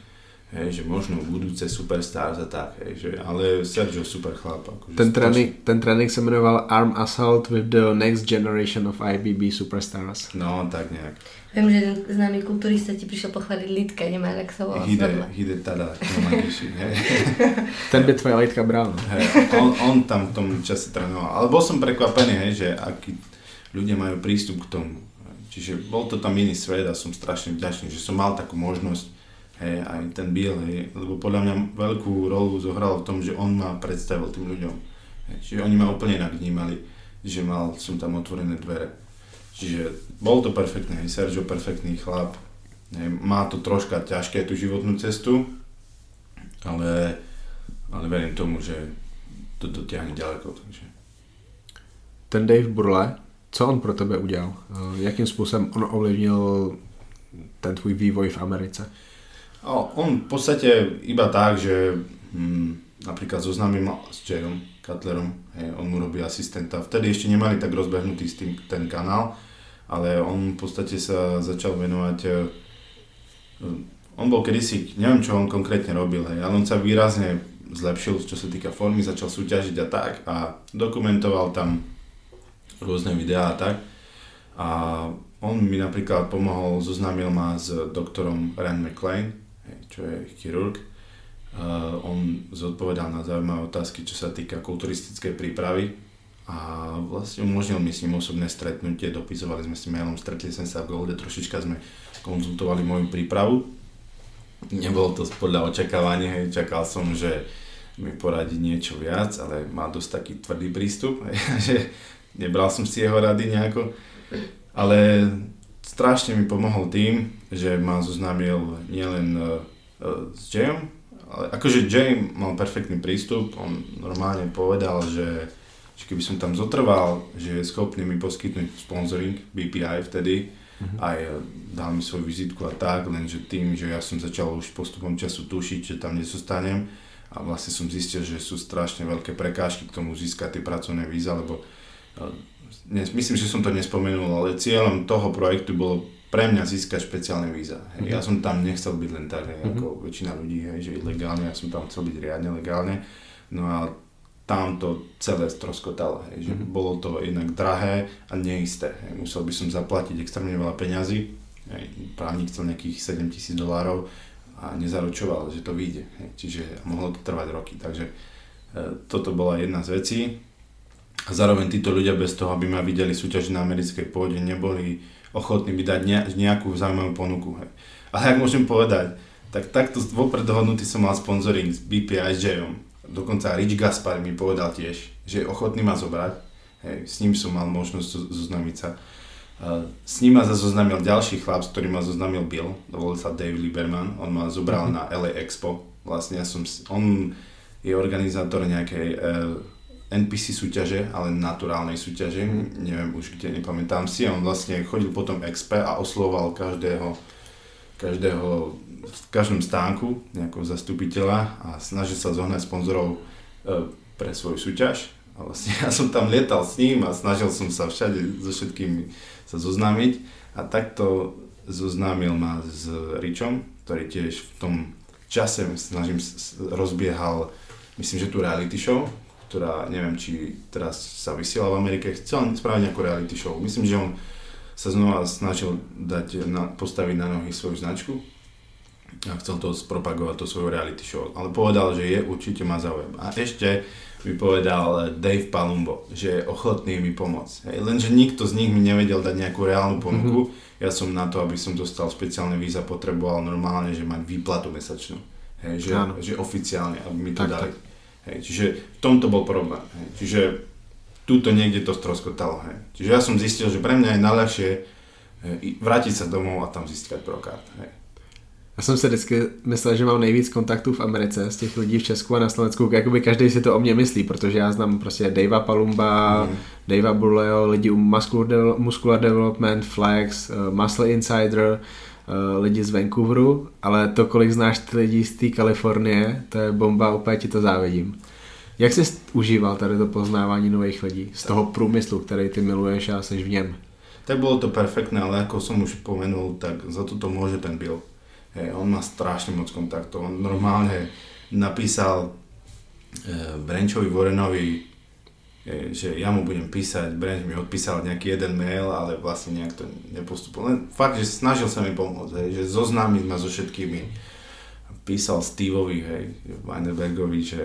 hej, že možno budúce superstars a tak, hej, že, ale Sergio super chlap. Akože Ten trénink, ten trénink se jmenoval Arm Assault with the Next Generation of IBB Superstars. No, tak nejak. Viem, že ten známy kulturista ti prišiel pochváliť Lidka, nemá jak sa volá Hide, hide tada, hej. Ten by tvoje litka bral. No. Hej, on, on tam v tom čase trénoval. Ale bol som prekvapený, hej, že aký ľudia majú prístup k tomu. Čiže bol to tam iný svet a som strašne vďačný, že som mal takú možnosť, hej, aj ten Bill, hej, lebo podľa mňa veľkú rolu zohral v tom, že on ma predstavil tým ľuďom. Hej, čiže oni ma úplne inak vnímali, že mal som tam otvorené dvere. Čiže bol to perfektné, hej, Sergio perfektný chlap, hej, má to troška ťažké tú životnú cestu, ale, ale verím tomu, že to dotiahne ďaleko. Takže. Ten Dave Burle, co on pro tebe udělal? Eh, jakým způsobem on ovlivnil ten tvůj vývoj v Americe? On v podstate iba tak, že hm, napríklad zoznámil s Jayom Cutlerom, hej, on mu robí asistenta. Vtedy ešte nemali tak rozbehnutý s tým, ten kanál, ale on v podstate sa začal venovať eh, on bol kedysi, neviem čo on konkrétne robil, hej, ale on sa výrazne zlepšil, čo sa týka formy, začal súťažiť a tak a dokumentoval tam rôzne videá a tak. A on mi napríklad pomohol, zoznámil ma s doktorom Rand McLean, čo je chirurg. Uh, on zodpovedal na zaujímavé otázky, čo sa týka kulturistickej prípravy a vlastne umožnil mi s ním osobné stretnutie, dopisovali sme si mailom, stretli sme sa v Golde, trošička sme konzultovali moju prípravu. Nebolo to podľa očakávania, čakal som, že mi poradí niečo viac, ale má dosť taký tvrdý prístup, že nebral som si jeho rady nejako, ale strašne mi pomohol tým, že ma zoznámil nielen uh, s Jayom, ale akože Jay mal perfektný prístup, on normálne povedal, že, že keby som tam zotrval, že je schopný mi poskytnúť sponsoring BPI vtedy, mm-hmm. aj uh, dal mi svoju vizitku a tak, lenže tým, že ja som začal už postupom času tušiť, že tam nezostanem a vlastne som zistil, že sú strašne veľké prekážky k tomu získať tie pracovné víza, lebo myslím, že som to nespomenul, ale cieľom toho projektu bolo pre mňa získať špeciálne víza. Hej. Mm-hmm. Ja som tam nechcel byť len tak, hej, mm-hmm. ako väčšina ľudí, hej, že ilegálne, ja som tam chcel byť riadne legálne. No a tam to celé stroskotalo, hej, že mm-hmm. bolo to jednak drahé a neisté. Hej. Musel by som zaplatiť extrémne veľa peňazí, hej. právnik chcel nejakých 7000 dolárov a nezaručoval, že to vyjde. Hej. Čiže mohlo to trvať roky. Takže e, toto bola jedna z vecí. A zároveň títo ľudia bez toho, aby ma videli súťažiť na americkej pôde, neboli ochotní mi dať nejakú zaujímavú ponuku. Hej. Ale ak môžem povedať, tak takto vopred dohodnutý som mal sponsoring s BPI s Jayom. Dokonca Rich Gaspar mi povedal tiež, že je ochotný ma zobrať. Hej, s ním som mal možnosť zoznamiť sa. S ním ma zoznámil ďalší chlap, s ktorým ma zoznámil Bill, dovolil sa Dave Lieberman, on ma zobral mm-hmm. na LA Expo. Vlastne ja som, on je organizátor nejakej uh, NPC súťaže, ale naturálnej súťaže, mm. neviem už kde, nepamätám si, on vlastne chodil potom XP a oslovoval každého, každého v každom stánku nejakého zastupiteľa a snažil sa zohnať sponzorov e, pre svoju súťaž. A vlastne ja som tam lietal s ním a snažil som sa všade so všetkými sa zoznámiť a takto zoznámil ma s Richom, ktorý tiež v tom čase snažím rozbiehal, myslím, že tu reality show, ktorá neviem, či teraz sa vysiela v Amerike, chcel spraviť nejakú reality show. Myslím, že on sa znova snažil dať na, postaviť na nohy svoju značku a chcel to spropagovať, to svoju reality show. Ale povedal, že je, určite má záujem. A ešte mi povedal Dave Palumbo, že je ochotný mi pomôcť. Hej, lenže nikto z nich mi nevedel dať nejakú reálnu ponuku. Mm-hmm. Ja som na to, aby som dostal špeciálne víza, potreboval normálne, že mať výplatu mesačnú. Hej, že, že oficiálne, aby mi to tak, dali. Tak. Hej, čiže v tomto bol problém. Hej. Čiže túto niekde to stroskotalo. Hej. Čiže ja som zistil, že pre mňa je najľahšie vrátiť sa domov a tam získať prokart. Hej. Já jsem se vždycky myslel, že mám nejvíc kontaktů v Americe z těch lidí v Česku a na Slovensku, jakoby každý si to o mě myslí, protože já znám prostě Davea Palumba, mm. Davea Burleo, lidi u Muscular, Development, Flex, uh, Muscle Insider, lidi z Vancouveru, ale to, kolik znáš ty lidi z té Kalifornie, to je bomba, úplně ti to závidím. Jak jsi užíval tady to poznávání nových lidí z toho průmyslu, který ty miluješ a jsi v něm? Tak bolo to perfektné, ale ako som už pomenul, tak za toto môže ten. Hej, on má strašne moc kontaktov. On normálne napísal e, Brenčovi Warrenovi že ja mu budem písať, Branch mi odpísal nejaký jeden mail, ale vlastne nejak to nepostupol. Len fakt, že snažil sa mi pomôcť, hej, že zoznámiť ma so všetkými. Písal Steveovi, hej, Weinbergovi, že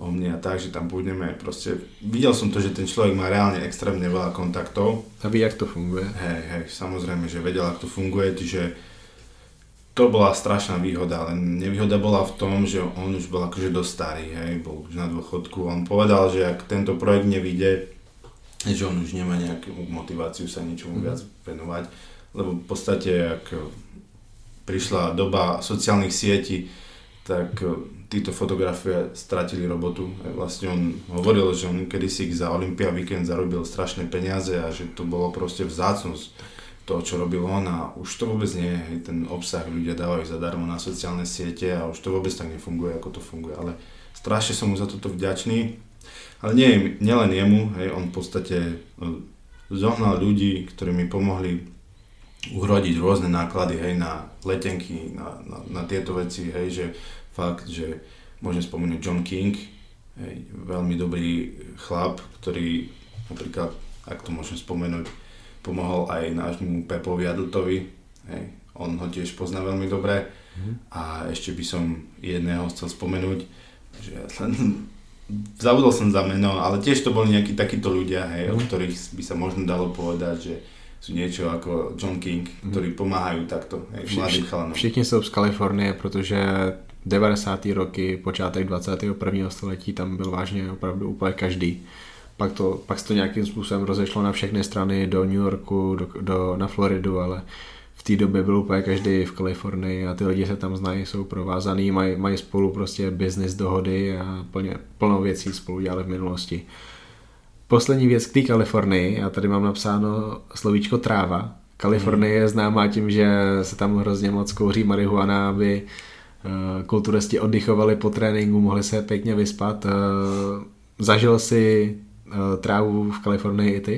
o mne a tak, že tam budeme proste, videl som to, že ten človek má reálne extrémne veľa kontaktov. A vie, jak to funguje. Hej, hej, samozrejme, že vedel, ako to funguje, čiže to bola strašná výhoda, len nevýhoda bola v tom, že on už bol akože dosť starý, hej, bol už na dôchodku. On povedal, že ak tento projekt nevíde, že on už nemá nejakú motiváciu sa ničomu mm. viac venovať, lebo v podstate ak prišla doba sociálnych sietí, tak e, títo fotografie stratili robotu. Vlastne on hovoril, že on kedysi za Olympia Weekend zarobil strašné peniaze a že to bolo proste vzácnosť toho, čo robil on a už to vôbec nie je. Ten obsah ľudia dávajú zadarmo na sociálne siete a už to vôbec tak nefunguje, ako to funguje. Ale strašne som mu za toto vďačný. Ale nie, nielen jemu, hej, on v podstate e, zohnal ľudí, ktorí mi pomohli uhrodiť rôzne náklady, hej, na letenky, na, na, na tieto veci, hej, že fakt, že môžem spomenúť John King, hej, veľmi dobrý chlap, ktorý napríklad, ak to môžem spomenúť, pomohol aj nášmu Pepovi Adltovi, hej, on ho tiež pozná veľmi dobre mm. a ešte by som jedného chcel spomenúť, že len zabudol som za meno, ale tiež to boli nejakí takíto ľudia, hej, mm. o ktorých by sa možno dalo povedať, že sú niečo ako John King, mhm. ktorí pomáhajú takto hej, mladým chalanom. Všichni jsou z Kalifornie, protože 90. roky, počátek 21. století, tam byl vážně opravdu úplně každý. Pak, to, pak to nějakým způsobem rozešlo na všechny strany, do New Yorku, do, do, na Floridu, ale v té době byl úplně každý v Kalifornii a ty lidi se tam znají, jsou provázaný, mají, mají spolu prostě business dohody a plně, plno věcí spolu dělali v minulosti. Poslední věc k té Kalifornii, já tady mám napsáno slovíčko tráva. Kalifornie je známá tím, že se tam hrozně moc kouří marihuana, aby eh, kulturisti oddychovali po tréninku, mohli se pěkně vyspat. Eh, zažil si trávu v Kalifornii i ty?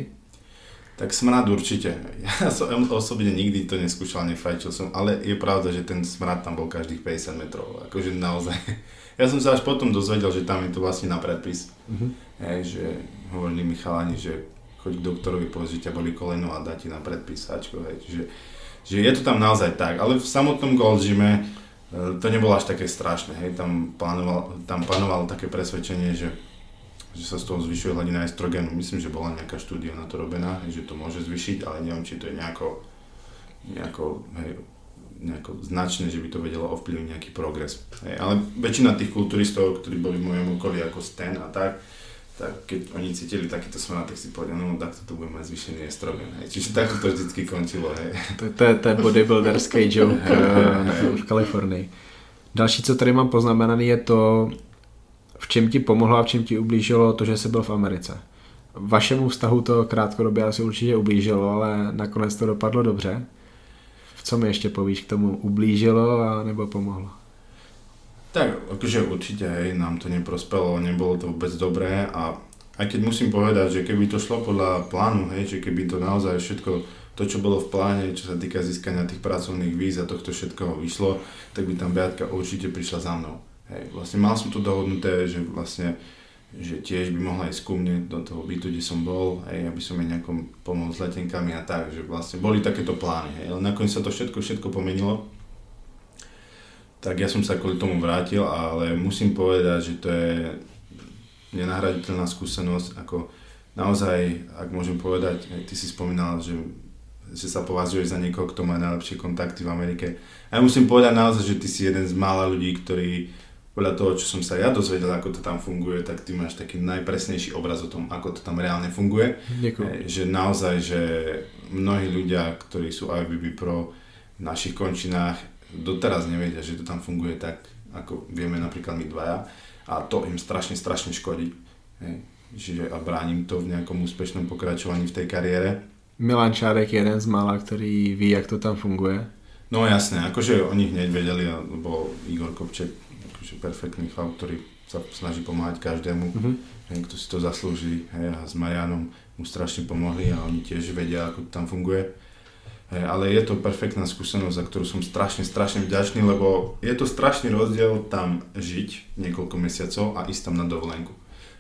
Tak smrad určite. Ja som osobne nikdy to neskúšal, nefajčil som, ale je pravda, že ten smrad tam bol každých 50 metrov. Akože naozaj. Ja som sa až potom dozvedel, že tam je to vlastne na predpis. Mm-hmm. Hej, že hovorili mi chalani, že choď k doktorovi, povedz, že ťa boli koleno a dá ti na predpis Ačko, hej. Čiže, že je to tam naozaj tak. Ale v samotnom Gold Gyme to nebolo až také strašné. Hej. Tam, plánoval, tam panovalo také presvedčenie, že že sa z toho zvyšuje hladina estrogenu. Myslím, že bola nejaká štúdia na to robená, že to môže zvyšiť, ale neviem, či to je nejako, nejako, hej, nejako značné, že by to vedelo ovplyvniť nejaký progres. Hej, ale väčšina tých kulturistov, ktorí boli v mojom okolí ako Sten a tak, tak keď oni cítili takýto smrad, tak si povedali, no tak to bude mať zvýšený estrogen. Hej. Čiže takto to vždycky končilo. Hej. To, to, to je bodybuilderský joke v Kalifornii. Další, co tady mám poznamenaný, je to, v čem ti pomohlo a v čem ti ublížilo to, že jsi byl v Americe. Vašemu vztahu to krátkodobě asi určitě ublížilo, ale nakonec to dopadlo dobře. Co mi ještě povíš k tomu ublížilo a nebo pomohlo? Tak, akože určite, hej, nám to neprospelo, nebolo to vôbec dobré a aj keď musím povedať, že keby to šlo podľa plánu, hej, že keby to naozaj všetko, to čo bolo v pláne, čo sa týka získania tých pracovných víz a tohto všetkoho vyšlo, tak by tam Beatka určite prišla za mnou. Hej, vlastne mal som to dohodnuté, že vlastne že tiež by mohla ísť ku mne do toho bytu, kde som bol, hej, aby som jej nejakom pomohol s letenkami a tak, že vlastne boli takéto plány, hej, ale nakoniec sa to všetko, všetko pomenilo. Tak ja som sa kvôli tomu vrátil, ale musím povedať, že to je nenahraditeľná skúsenosť, ako naozaj, ak môžem povedať, ty si spomínal, že, že sa považuješ za niekoho, kto má najlepšie kontakty v Amerike. A ja musím povedať naozaj, že ty si jeden z mála ľudí, ktorí podľa toho, čo som sa ja dozvedel, ako to tam funguje, tak ty máš taký najpresnejší obraz o tom, ako to tam reálne funguje. Ďakujem. Že naozaj, že mnohí ľudia, ktorí sú IBB Pro v našich končinách, doteraz nevedia, že to tam funguje tak, ako vieme napríklad my dvaja. A to im strašne, strašne škodí. Hej. Čiže a bránim to v nejakom úspešnom pokračovaní v tej kariére. Milan Čárek je jeden z mála, ktorý ví, jak to tam funguje. No jasné, akože oni hneď vedeli, lebo Igor Kopček akože perfektný chlap, ktorý sa snaží pomáhať každému, mm-hmm. hej, kto si to zaslúži. Hej, a s Marianom mu strašne pomohli a oni tiež vedia, ako to tam funguje. Hej, ale je to perfektná skúsenosť, za ktorú som strašne, strašne vďačný, lebo je to strašný rozdiel tam žiť niekoľko mesiacov a ísť tam na dovolenku.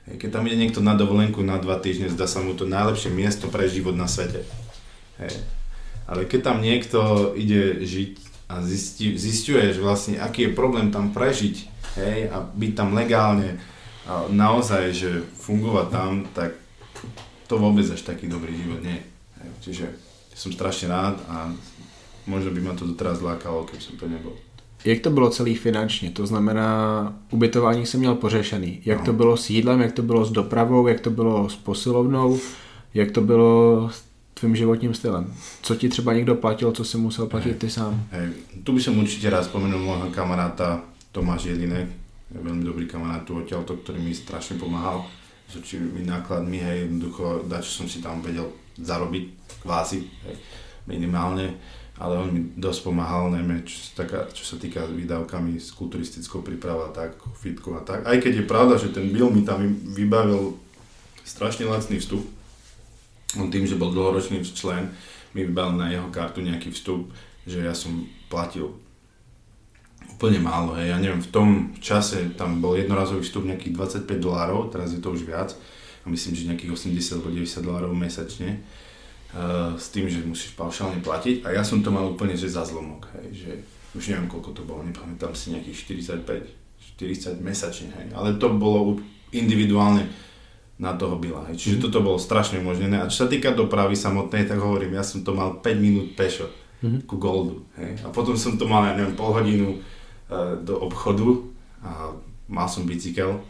Hej, keď tam ide niekto na dovolenku na dva týždne, zdá sa mu to najlepšie miesto pre život na svete. Hej. Ale keď tam niekto ide žiť a zisti, zistuje, že vlastne aký je problém tam prežiť hej, a byť tam legálne a naozaj, že fungovať tam, tak to vôbec až taký dobrý život nie je. Čiže som strašne rád a možno by ma to doteraz lákalo, keby som to nebol. Jak to bylo celý finančně? To znamená, ubytování jsem měl pořešený. Jak no. to bylo s jídlem, jak to bylo s dopravou, jak to bylo s posilovnou, jak to bylo s tvým životním stylem? Co ti třeba někdo platil, co si musel platit ty sám? Hej, tu by som určite raz spomenul môjho kamaráta Tomáš Jelinek, veľmi dobrý kamarát tu odtiaľto, ktorý mi strašne pomáhal s určitými nákladmi, hej, jednoducho dať, čo som si tam vedel zarobiť, kvázi, hej, minimálne, ale on mi dosť pomáhal, najmä čo, taká, čo sa týka výdavkami s kulturistickou prípravou a tak, fitku a tak. Aj keď je pravda, že ten Bill mi tam vybavil strašne lacný vstup, on tým, že bol dlhoročný člen, mi vybavil na jeho kartu nejaký vstup, že ja som platil úplne málo, hej. ja neviem, v tom čase tam bol jednorazový vstup nejakých 25 dolárov, teraz je to už viac, a myslím, že nejakých 80 alebo 90 dolárov mesačne, uh, s tým, že musíš paušálne platiť a ja som to mal úplne, že za zlomok, hej, že už neviem koľko to bolo, nepamätám si nejakých 45, 40 mesačne, hej, ale to bolo individuálne na toho byla, hej. čiže mm. toto bolo strašne umožnené a čo sa týka dopravy samotnej, tak hovorím, ja som to mal 5 minút pešo mm. ku Goldu, hej, a potom som to mal, ja neviem, pol hodinu do obchodu a mal som bicykel.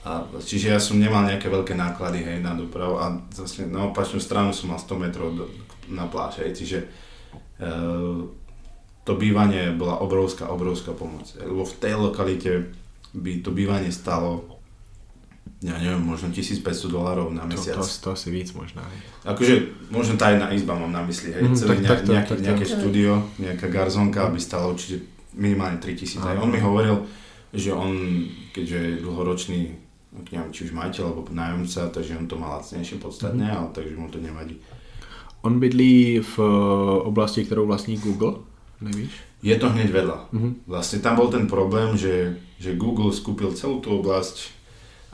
A, čiže ja som nemal nejaké veľké náklady hej, na dopravu a zase na opačnú stranu som mal 100 metrov do, na pláž, hej, čiže e, to bývanie bola obrovská, obrovská pomoc. Lebo v tej lokalite by to bývanie stalo ja neviem, možno 1500 dolárov na mesiac. To, to, to asi víc možná. Akože, možno tá jedna izba mám na mysli, hej, mm, celý tak, nejak, tak, nejaký, tak, nejaké tak. štúdio, nejaká garzonka by stala určite minimálne 3000. Aj on mi hovoril, že on, keďže je dlhoročný, neviem, či už majiteľ alebo nájomca, takže on to má lacnejšie podstatne, mm. ale takže mu to nevadí. On bydlí v oblasti, ktorou vlastní Google, nevíš? Je to hneď vedľa. Mm-hmm. Vlastne tam bol ten problém, že, že Google skúpil celú tú oblasť,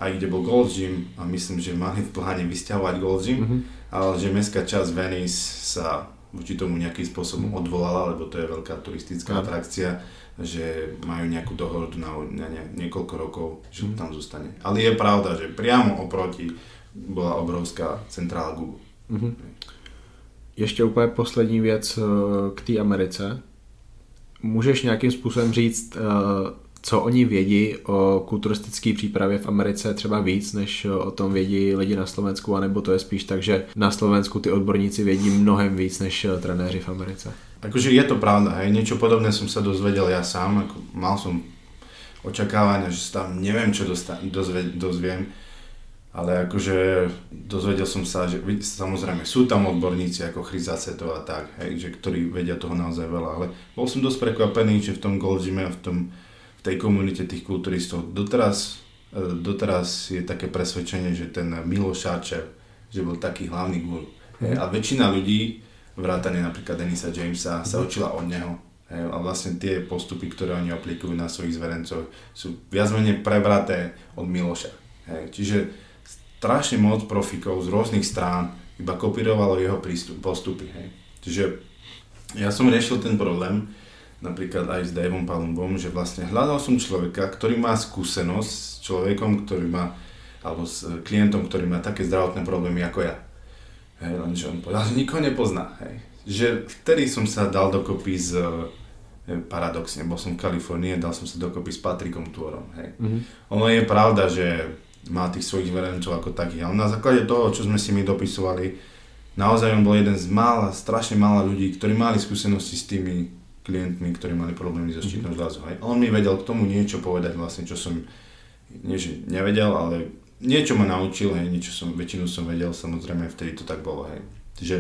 aj kde bol Gold Gym a myslím, že mali v pláne vysťahovať Gold Gym, mm-hmm. ale že mestská časť Venice sa voči tomu nejakým spôsobom odvolala, lebo to je veľká turistická atrakcia, že majú nejakú dohodu na, na ne, niekoľko rokov, že mm. tam zostane. Ale je pravda, že priamo oproti bola obrovská centrála Google. Mm-hmm. Ještě úplně poslední věc eh, k té Americe. Můžeš nějakým způsobem říct, eh, co oni vědí o kulturistické přípravě v Americe třeba víc, než o tom vědí lidi na Slovensku, anebo to je spíš tak, že na Slovensku ty odborníci vědí mnohem víc než trenéři v Americe? Akože je to pravda, hej, niečo podobné som sa dozvedel ja sám, ako mal som očakávania, že sa tam neviem čo dosta- dozve- dozviem, ale akože dozvedel som sa, že samozrejme sú tam odborníci ako Chryzaceto a tak, hej, že ktorí vedia toho naozaj veľa, ale bol som dosť prekvapený, že v tom Gold Gyme a v tom tej komunite tých kulturistov. Doteraz, e, doteraz je také presvedčenie, že ten Milo Šarčev, že bol taký hlavný guru. Mm. A väčšina ľudí, vrátane napríklad Denisa Jamesa, sa mhm. učila od neho. A vlastne tie postupy, ktoré oni aplikujú na svojich zverencov, sú viac menej prebraté od Miloša. Čiže strašne moc profikov z rôznych strán iba kopírovalo jeho prístup, postupy. Čiže ja som riešil ten problém, napríklad aj s Davom Palumbom, že vlastne hľadal som človeka, ktorý má skúsenosť s človekom, ktorý má, alebo s klientom, ktorý má také zdravotné problémy ako ja. Hej, lenže on povedal, že nikoho nepozná. Hej. Že vtedy som sa dal dokopy s, paradoxne, bol som v Kalifornii, dal som sa dokopy s Patrikom Tvorom. Hej. Mm-hmm. Ono je pravda, že má tých svojich verencov ako takých, ale na základe toho, čo sme si my dopisovali, naozaj on bol jeden z mála, strašne mála ľudí, ktorí mali skúsenosti s tými klientmi, ktorí mali problémy so štítnou mhm. žľazou. Hej. On mi vedel k tomu niečo povedať vlastne, čo som nie, že nevedel, ale niečo ma naučil, hej, niečo som, väčšinu som vedel, samozrejme vtedy to tak bolo. Hej. Takže,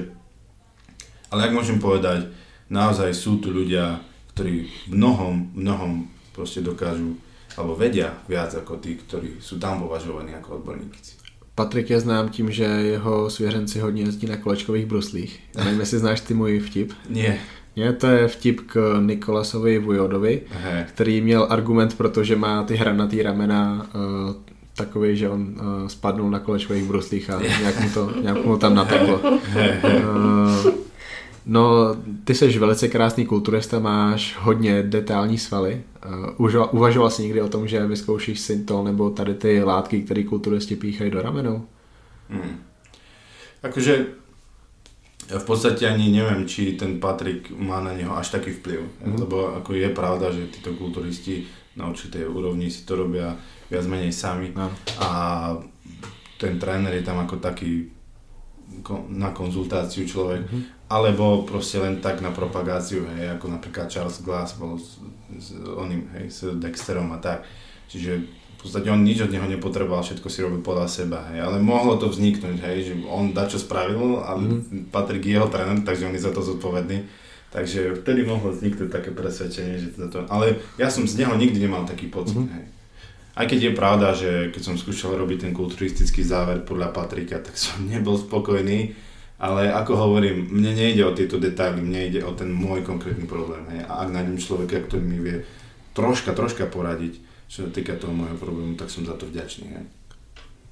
ale ak môžem povedať, naozaj sú tu ľudia, ktorí mnohom, mnohom proste dokážu alebo vedia viac ako tí, ktorí sú tam považovaní ako odborníci. Patrik je znám tím, že jeho svěřenci hodně jezdí na kolečkových bruslích. Nevím, jestli znáš ty můj vtip. Nie. Je to je vtip k Nikolasovi Vujodovi, Aha. který měl argument, protože má ty hranatý ramena uh, takový, že on uh, spadnul na kolečkových bruslích a nějak mu, to, nějak mu tam nateklo. Uh, no, ty jsi velice krásný kulturista, máš hodně detailní svaly. Uh, uvažoval jsi někdy o tom, že vyzkoušíš syntol nebo tady ty látky, které kulturisti píchají do ramenou? Hmm. Akože v podstate ani neviem, či ten Patrik má na neho až taký vplyv. Mm. Lebo ako je pravda, že títo kulturisti na určitej úrovni si to robia viac menej sami. No. A ten tréner je tam ako taký na konzultáciu človek, mm-hmm. alebo proste len tak na propagáciu, hej, ako napríklad Charles Glass bol s, s oným, hej, s Dexterom a tak. Čiže v podstate on nič od neho nepotreboval, všetko si robil podľa seba, hej, ale mohlo to vzniknúť, hej, že on da čo spravil, ale mm-hmm. patrí k jeho tréner, takže on je za to zodpovedný. Takže vtedy mohlo vzniknúť také presvedčenie, že to, ale ja som z neho nikdy nemal taký pocit, mm-hmm. hej. Aj keď je pravda, že keď som skúšal robiť ten kulturistický záver podľa Patrika, tak som nebol spokojný, ale ako hovorím, mne nejde o tieto detaily, mne ide o ten môj konkrétny problém. Hej. A ak nájdem človeka, ktorý mi vie troška, troška poradiť, čo týka toho môjho problému, tak som za to vďačný. Hej.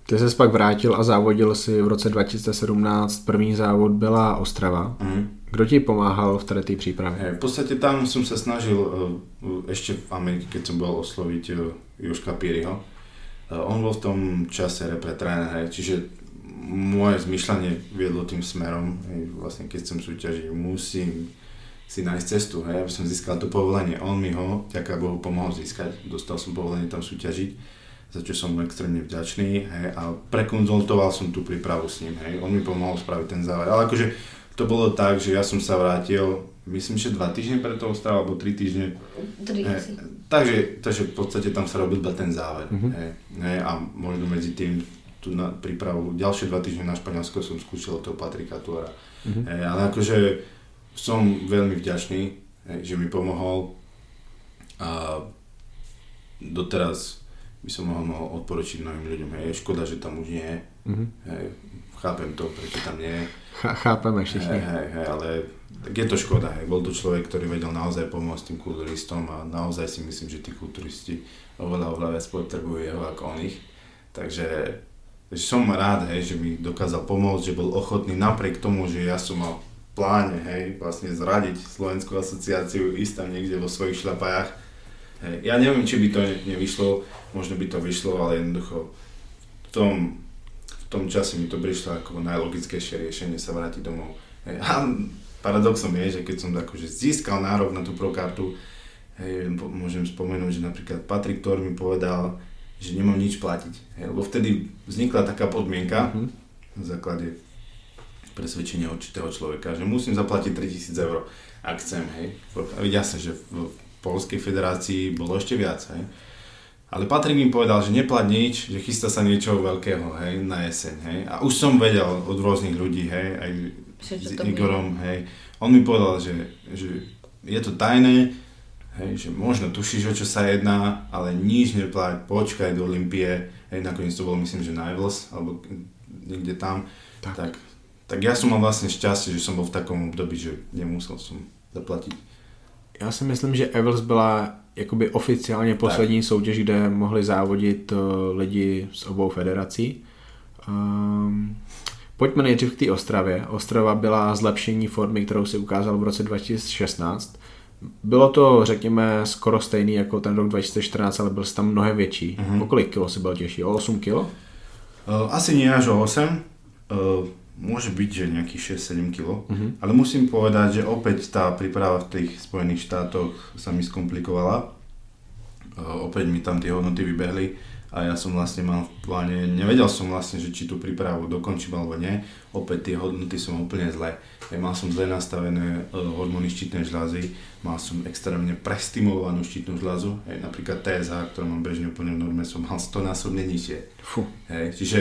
Ty se pak vrátil a závodil si v roce 2017. První závod byla Ostrava. Mm. Kdo ti pomáhal v té přípravě? V podstate tam som sa snažil eh, ešte v Amerike, keď som bol osloviť eh, Joška Píriho. Eh, on bol v tom čase repre tréner, čiže moje zmyšľanie viedlo tým smerom, vlastne keď som súťažiť, musím si nájsť cestu, hej, aby som získal to povolenie. On mi ho, ďaká Bohu, pomohol získať. Dostal som povolenie tam súťažiť za čo som extrémne vďačný hej, a prekonzultoval som tú prípravu s ním, hej. on mi pomohol spraviť ten záver, ale akože to bolo tak, že ja som sa vrátil, myslím, že dva týždne pred toho stále, alebo tri týždne. Tri hej, takže, takže v podstate tam sa robil iba ten záver. Mm-hmm. Hej, hej, a možno medzi tým tú na prípravu, ďalšie dva týždne na Španielsko som skúšal toho Patrika Tuara. Mm-hmm. Ale akože som veľmi vďačný, hej, že mi pomohol a doteraz by som mohol, mohol odporučiť novým ľuďom. Hej, je škoda, že tam už nie je. Mm-hmm. Hej, chápem to, prečo tam nie je. Ch- chápeme všichni. Hej, hej, hej, ale tak je to škoda. Hej. Bol to človek, ktorý vedel naozaj pomôcť tým kulturistom a naozaj si myslím, že tí kulturisti oveľa, oveľa viac potrebujú jeho ako on ich. Takže, takže som rád, hej, že mi dokázal pomôcť, že bol ochotný napriek tomu, že ja som mal pláne, hej, vlastne zradiť Slovenskú asociáciu, ísť tam niekde vo svojich šľapajách. Hej. Ja neviem, či by to nevyšlo, možno by to vyšlo, ale jednoducho v tom, v tom čase mi to prišlo ako najlogickejšie riešenie sa vrátiť domov. Hej. A paradoxom je, že keď som akože získal nárok na tú prokartu, hej, môžem spomenúť, že napríklad Patrik Thor mi povedal, že nemám nič platiť. Hej, lebo vtedy vznikla taká podmienka mm-hmm. na základe presvedčenia určitého človeka, že musím zaplatiť 3000 eur, ak chcem. Hej. Jasne, že v Polskej federácii bolo ešte viac. Hej. Ale Patrik mi povedal, že neplat nič, že chystá sa niečo veľkého, hej, na jeseň, hej. A už som vedel od rôznych ľudí, hej, aj s Igorom, hej. On mi povedal, že, že je to tajné, hej, že možno tušíš, o čo sa jedná, ale nič neplať, počkaj do Olympie, hej, nakoniec to bolo myslím, že na Evels, alebo niekde tam, tak. tak, tak ja som mal vlastne šťastie, že som bol v takom období, že nemusel som zaplatiť. Já si myslím, že Evels byla jakoby oficiálně poslední tak. soutěž, kde mohli závodit uh, lidi z obou federací. Um, pojďme nejdřív k té Ostravě. Ostrava byla zlepšení formy, kterou si ukázal v roce 2016. Bylo to, řekněme, skoro stejný jako ten rok 2014, ale byl jsi tam mnohem větší. Uh-huh. O kolik kilo si byl těžší? O 8 kilo? Uh, asi nie až o 8. Môže byť, že nejakých 6-7 kg, uh-huh. ale musím povedať, že opäť tá príprava v tých Spojených štátoch sa mi skomplikovala. Uh, opäť mi tam tie hodnoty vybehli a ja som vlastne mal v pláne, nevedel som vlastne, že či tú prípravu dokončím alebo nie. Opäť tie hodnoty som úplne zlé. Ja mal som zle nastavené uh, hormóny štítnej žľazy, mal som extrémne prestimulovanú štítnu žľazu, hej, napríklad TSH, ktorú mám bežne úplne v norme, som mal 100 násobne nižšie. Hej, čiže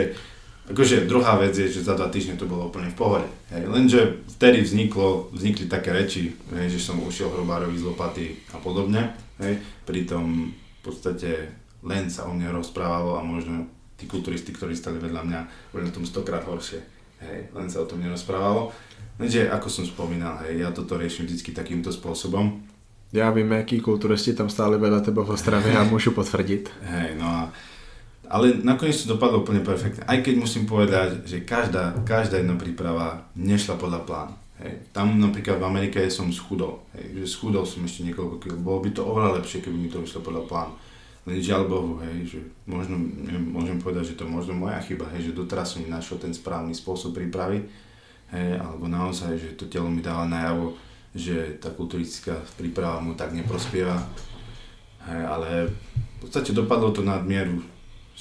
Akože druhá vec je, že za dva týždne to bolo úplne v pohode. Hej. Lenže vtedy vzniklo, vznikli také reči, hej, že som ušiel hrobárovi z lopaty a podobne. Hej. Pritom v podstate len sa o mne rozprávalo a možno tí kulturisti, ktorí stali vedľa mňa, boli na tom stokrát horšie. Hej. Len sa o tom nerozprávalo. Lenže ako som spomínal, hej, ja toto riešim vždy takýmto spôsobom. Já vím, jaký kulturisti tam stáli vedľa teba v Ostravě a môžu potvrdit. Hej, no a ale nakoniec to dopadlo úplne perfektne. Aj keď musím povedať, že každá, každá jedna príprava nešla podľa plánu. Hej. Tam napríklad v Amerike som schudol. Hej. Že schudol som ešte niekoľko kg. Bolo by to oveľa lepšie, keby mi to vyšlo podľa plánu. Len žiaľ Bohu, hej, že možno, môžem povedať, že to možno moja chyba, hej, že doteraz som nenašiel ten správny spôsob prípravy, hej, alebo naozaj, že to telo mi dáva najavo, že tá kulturistická príprava mu tak neprospieva, hej, ale v podstate dopadlo to nadmieru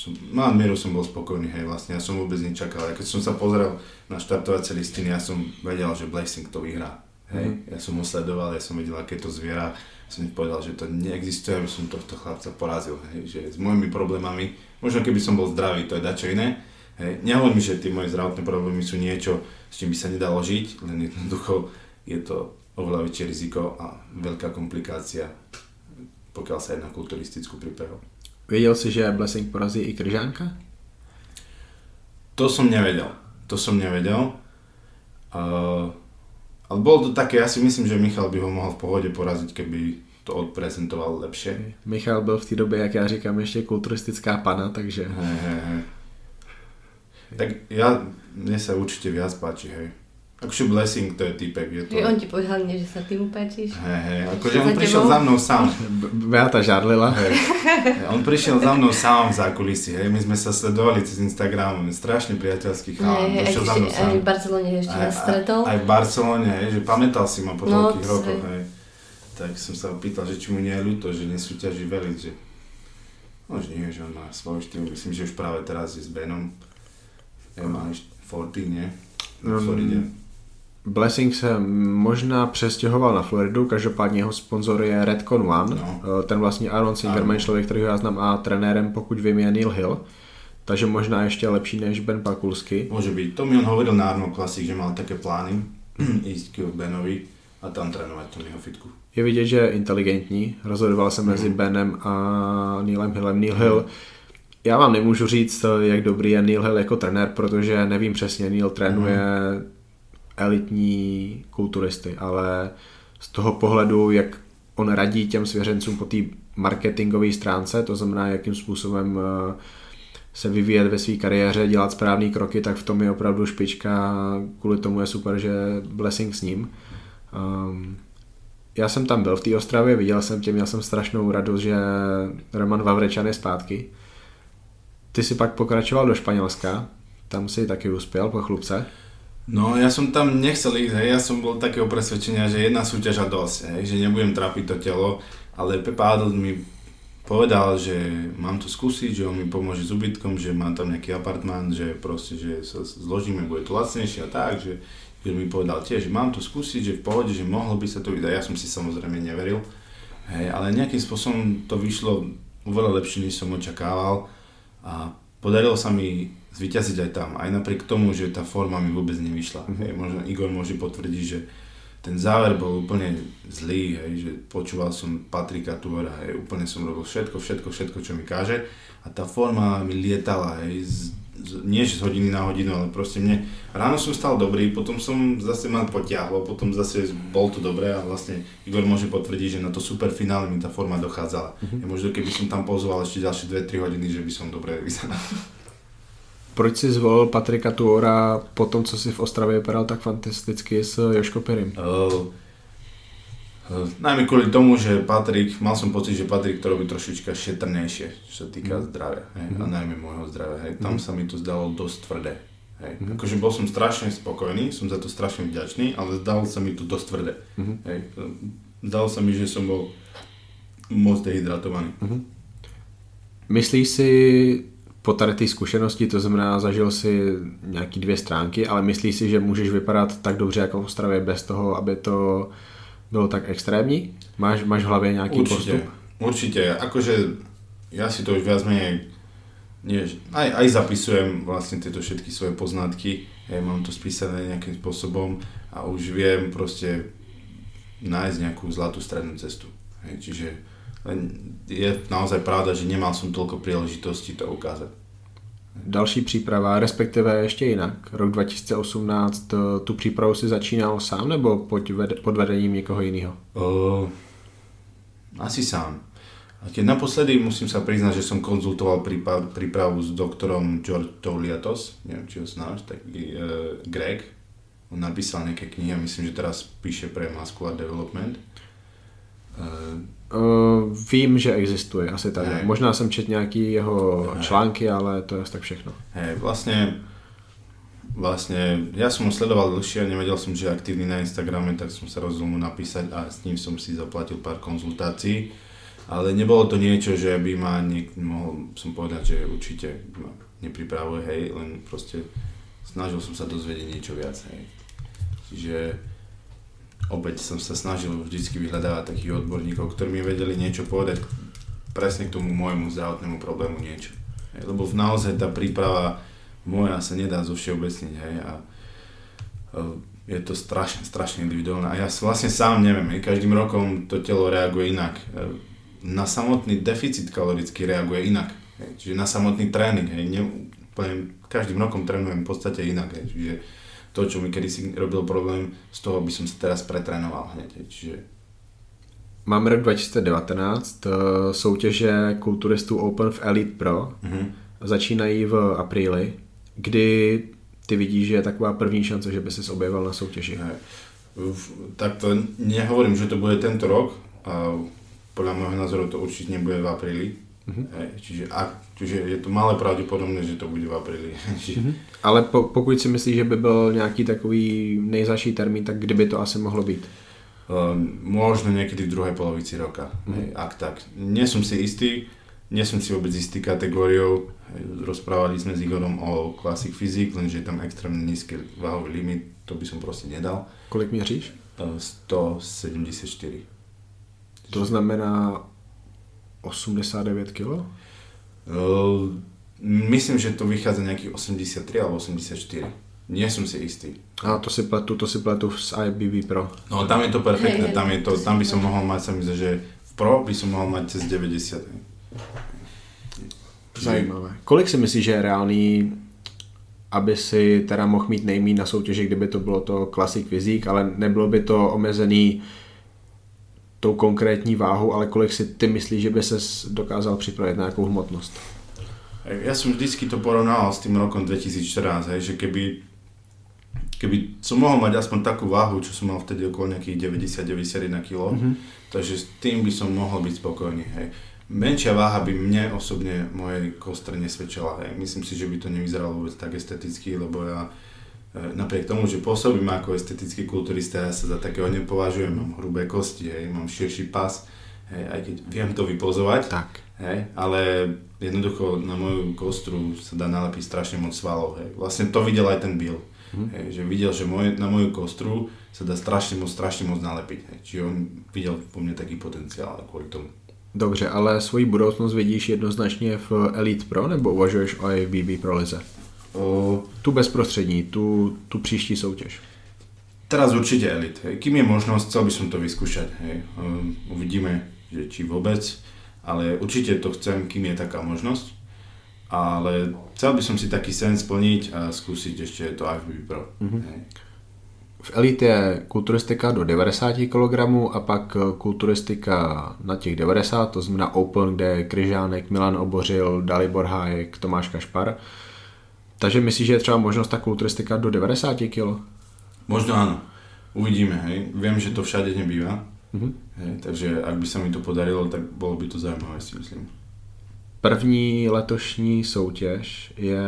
som, na mieru som bol spokojný, hej, vlastne ja som vôbec nečakal. A keď som sa pozrel na štartovacie listiny, ja som vedel, že Blessing to vyhrá. Hej, mm. ja som ho sledoval, ja som vedel, aké to zviera, som povedal, že to neexistuje, aby som tohto chlapca porazil, hej, že s mojimi problémami, možno keby som bol zdravý, to je dačo iné, hej, nehovorím, že tie moje zdravotné problémy sú niečo, s čím by sa nedalo žiť, len jednoducho je to oveľa väčšie riziko a veľká komplikácia, pokiaľ sa jedná kulturistickú prípravu. Věděl si, že Blessing porazí i Kryžánka? To som nevedel. To som nevedel. Uh, ale bolo to také, ja si myslím, že Michal by ho mohol v pohode poraziť, keby to odprezentoval lepšie. Michal byl v té době, jak já říkám, ještě kulturistická pana, takže... Hej, hej, hej. Tak ja, mne sa určite viac páči, hej. Akože Blessing, to je typek, je to... Že on ti povedal nie, že sa ty mu páčiš. Hej, hej, akože on prišiel za mnou sám. Beata žárlila. Hej. On prišiel za mnou sám v zákulisí, hej, my sme sa sledovali cez Instagram, strašne priateľský chalán, hej, prišiel za aj, mnou sám. aj v Barcelone ešte nás stretol. Aj v Barcelone, hej, že pamätal si ma po No, toľkých to rokoch, hej. Tak som sa opýtal, že či mu nie je ľúto, že nesúťaží veliť, že... No, že nie, že on má svoj štýl, myslím, že už práve teraz je s Benom. Ja má ešte 14, nie? Na Mm. Floride. Blessing se možná přestěhoval na Floridu, každopádně jeho sponzor je Redcon One, No. Eh, ten vlastní Aaron Singerman, člověk, kterýho já znám a trenérem, pokud vím, je Neil Hill, takže možná ještě lepší než Ben Pakulsky. Môže byť. To mi on hovoril na Arnold Classic, že mal také plány ísť k Benovi a tam trénovať tom jeho fitku. Je vidět, že je inteligentní, rozhodoval se mezi Mhm. Benem a Neilem Hillem. Neil Hill, já vám nemůžu říct, jak dobrý je Neil Hill jako trenér, protože nevím přesně, Neil trénuje elitní kulturisty, ale z toho pohledu, jak on radí těm svěřencům po té marketingové stránce, to znamená, jakým způsobem eh, se vyvíjet ve své kariéře, dělat správné kroky, tak v tom je opravdu špička. Kvůli tomu je super, že Blessing s ním. Um, já jsem tam byl v té Ostravě, viděl jsem tě, měl jsem strašnou radost, že Roman Vavrečan je zpátky. Ty si pak pokračoval do Španělska, tam si taky uspěl po chlubce. No, ja som tam nechcel ísť, hej, ja som bol takého presvedčenia, že jedna súťaž a dosť, hej, že nebudem trápiť to telo, ale Pepa Adel mi povedal, že mám to skúsiť, že on mi pomôže s ubytkom, že mám tam nejaký apartmán, že proste, že sa zložíme, bude to lacnejšie a tak, že, že mi povedal tiež, že mám to skúsiť, že v pohode, že mohlo by sa to vydať, ja som si samozrejme neveril, hej, ale nejakým spôsobom to vyšlo oveľa lepšie, než som očakával. A podarilo sa mi zvyťaziť aj tam, aj napriek tomu, že tá forma mi vôbec nevyšla. Mm-hmm. Hej, možno Igor môže potvrdiť, že ten záver bol úplne zlý, hej, že počúval som Patrika Tuora, hej, úplne som robil všetko, všetko, všetko, čo mi káže a tá forma mi lietala, hej, z, z, nie z hodiny na hodinu, ale proste mne, ráno som stal dobrý, potom som zase ma potiahlo, potom zase bol to dobré a vlastne Igor môže potvrdiť, že na to super finále mi tá forma dochádzala. Mm-hmm. Ja možno keby som tam pozval ešte ďalšie 2-3 hodiny, že by som dobre vyzeral. Proč si zvolil Patrika Tuora po tom, co si v Ostravě vypadal tak fantasticky s Joško Pirim? Uh, uh, najmä kvôli tomu, že Patrik, mal som pocit, že Patrik to robí trošička šetrnejšie, čo sa týka mm. zdravia, hej, mm. a najmä môjho zdravia, hej, tam mm. sa mi to zdalo dosť tvrdé. Hej. Mm. Akože bol som strašne spokojný, som za to strašne vďačný, ale zdalo sa mi to dosť tvrdé. Mm. Hej. Zdalo sa mi, že som bol moc dehydratovaný. Mm. Myslíš si po tady té zkušenosti, to znamená, zažil si nějaký dvě stránky, ale myslíš si, že můžeš vypadat tak dobře jako v Ostravě bez toho, aby to bylo tak extrémní? Máš, máš v hlavě nějaký Určite, postup? určite. Akože ja si to už viac menej nie, aj, aj zapisujem vlastne tieto všetky svoje poznatky, ja mám to spísané nejakým spôsobom a už viem proste nájsť nejakú zlatú strednú cestu. Hej, čiže je naozaj pravda, že nemal som toľko príležitostí to ukázať. Další příprava, respektive ještě jinak. Rok 2018, to- tu přípravu si začínal sám nebo pod, ved- pod vedením někoho jiného? Uh, asi sám. A keď naposledy musím sa priznať, že som konzultoval príprav, prípravu s doktorom George Touliatos, neviem či ho znáš, taký uh, Greg. On napísal nejaké knihy a myslím, že teraz píše pre Muscular Development. Uh, Uh, vím, že existuje, asi tak. Hej. Možná jsem čet nějaký jeho Hej. články, ale to je asi tak všechno. hej, vlastne, vlastne, ja som ho sledoval dlhšie a nevedel som, že je aktívny na Instagrame, tak som sa rozhodol mu napísať a s ním som si zaplatil pár konzultácií. ale nebolo to niečo, že by ma niek- mohol som povedať, že určite ma nepripravuje, hej, len proste snažil som sa dozvedieť niečo viac, hej. Čiže opäť som sa snažil vždycky vyhľadávať takých odborníkov, ktorí mi vedeli niečo povedať presne k tomu môjmu zdravotnému problému niečo. Lebo naozaj tá príprava moja sa nedá zo všeobecniť, hej, a je to strašne, strašne individuálne. A ja vlastne sám neviem, hej, každým rokom to telo reaguje inak na samotný deficit kalorický reaguje inak. Hej. Čiže na samotný tréning, hej, ne, každým rokom trénujem v podstate inak. Hej. Čiže to, čo mi kedysi robil problém, z toho by som sa teraz pretrénoval hneď. Čiže... Máme rok 2019, soutěže kulturistů Open v Elite Pro mm-hmm. začínají v apríli, kdy ty vidíš, že je taková první šance, že by si objevil na soutěži. Hej. Tak to nehovorím, že to bude tento rok, a podľa môjho názoru to určite nebude v apríli. Mm-hmm. Čiže, ak, čiže je to malé pravděpodobné, že to bude v apríli. mm-hmm. Ale po, pokud si myslíš, že by byl nějaký takový nejzaší termín, tak kdyby to asi mohlo být? Um, možno niekedy v druhej polovici roka, mm-hmm. hej, ak tak. Nie som si istý, nie som si vôbec istý kategóriou. Rozprávali sme s Igorom o Classic Physique, lenže je tam extrémne nízky váhový limit, to by som proste nedal. Kolik měříš? Uh, 174. To znamená 89 kg? Uh, myslím, že to vychádza nejakých 83 alebo 84. Nie som si istý. A to si pletu, to si pletu z IBB Pro. No tam je to perfektné, tam, je to, tam by som mohol mať, sa mi že v Pro by som mohol mať cez 90. Zajímavé. Kolik si myslíš, že je reálný, aby si teda mohl mít nejmí na soutěži, kdyby to bylo to Classic Physique, ale nebylo by to omezený tou konkrétní váhou, ale kolik si ty myslíš, že by se dokázal připravit na nějakou hmotnost? Ja som vždycky to porovnával s tým rokom 2014, hej, že keby, keby som mohol mať aspoň takú váhu, čo som mal vtedy okolo nejakých 90-91 kg, mm-hmm. takže s tým by som mohol byť spokojný. Hej. Menšia váha by mne osobne mojej kostre nesvedčila. Hej. Myslím si, že by to nevyzeralo vôbec tak esteticky, lebo ja napriek tomu, že pôsobím ako estetický kulturista, ja sa za takého nepovažujem, mám hrubé kosti, hej, mám širší pas, hej, aj keď viem to vypozovať, tak. Hej, ale jednoducho na moju kostru sa dá nalepiť strašne moc svalov. Hej. Vlastne to videl aj ten Bill, hm. hej, že videl, že moje, na moju kostru sa dá strašne moc, strašne moc nalepiť. Hej. Čiže on videl po mne taký potenciál kvôli tomu. Dobře, ale svoji budoucnost vidíš jednoznačně v Elite Pro nebo uvažuješ o BB Pro lize? O, tu bezprostřední, tu, tu příští soutěž. Teraz určite elit. Hej. Kým je možnosť, chcel by som to vyskúšať. Hej. Um, uvidíme, že či vôbec, ale určite to chcem, kým je taká možnosť. Ale chcel by som si taký sen splniť a skúsiť ešte to FBB Pro. Mm-hmm. Hej. V Elite je kulturistika do 90 kg a pak kulturistika na těch 90, to znamená Open, kde Kryžánek, Milan Obořil, Dalibor Hájek, Tomáš Kašpar. Takže myslíš, že je třeba možnost ta kulturistika do 90 kg? Možno áno. Uvidíme, hej. Viem, že to všade nebýva. Mm-hmm. Hej, takže ak by sa mi to podarilo, tak bolo by to zaujímavé, si myslím. První letošní soutěž je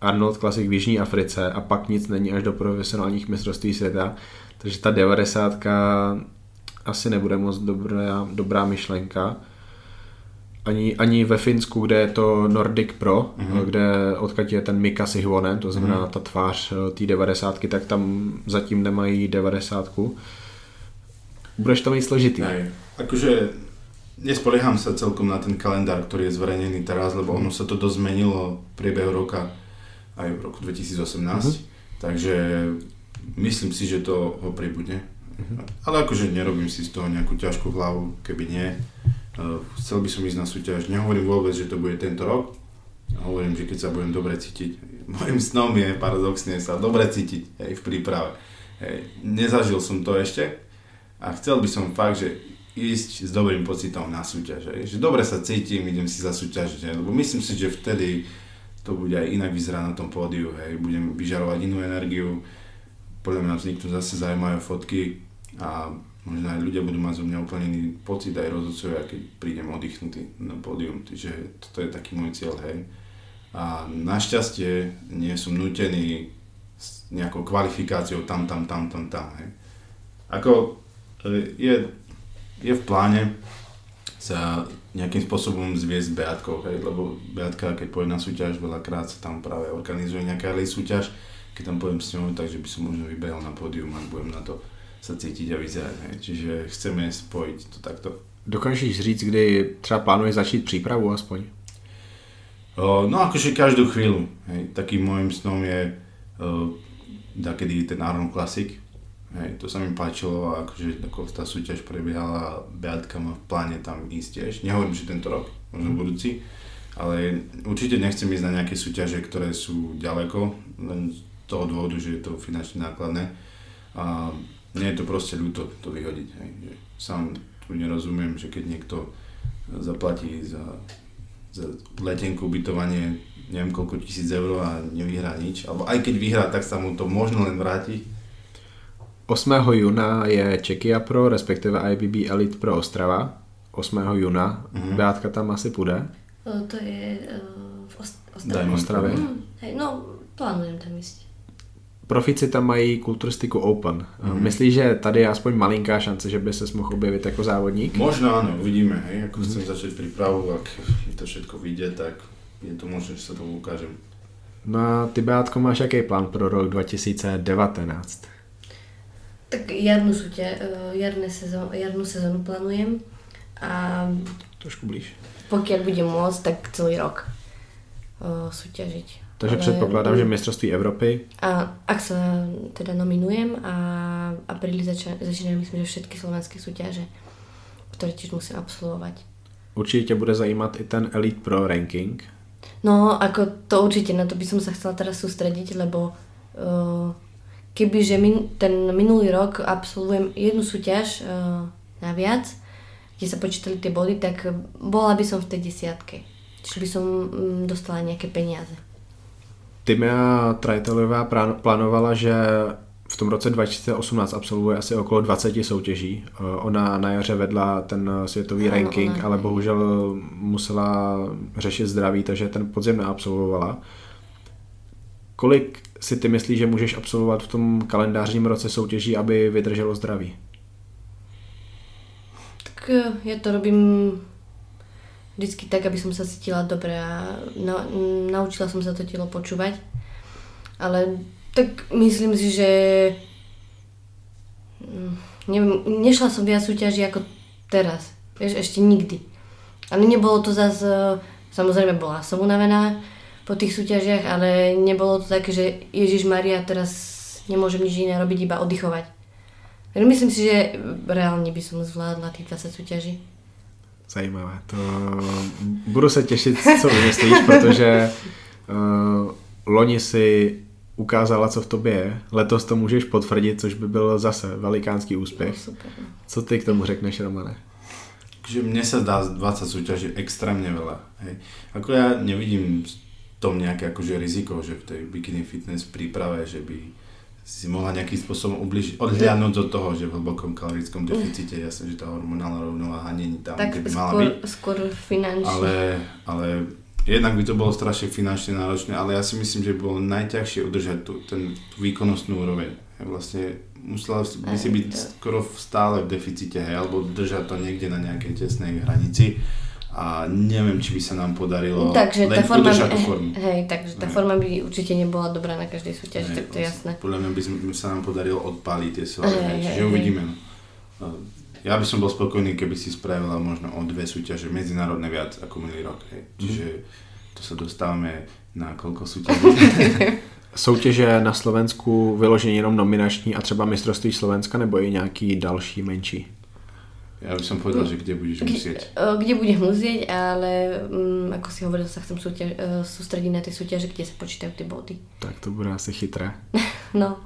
Arnold Classic v Jižní Africe a pak nic není až do profesionálních mistrovství světa. Takže ta 90 asi nebude moc dobrá, dobrá myšlenka ani, ani ve Finsku, kde je to Nordic Pro, mm-hmm. kde odkud je ten Mika Sihvonen, to znamená mm-hmm. ta tvář eh, té 90 tak tam zatím nemají 90 Budeš to mít složitý. Aj, akože nespolieham sa celkom na ten kalendár, ktorý je zverejnený teraz, lebo ono sa to dosť zmenilo v priebehu roka, aj v roku 2018, mm-hmm. takže myslím si, že to ho pribudne. Mm-hmm. Ale akože nerobím si z toho nejakú ťažkú hlavu, keby nie. Eh, chcel by som ísť na súťaž, nehovorím vôbec, že to bude tento rok, hovorím, že keď sa budem dobre cítiť, môjim snom je paradoxne sa dobre cítiť hej, v príprave. Hej. Nezažil som to ešte a chcel by som fakt, že ísť s dobrým pocitom na súťaž. Hej. Že dobre sa cítim, idem si zasúťažiť, hej. lebo myslím si, že vtedy to bude aj inak vyzerať na tom pódiu, hej. budem vyžarovať inú energiu, podľa mňa vzniknú zase zaujímavé fotky a možno aj ľudia budú mať zo mňa úplne iný pocit, aj rozhodcovia, keď prídem oddychnutý na pódium. Čiže toto je taký môj cieľ, hej. A našťastie nie som nutený s nejakou kvalifikáciou tam, tam, tam, tam, tam, hej. Ako e, je, je v pláne sa nejakým spôsobom zviesť Beatkou, hej, lebo Beatka, keď pôjde na súťaž, veľakrát sa tam práve organizuje nejaká súťaž, keď tam pôjdem s ňou, takže by som možno vybehol na pódium a budem na to sa cítiť a vyzerať. Hej. Čiže chceme spojiť to takto. Dokážeš říct, kdy třeba plánuje začít přípravu aspoň? O, no akože každú chvíľu. Hej. Takým môjim snom je o, takedy ten Arnold Classic, Hej, to sa mi páčilo a akože ako tá súťaž prebiehala, Beatka má v pláne tam ísť tiež. Nehovorím, že tento rok, možno budúci, ale určite nechcem ísť na nejaké súťaže, ktoré sú ďaleko, len z toho dôvodu, že je to finančne nákladné a nie je to proste ľúto to vyhodiť. Hej. Sám tu nerozumiem, že keď niekto zaplatí za, za letenku, ubytovanie neviem koľko tisíc eur a nevyhrá nič, alebo aj keď vyhrá, tak sa mu to možno len vráti, 8. juna je Čekia Pro, respektive IBB Elite Pro Ostrava. 8. juna. Mm-hmm. Beátka tam asi půjde. O, to je uh, v Ost- Ostravě. Ostravě. Mm, hej, no, plánujem tam ísť. Profici tam mají kulturistiku Open. Mm-hmm. Myslíš, že tady je aspoň malinká šance, že by se mohl objevit jako závodník? Možno áno, uvidíme. Hej. Ako mm-hmm. chcem začať prípravu, ak to všetko vyjde, tak je to možné, že sa to ukážem. No a ty, Beátko, máš jaký plán pro rok 2019? Tak jarnú, súťa, uh, jarné sezón, jarnú sezónu plánujem a Trošku blíž. pokiaľ budem môcť, tak celý rok uh, súťažiť. Takže Ale, předpokládám, že mistrovství Evropy. A ak sa teda nominujem a apríli začínajú, začínajú myslím, že všetky slovenské súťaže, ktoré tiež musím absolvovať. Určite bude zajímat i ten Elite Pro ranking. No, ako to určite, na to by som sa chcela teraz sústrediť, lebo uh, kebyže min, ten minulý rok absolvujem jednu súťaž uh, naviac, kde sa počítali tie body, tak bola by som v tej desiatke. Čiže by som um, dostala nejaké peniaze. Timea Trajtelová plánovala, že v tom roce 2018 absolvuje asi okolo 20 soutěží. Eh, ona na jaře vedla ten světový ano, ranking, ona, ale bohužel musela řešit zdraví, takže ten podzim neabsolvovala. Kolik si ty myslíš, že můžeš absolvovat v tom kalendářním roce soutěží, aby vydrželo zdraví? Tak eh, ja to robím vždycky tak, aby som sa cítila dobre a na, naučila som sa to telo počúvať. Ale tak myslím si, že mm, neviem, nešla som viac súťaží ako teraz. Vieš, ešte nikdy. Ale nebolo to zase, samozrejme bola som unavená, po tých súťažiach, ale nebolo to také, že Ježiš Maria, teraz nemôžem nič iné robiť, iba oddychovať. Myslím si, že reálne by som zvládla tých 20 súťaží. Zajímavé. To budu se těšit, co vymyslíš, protože uh, loni si ukázala, co v tobě je. Letos to můžeš potvrdit, což by byl zase velikánský úspěch. No, super. Co ty k tomu řekneš, Romane? že mne sa dá 20 súťaží extrémne veľa. Hej. Ako ja nevidím tom nejaké akože riziko, že v tej bikini fitness príprave, že by si mohla nejakým spôsobom ubližiť, odhľadnúť od toho, že v hlbokom kalorickom deficite, jasne, že tá hormonálna rovnováha není tam, tak kde by mala skôr, byť. skôr finančne. Ale, ale jednak by to bolo strašne finančne náročné, ale ja si myslím, že by bolo najťažšie udržať tú, ten, tú výkonnostnú úroveň. Vlastne musela by si byť skoro stále v deficite, hej, alebo držať to niekde na nejakej tesnej hranici a neviem, či by sa nám podarilo takže len tá forma, udržať tú formu. Hej, takže tá hej. forma by určite nebola dobrá na každej súťaži, tak to je jasné. Podľa mňa by sa nám podarilo odpáliť tie svaly, hej, čiže hej, uvidíme. No. Ja by som bol spokojný, keby si spravila možno o dve súťaže medzinárodné viac ako minulý rok. Hej. Čiže to sa dostávame na koľko súťaží. Soutěže na Slovensku vyloženě jenom nominační a třeba mistrovství Slovenska nebo i nějaký další menší? Ja by som povedal, že kde budeš musieť. Kde budem musieť, ale um, ako si hovoril, sa chcem súťaž, uh, sústrediť na tie súťaže, kde sa počítajú tie body. Tak to bude asi chytré. no.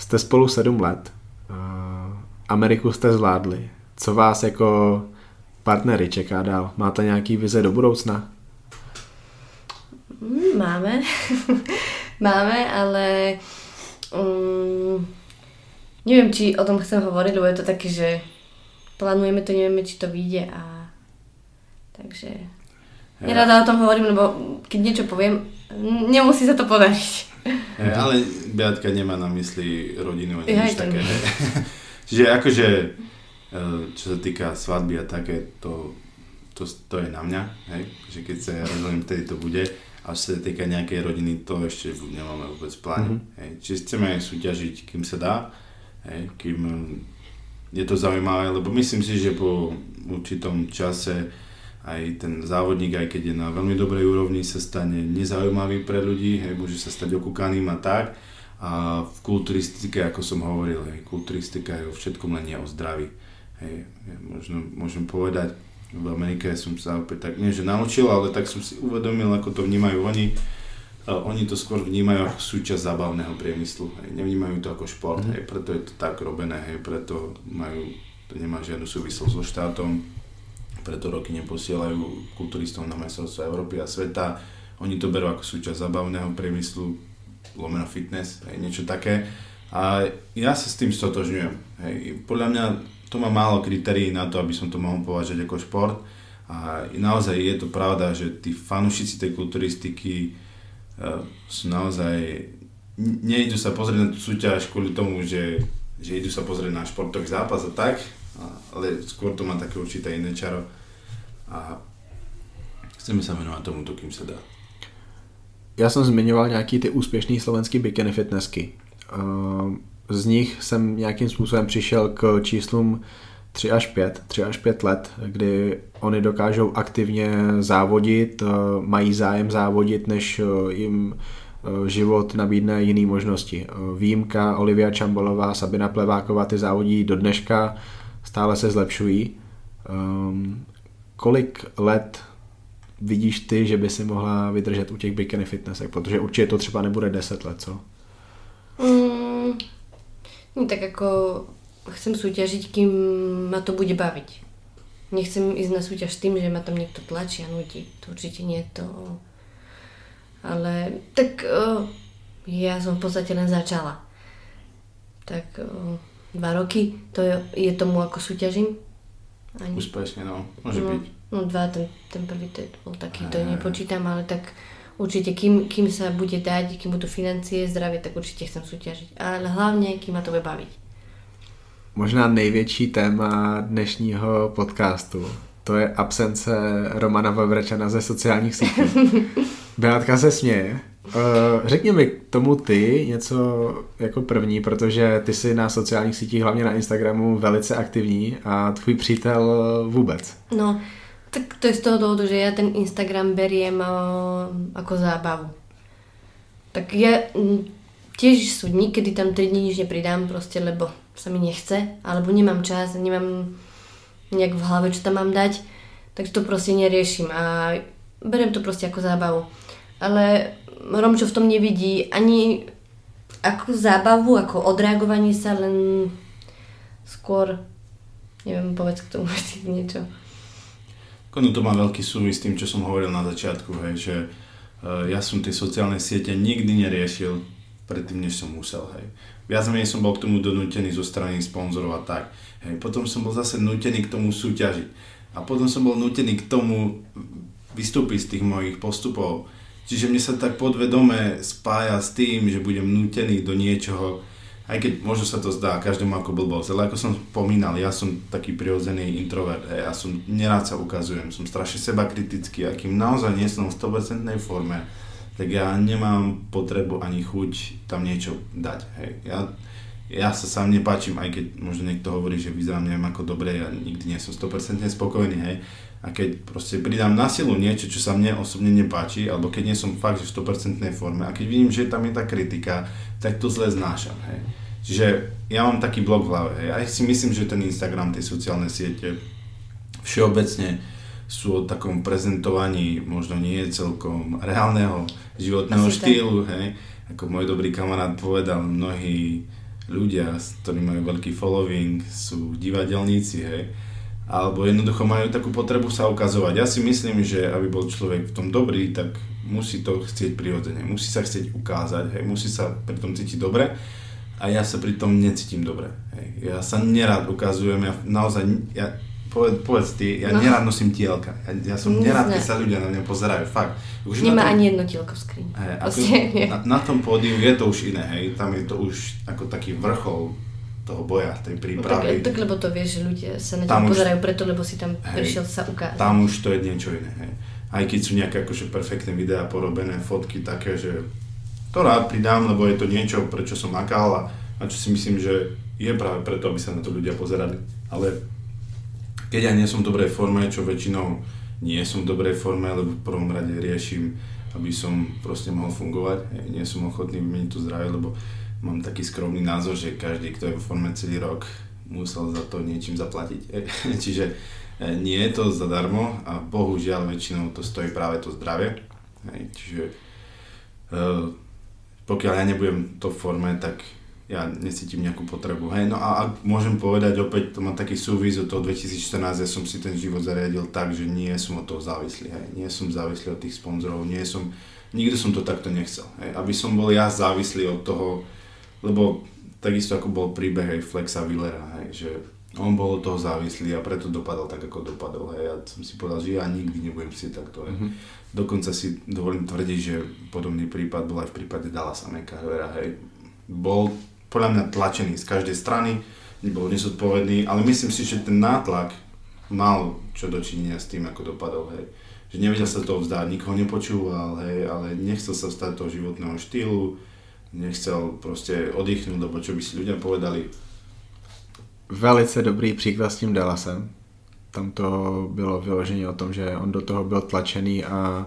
Jste spolu 7 let. Uh, Ameriku jste zvládli. Co vás jako partnery čeká dál? Máte nějaký vize do budoucna? Mm, máme. Máme, ale um, neviem, či o tom chcem hovoriť, lebo je to také, že plánujeme to, nevieme, či to vyjde a takže ja. nerada o tom hovorím, lebo keď niečo poviem, nemusí sa to podariť. Hey, ale Beatka nemá na mysli rodinu ani nič také. Čiže akože, e, čo sa týka svadby a také, to to, to je na mňa, hej, že keď sa ja rozhodnem, vtedy to bude. A čo sa týka nejakej rodiny, to ešte nemáme vôbec v pláne. Mm-hmm. Hej. Čiže chceme súťažiť, kým sa dá, hej, kým je to zaujímavé, lebo myslím si, že po určitom čase aj ten závodník, aj keď je na veľmi dobrej úrovni, sa stane nezaujímavý pre ľudí, hej, môže sa stať okúkaným a tak. A v kulturistike, ako som hovoril, hej, kulturistika je o všetkom len nie o zdraví. Hej, ja možno môžem povedať, v Amerike som sa opäť tak, nie že naučil, ale tak som si uvedomil, ako to vnímajú oni. Oni to skôr vnímajú ako súčasť zábavného priemyslu, hej. nevnímajú to ako šport, mm. hej. preto je to tak robené, hej. preto majú, to nemá žiadnu súvislosť so štátom, preto roky neposielajú kulturistov na majstrovstvo Európy a sveta, oni to berú ako súčasť zábavného priemyslu, lomeno fitness, hej, niečo také. A ja sa s tým stotožňujem. Hej. Podľa mňa to má málo kritérií na to, aby som to mohol považať ako šport. A naozaj je to pravda, že tí fanúšici tej kulturistiky sú naozaj... Nejdu sa pozrieť na tú súťaž kvôli tomu, že, že idú sa pozrieť na športový zápas a tak, ale skôr to má také určité iné čaro. A chceme sa venovať tomuto, kým sa dá. Já jsem zmiňoval nějaký ty úspěšný slovenský bikini fitnessky. Uh, z nich jsem nějakým způsobem přišel k číslům 3 až 5, 3 až 5 let, kdy oni dokážou aktivně závodit, eh, mají zájem závodit, než eh, jim eh, život nabídne jiné možnosti. Výjimka Olivia Čambolová, Sabina Pleváková, ty závodí do dneška, stále se zlepšují. Um, kolik let vidíš ty, že by si mohla vydržet u těch bikini fitnessek? Protože určitě to třeba nebude 10 let, co? Mm, No, tak ako chcem súťažiť, kým ma to bude baviť. Nechcem ísť na súťaž s tým, že ma tam niekto tlačí a nutí. To určite nie je to. Ale tak uh, ja som v podstate len začala. Tak uh, dva roky to je, je tomu, ako súťažím. Ani. Úspešne, no. Môže no, byť. No dva, ten, ten prvý to bol taký, to nepočítam, ale tak určite kým, kým sa bude dať, kým budú financie, zdravie, tak určite chcem súťažiť. Ale hlavne, kým ma to bude baviť. Možná největší téma dnešního podcastu. To je absence Romana Vavrečana ze sociálních sítí. Beatka se směje. Uh, řekni mi k tomu ty něco jako první, protože ty jsi na sociálních sítích, hlavně na Instagramu, velice aktivní a tvůj přítel vůbec. No, tak to je z toho dôvodu, že ja ten Instagram beriem uh, ako zábavu. Tak ja m, tiež sú dní, kedy tam 3 dní nič nepridám proste, lebo sa mi nechce, alebo nemám čas, nemám nejak v hlave, čo tam mám dať, takže to proste neriešim a beriem to proste ako zábavu. Ale Romčo v tom nevidí ani ako zábavu, ako odreagovanie sa, len skôr, neviem, povedz k tomu niečo. No to má veľký súvis s tým, čo som hovoril na začiatku, hej, že uh, ja som tie sociálne siete nikdy neriešil predtým, než som musel. Hej. Viac menej som bol k tomu donútený zo strany sponzorov a tak. Hej. Potom som bol zase nútený k tomu súťažiť. A potom som bol nútený k tomu vystúpiť z tých mojich postupov. Čiže mne sa tak podvedome spája s tým, že budem nútený do niečoho, aj keď možno sa to zdá každému ako blbosť, ale ako som spomínal, ja som taký prirodzený introvert, ja som, nerád sa ukazujem, som strašne seba kritický, akým naozaj nie som v 100% forme, tak ja nemám potrebu ani chuť tam niečo dať, hej. Ja, ja sa sám nepáčim, aj keď možno niekto hovorí, že vyzerám neviem ako dobre, ja nikdy nie som 100% spokojný, hej. A keď proste pridám na silu niečo, čo sa mne osobne nepáči, alebo keď nie som fakt že v 100% forme a keď vidím, že tam je tá kritika, tak to zle znášam, hej. Čiže ja mám taký blok v hlave. Ja si myslím, že ten Instagram, tie sociálne siete všeobecne sú o takom prezentovaní možno nie celkom reálneho životného Asi štýlu, tak. hej. Ako môj dobrý kamarát povedal, mnohí ľudia, ktorí majú veľký following, sú divadelníci, hej. Alebo jednoducho majú takú potrebu sa ukazovať. Ja si myslím, že aby bol človek v tom dobrý, tak musí to chcieť prirodzene. Musí sa chcieť ukázať, hej. Musí sa pri tom cítiť dobre a ja sa pri tom necítim dobre. Hej. Ja sa nerad ukazujem, ja naozaj, ja, poved, povedz ty, ja no. nerad nosím tielka. Ja, ja som nerad, keď sa ľudia na mňa pozerajú, fakt. Už Nemá tom, ani jedno tielko v skrini. Hej, ako, na, na tom pódiu je to už iné, hej, tam je to už ako taký vrchol toho boja, tej No, prípravy. tak, tak, lebo to vieš, že ľudia sa na Tam teba už- pozerajú preto, lebo si tam Hej. prišiel sa ukázať. Tam už to je niečo iné. Hej. Aj keď sú nejaké akože perfektné videá porobené, fotky také, že to rád pridám, lebo je to niečo, prečo som makal a, a čo si myslím, že je práve preto, aby sa na to ľudia pozerali. Ale keď ja nie som v dobrej forme, čo väčšinou nie som v dobrej forme, lebo v prvom rade riešim, aby som proste mohol fungovať. Nie som ochotný vymeniť to zdravie, lebo mám taký skromný názor, že každý, kto je v forme celý rok, musel za to niečím zaplatiť. Čiže e, nie je to zadarmo a bohužiaľ väčšinou to stojí práve to zdravie. Čiže e, pokiaľ ja nebudem to v forme, tak ja necítim nejakú potrebu. Hej, no a ak môžem povedať opäť, to má taký súvis od toho 2014, ja som si ten život zariadil tak, že nie som od toho závislý, hej. nie som závislý od tých sponzorov, nie som, nikdy som to takto nechcel, hej. aby som bol ja závislý od toho, lebo takisto ako bol príbeh aj Flexa Willera, hej, že on bol od toho závislý a preto dopadol tak, ako dopadol. Hej. Ja som si povedal, že ja nikdy nebudem si takto. Hej. Mhm. Dokonca si dovolím tvrdiť, že podobný prípad bol aj v prípade Dallasa McCarvera. Hej. Bol podľa mňa tlačený z každej strany, nebol nezodpovedný, ale myslím si, že ten nátlak mal čo dočinenia s tým, ako dopadol. Hej. Že nevedel sa toho vzdať, nikoho nepočúval, hej, ale nechcel sa vstať toho životného štýlu, nechcel proste oddychnúť, lebo čo by si ľudia povedali, Velice dobrý příklad s tím Dallasem. Tam to bylo vyloženě o tom, že on do toho byl tlačený a,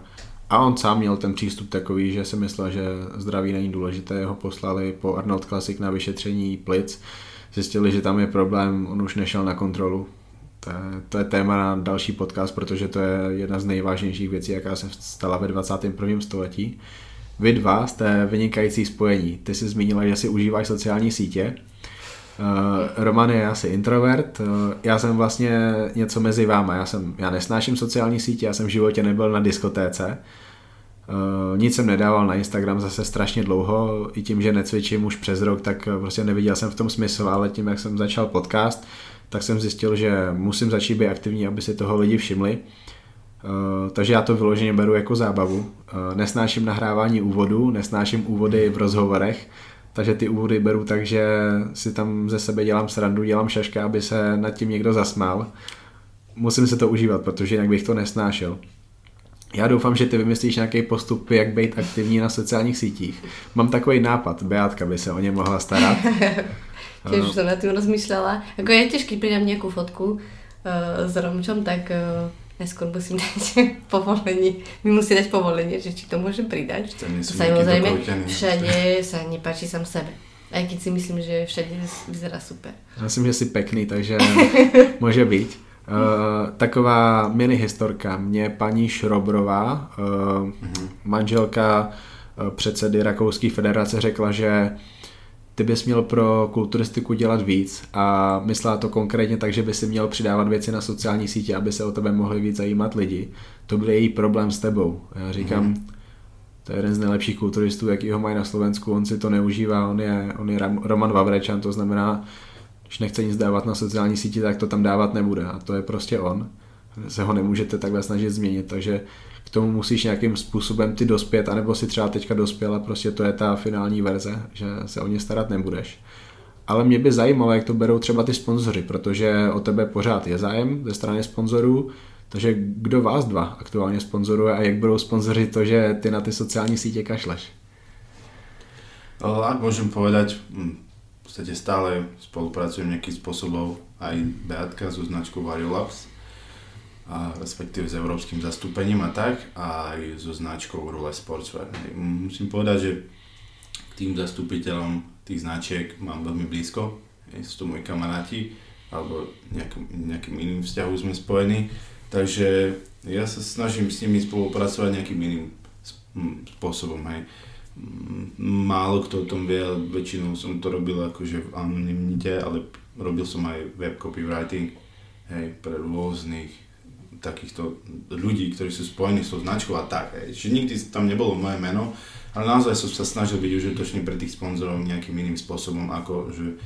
a on sám měl ten přístup takový, že si myslel, že zdraví není důležité. Ho poslali po Arnold Classic na vyšetření plic. Zjistili, že tam je problém, on už nešel na kontrolu. To je, to je téma na další podcast, protože to je jedna z nejvážnějších věcí, jaká se stala ve 21. století. Vy dva jste vynikající spojení. Ty jsi zmínila, že si užíváš sociální sítě. Uh, Roman je asi introvert, uh, já jsem vlastně něco mezi váma, já, jsem, já nesnáším sociální sítě, já jsem v životě nebyl na diskotéce, uh, nic jsem nedával na Instagram zase strašně dlouho, i tím, že necvičím už přes rok, tak prostě neviděl jsem v tom smysl, ale tím, jak jsem začal podcast, tak jsem zjistil, že musím začít být aktivní, aby si toho lidi všimli. Takže já to vyloženě beru jako zábavu. Nesnáším nahrávání úvodů, nesnáším úvody v rozhovorech, takže ty úvody beru tak, že si tam ze sebe dělám srandu, dělám šaška, aby se nad tím někdo zasmál. Musím se to užívat, protože jinak bych to nesnášel. Já doufám, že ty vymyslíš nějaký postup, jak být aktivní na sociálních sítích. Mám takový nápad, Beátka by se o ně mohla starat. Tiež už som nad tým rozmýšľala. Ako ja tiež, keď pridám nejakú fotku uh, s Romčom, tak uh, najskôr musím dať povolenie. Mi musí dať povolenie, že či to môžem pridať. Samozrejme, všade sa nepáči sám sebe. Aj keď si myslím, že všade vyzerá super. Já myslím, že jsi pekný, takže může být. Uh, taková mini historka. Mě paní Šrobrová, uh, manželka uh, předsedy Rakouské federace, řekla, že ty bys měl pro kulturistiku dělat víc a myslela to konkrétně tak, že by si měl přidávat věci na sociální sítě, aby se o tebe mohli víc zajímat lidi. To byl její problém s tebou. Já říkám, mm. to je jeden z nejlepších kulturistů, jaký ho mají na Slovensku, on si to neužívá, on je, on je Roman Vavrečan, to znamená, když nechce nic dávat na sociální síti, tak to tam dávat nebude a to je prostě on. Se ho nemůžete takhle snažit změnit, takže tomu musíš nějakým způsobem ty dospět, anebo si třeba teďka dospěl a prostě to je ta finální verze, že se o ně starat nebudeš. Ale mě by zajímalo, jak to berou třeba ty sponzoři, protože o tebe pořád je zájem ze strany sponzorů, takže kdo vás dva aktuálně sponzoruje a jak budou sponzoři to, že ty na ty sociální sítě kašleš? Ak môžem povedať, hm, v podstate stále spolupracujem nejakým spôsobom aj Beatka so značkou Variolabs, a respektíve s európskym zastúpením a tak, a aj so značkou Rule Sportswear. Musím povedať, že k tým zastupiteľom tých značiek mám veľmi blízko, sú to moji kamaráti, alebo nejakým, nejakým iným vzťahu sme spojení, takže ja sa snažím s nimi spolupracovať nejakým iným hm, spôsobom, hej. Mm, Málo kto o tom vie, ale väčšinou som to robil akože v anonimite, ale robil som aj web copywriting hej, pre rôznych takýchto ľudí, ktorí sú spojení s tou značkou a tak. Hej. Čiže nikdy tam nebolo moje meno, ale naozaj som sa snažil byť užitočný pre tých sponzorov nejakým iným spôsobom, ako že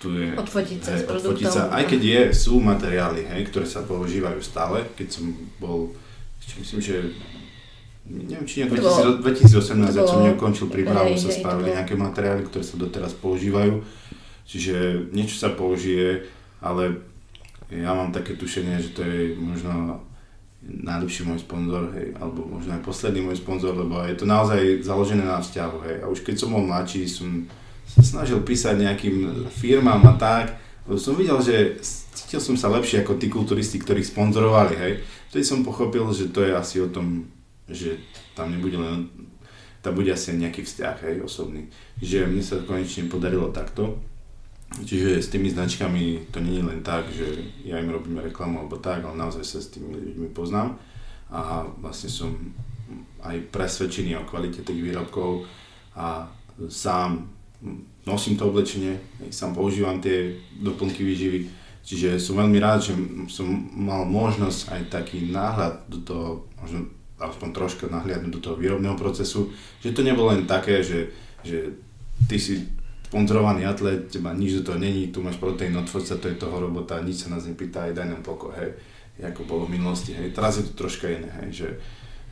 tu je... Odfotiť sa hej, s odfotiť sa, aj keď je, sú materiály, hej, ktoré sa používajú stále, keď som bol, myslím, že neviem, či bolo- 2018, to ak som neukončil prípravu, sa spravili nejaké materiály, ktoré sa doteraz používajú. Čiže niečo sa použije, ale ja mám také tušenie, že to je možno najlepší môj sponzor, hej, alebo možno aj posledný môj sponzor, lebo je to naozaj založené na vzťahu, hej. A už keď som bol mladší, som sa snažil písať nejakým firmám a tak, lebo som videl, že cítil som sa lepšie ako tí kulturisti, ktorých sponzorovali, hej. Vtedy som pochopil, že to je asi o tom, že tam nebude len, tam bude asi nejaký vzťah, hej, osobný. Že mne sa konečne podarilo takto. Čiže s tými značkami to nie je len tak, že ja im robím reklamu alebo tak, ale naozaj sa s tými ľuďmi poznám. A vlastne som aj presvedčený o kvalite tých výrobkov a sám nosím to oblečenie, sám používam tie doplnky výživy, čiže som veľmi rád, že som mal možnosť aj taký náhľad do toho, možno aspoň troška nahliadnúť do toho výrobného procesu, že to nebolo len také, že, že ty si sponzorovaný atlet, teba nič do toho není, tu máš proteín, otvoď sa, to je toho robota, nič sa nás nepýta, aj daj nám pokoj, hej, ako bolo v minulosti, hej. Teraz je to troška iné, hej, že,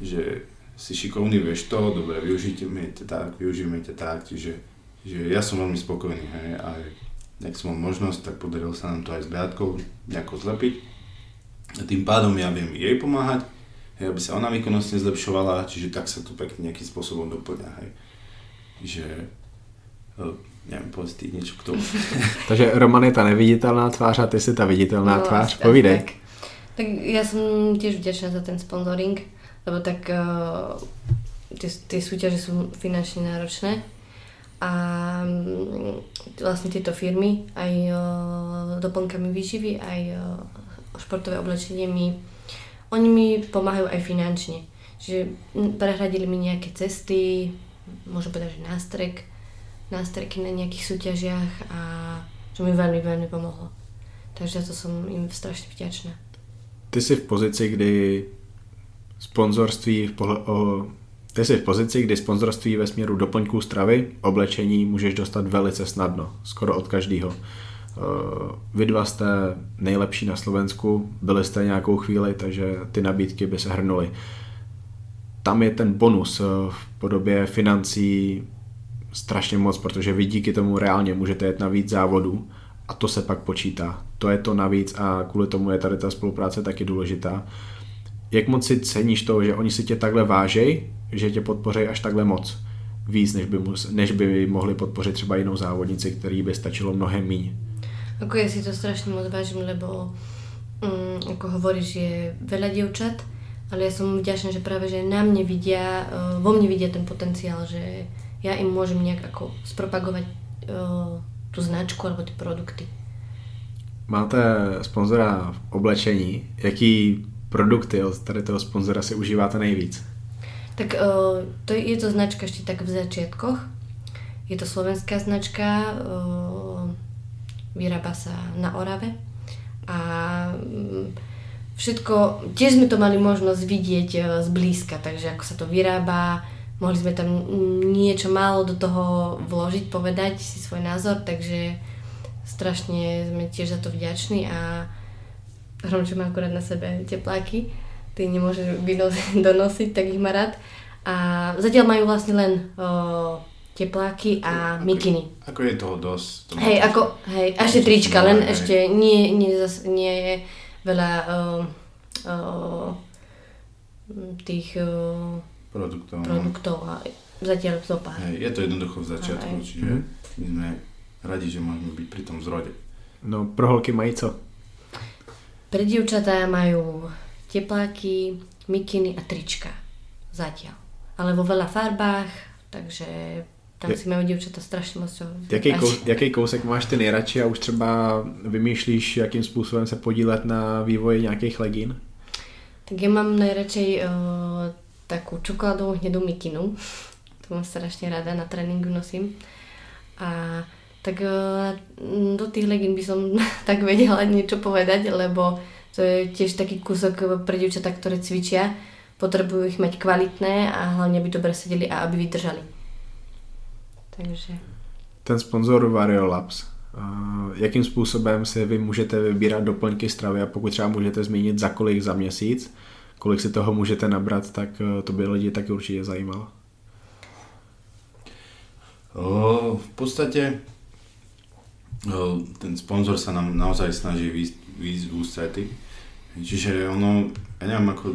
že si šikovný, vieš to, dobre, využijte to tak, využijeme to tak, čiže že ja som veľmi spokojný, hej, a ak som mal možnosť, tak podarilo sa nám to aj s Beatkou nejako zlepiť. A tým pádom ja viem jej pomáhať, hej, aby sa ona výkonnostne zlepšovala, čiže tak sa to pekne nejakým spôsobom doplňa, hej. Že nevím, ty niečo k tomu. Takže Roman je ta neviditelná tvář a ty si ta viditelná no, tvář. Povídej. Tak, tak ja som tiež vďačná za ten sponsoring, lebo tak uh, tie, tie súťaže sú finančne náročné a um, vlastne tieto firmy aj uh, doplnkami výživy, aj uh, športové oblečenie mi, oni mi pomáhajú aj finančne. Čiže prehradili mi nejaké cesty, môžem povedať, že nástrek, nástreky na nejakých súťažiach a čo mi veľmi, veľmi pomohlo. Takže za to som im strašne vďačná. Ty jsi v pozici, kdy sponzorství v pohle- o, ty jsi v pozici, kdy sponzorství ve směru doplňků stravy, oblečení můžeš dostat velice snadno, skoro od každého. Vy dva jste nejlepší na Slovensku, byli jste nějakou chvíli, takže ty nabídky by se hrnuly. Tam je ten bonus v podobě financí, strašně moc, protože vy díky tomu reálně můžete jet na víc závodů a to se pak počítá. To je to navíc a kvůli tomu je tady ta spolupráce taky důležitá. Jak moc si ceníš to, že oni si tě takhle vážej, že tě podpoří až takhle moc? Víc, než by, mus, než by mohli podpořit třeba jinou závodnici, který by stačilo mnohem míň. Ako ja si to strašne moc vážim, lebo um, ako hovoríš, je veľa dievčat, ale ja som vďačná, že práve že na mne vidia, uh, vo mne vidia ten potenciál, že ja im môžem nejak ako spropagovať uh, tú značku alebo tie produkty. Máte sponzora v oblečení. Jaký produkty od tady toho sponzora si užíváte nejvíc? Tak uh, to je, je to značka ešte tak v začiatkoch. Je to slovenská značka, uh, vyrába sa na Orave a um, všetko, tiež sme to mali možnosť vidieť uh, zblízka, takže ako sa to vyrába, mohli sme tam niečo málo do toho vložiť, povedať si svoj názor, takže strašne sme tiež za to vďační a Hromčo má akurát na sebe tepláky, ty nemôže donosiť, tak ich má rád. A zatiaľ majú vlastne len o, tepláky a ako, mikiny. Ako je toho dosť. To hej, ako, hej, a ešte trička, len hej. ešte nie, nie, zas, nie je veľa o, o, tých o, produktov. Produktov a zatiaľ zo pár. Hej, je to jednoducho v začiatku, Aj. čiže my sme radi, že môžeme byť pri tom zrode. No, pro holky mají co? Pre dievčatá majú tepláky, mikiny a trička. Zatiaľ. Ale vo veľa farbách, takže tam si majú dievčata strašně moc jaký, kous, jaký kousek máš ty nejradši a už třeba vymýšlíš, jakým způsobem se podílet na vývoji nějakých legín? Tak ja mám najradšej uh, takú čokoládovú hnedú mikinu. To mám strašne rada, na tréningu nosím. A tak e, do tých legín by som tak vedela niečo povedať, lebo to je tiež taký kúsok pre dievčatá, ktoré cvičia. Potrebujú ich mať kvalitné a hlavne aby dobre sedeli a aby vydržali. Takže... Ten sponzor Vario Labs, uh, jakým způsobem si vy můžete vybírat doplňky stravy a pokud třeba můžete zmínit za kolik za měsíc, kolik si toho můžete nabrat, tak eh, to by lidi taky určitě zajímalo. V podstate ten sponzor sa nám naozaj snaží výjsť, v ústrety. Čiže ono, ja neviem ako,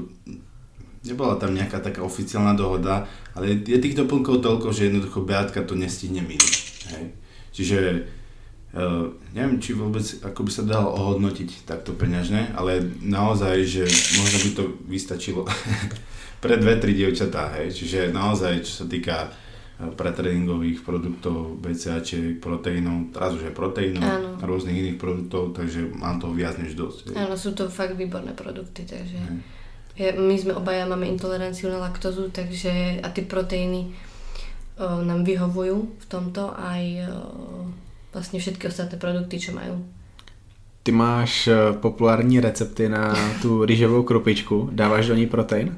nebola tam nejaká taká oficiálna dohoda, ale je tých doplnkov toľko, že jednoducho Beatka to nestihne minúť. Čiže uh, neviem, či vôbec ako by sa dalo ohodnotiť takto peňažne, ale naozaj, že možno by to vystačilo pre dve, tri dievčatá, hej. Čiže naozaj, čo sa týka pretréningových produktov, BCAčiek, proteínov, teraz už aj proteínov, Áno. rôznych iných produktov, takže mám to viac než dosť. Áno, sú to fakt výborné produkty, takže ja, my sme obaja máme intoleranciu na laktózu, takže a tie proteíny o, nám vyhovujú v tomto aj o, vlastne všetky ostatné produkty, čo majú. Ty máš e, populární recepty na tu rýžovou krupičku, dáváš do ní protein?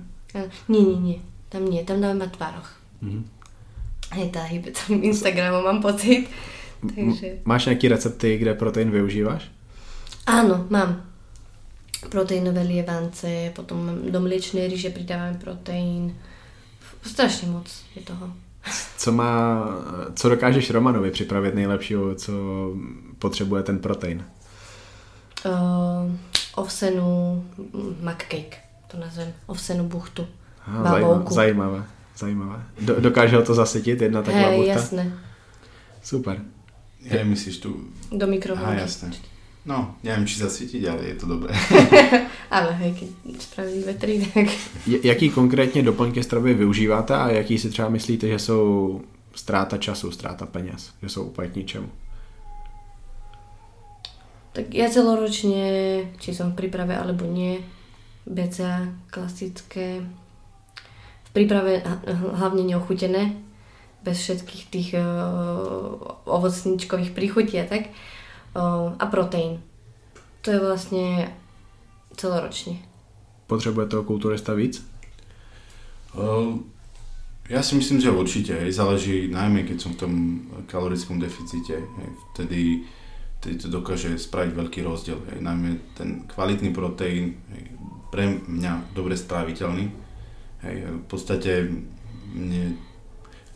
Nie, nie, nie, tam nie, tam dáme tvároch. Mm-hmm je tá hýbe celým Instagramom, mám pocit. Takže... Máš nejaké recepty, kde proteín využívaš? Áno, mám. Proteínové lievance, potom do mliečnej ríže pridávame proteín. Strašně moc je toho. Co má, co dokážeš Romanovi připravit nejlepšího, co potřebuje ten protein? Uh, ovsenú mac cake, to nazvem. Ovsenú buchtu. Aha, zajímavé. Zajímavé. Do, dokáže ho to zasytit, jedna taková Hej, jasné. Super. Ja myslíš tu... Do mikrovlnky. Aha, jasné. No, neviem, či zasytiť, ale je to dobré. ale hej, keď spraví vetri, tak... Jaký konkrétně doplňky stravy využíváte a jaký si třeba myslíte, že jsou ztráta času, ztráta peněz, že jsou úplně k ničemu? Tak ja celoročne, či som v príprave alebo nie, BCA klasické, príprave hlavne neochutené, bez všetkých tých uh, ovocničkových príchutí a tak. Uh, a proteín. To je vlastne celoročne. Potrebuje toho kulturista víc? Uh, ja si myslím, že určite. Záleží najmä, keď som v tom kalorickom deficite. Vtedy, vtedy to dokáže spraviť veľký rozdiel. Hej. Najmä ten kvalitný proteín, hej, pre mňa dobre stráviteľný, Hej, v podstate mne,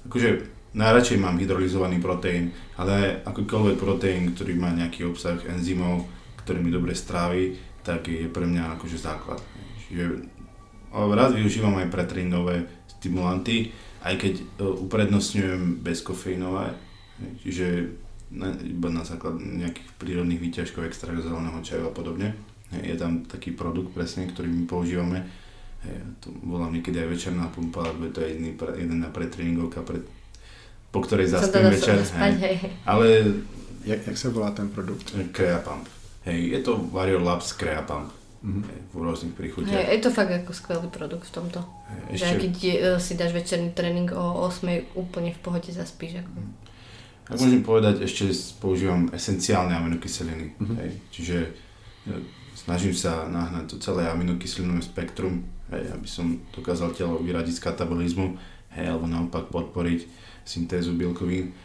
akože najradšej mám hydrolyzovaný proteín, ale akýkoľvek proteín, ktorý má nejaký obsah enzymov, ktorý mi dobre strávi, tak je pre mňa akože základ. Čiže rád využívam aj pretréningové stimulanty, aj keď e, uprednostňujem bezkofeínové, čiže iba na základ nejakých prírodných výťažkov, extra zeleného čaju a podobne. Je tam taký produkt presne, ktorý my používame, Hej, to volám niekedy aj večerná pumpa, lebo je to jeden, jeden na pretréningovka, pre, po ktorej zaspím večer. Spať, hej. Ale... Jak, jak sa volá ten produkt? Crea Pump. Hej, je to Warrior Labs Crea Pump. Mm-hmm. Hej, v rôznych príchutiach. Hej, je to fakt ako skvelý produkt v tomto. Hej, ešte... Že keď uh, si dáš večerný tréning o 8 úplne v pohode zaspíš. Ako. Mm. Ak môžem povedať, ešte používam esenciálne aminokyseliny. Mm-hmm. Hej, čiže e, snažím sa nahnať to celé aminokyslinové spektrum hej, aby som dokázal telo vyradiť z katabolizmu, hej, alebo naopak podporiť syntézu bielkovín.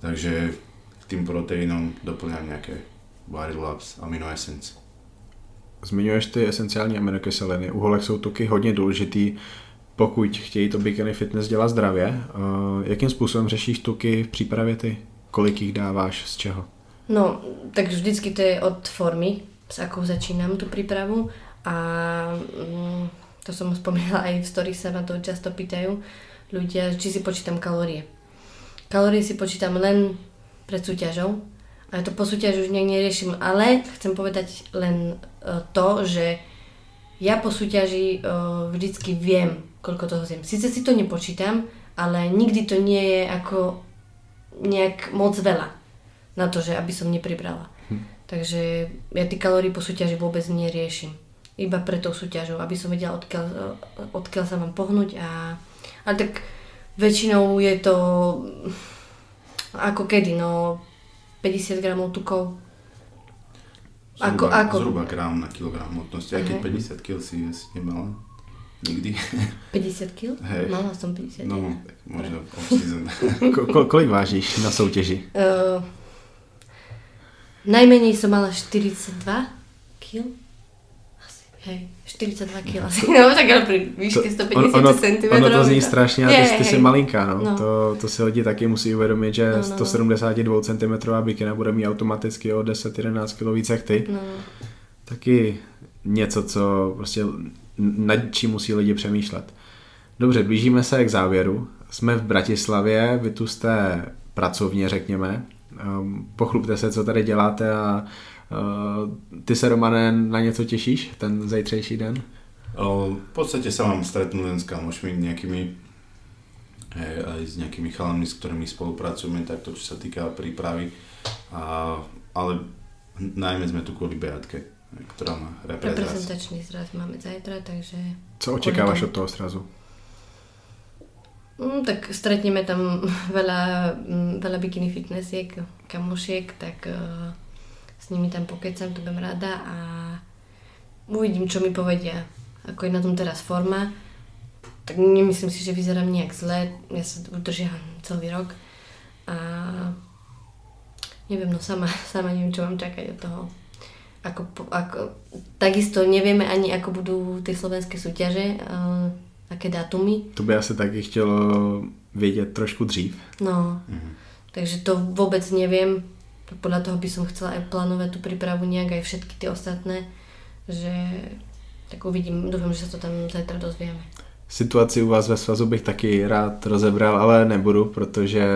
Takže k tým proteínom doplňam nejaké Body Labs Amino Essence. Zmiňuješ ty esenciální aminokyseliny. U holek jsou tuky hodně důležitý, pokud chtějí to bikini fitness dělat zdravě. Uh, jakým způsobem řešíš tuky v přípravě ty? Kolik jich dáváš, z čeho? No, tak vždycky to je od formy, s akou začínam tú prípravu a mm, to som spomínala aj v story sa ma to často pýtajú ľudia, či si počítam kalórie. Kalórie si počítam len pred súťažou, a to po súťaži už nejak neriešim, ale chcem povedať len uh, to, že ja po súťaži uh, vždycky viem, koľko toho zjem. Sice si to nepočítam, ale nikdy to nie je ako nejak moc veľa na to, že aby som nepribrala. Hm. Takže ja tie kalórie po súťaži vôbec neriešim iba pre tou súťažou, aby som vedela, odkiaľ, odkiaľ sa mám pohnúť. A, ale tak väčšinou je to ako kedy, no 50 gramov tukov. Zhruba, ako, ako? zhruba gram na kilogram hmotnosti, aj keď 50 kg si asi nemala. Nikdy. 50 kg? Hej. Mala som 50 No, tak možno off-season. Ko, ko, kolik vážiš na soutěži? Uh, najmenej som mala 42 kg. Hej, 42 kg. No tak ale pri výške 150 ono, cm. Ono to zní strašně a ty, Je, ty hej. malinká, no. No. To, to si lidi taky musí uvědomit, že No, no, no. 172 cm bikina bude mít automaticky o 10-11 kg víc jak ty. No, Taky něco, co prostě nad čím musí lidi přemýšlet. Dobře, blížíme se k závěru. Jsme v Bratislavě, vy tu jste pracovně, řekněme. Um, pochlupte se, co tady děláte a ty se, Romane, na něco těšíš ten zajtrejší den? O, v podstate sa mám stretnúť len s kamošmi nejakými hej, aj s nejakými chalami, s ktorými spolupracujeme, takto čo sa týka prípravy. A, ale najmä sme tu kvôli Beatke, ktorá má reprezentáciu. reprezentačný zraz máme zajtra, takže... Co očekáváš od toho srazu? Mm, tak stretneme tam veľa, mm, veľa bikini fitnessiek, kamošiek, tak uh, s nimi tam pokecam, to budem rada a uvidím, čo mi povedia. Ako je na tom teraz forma, tak nemyslím si, že vyzerám nejak zle, ja sa udržiam celý rok a neviem, no sama, sama neviem, čo mám čakať od toho. Ako, ako, takisto nevieme ani, ako budú tie slovenské súťaže, uh, aké dátumy, To by asi taky chtělo vědět trošku dřív. No, Mhm. takže to vôbec neviem. Podľa toho by som chcela aj plánovať tú prípravu nejak aj všetky tie ostatné, že tak uvidím, dúfam, že sa to tam zajtra dozvieme. Situaci u vás ve svazu bych taky rád rozebral, ale nebudu, protože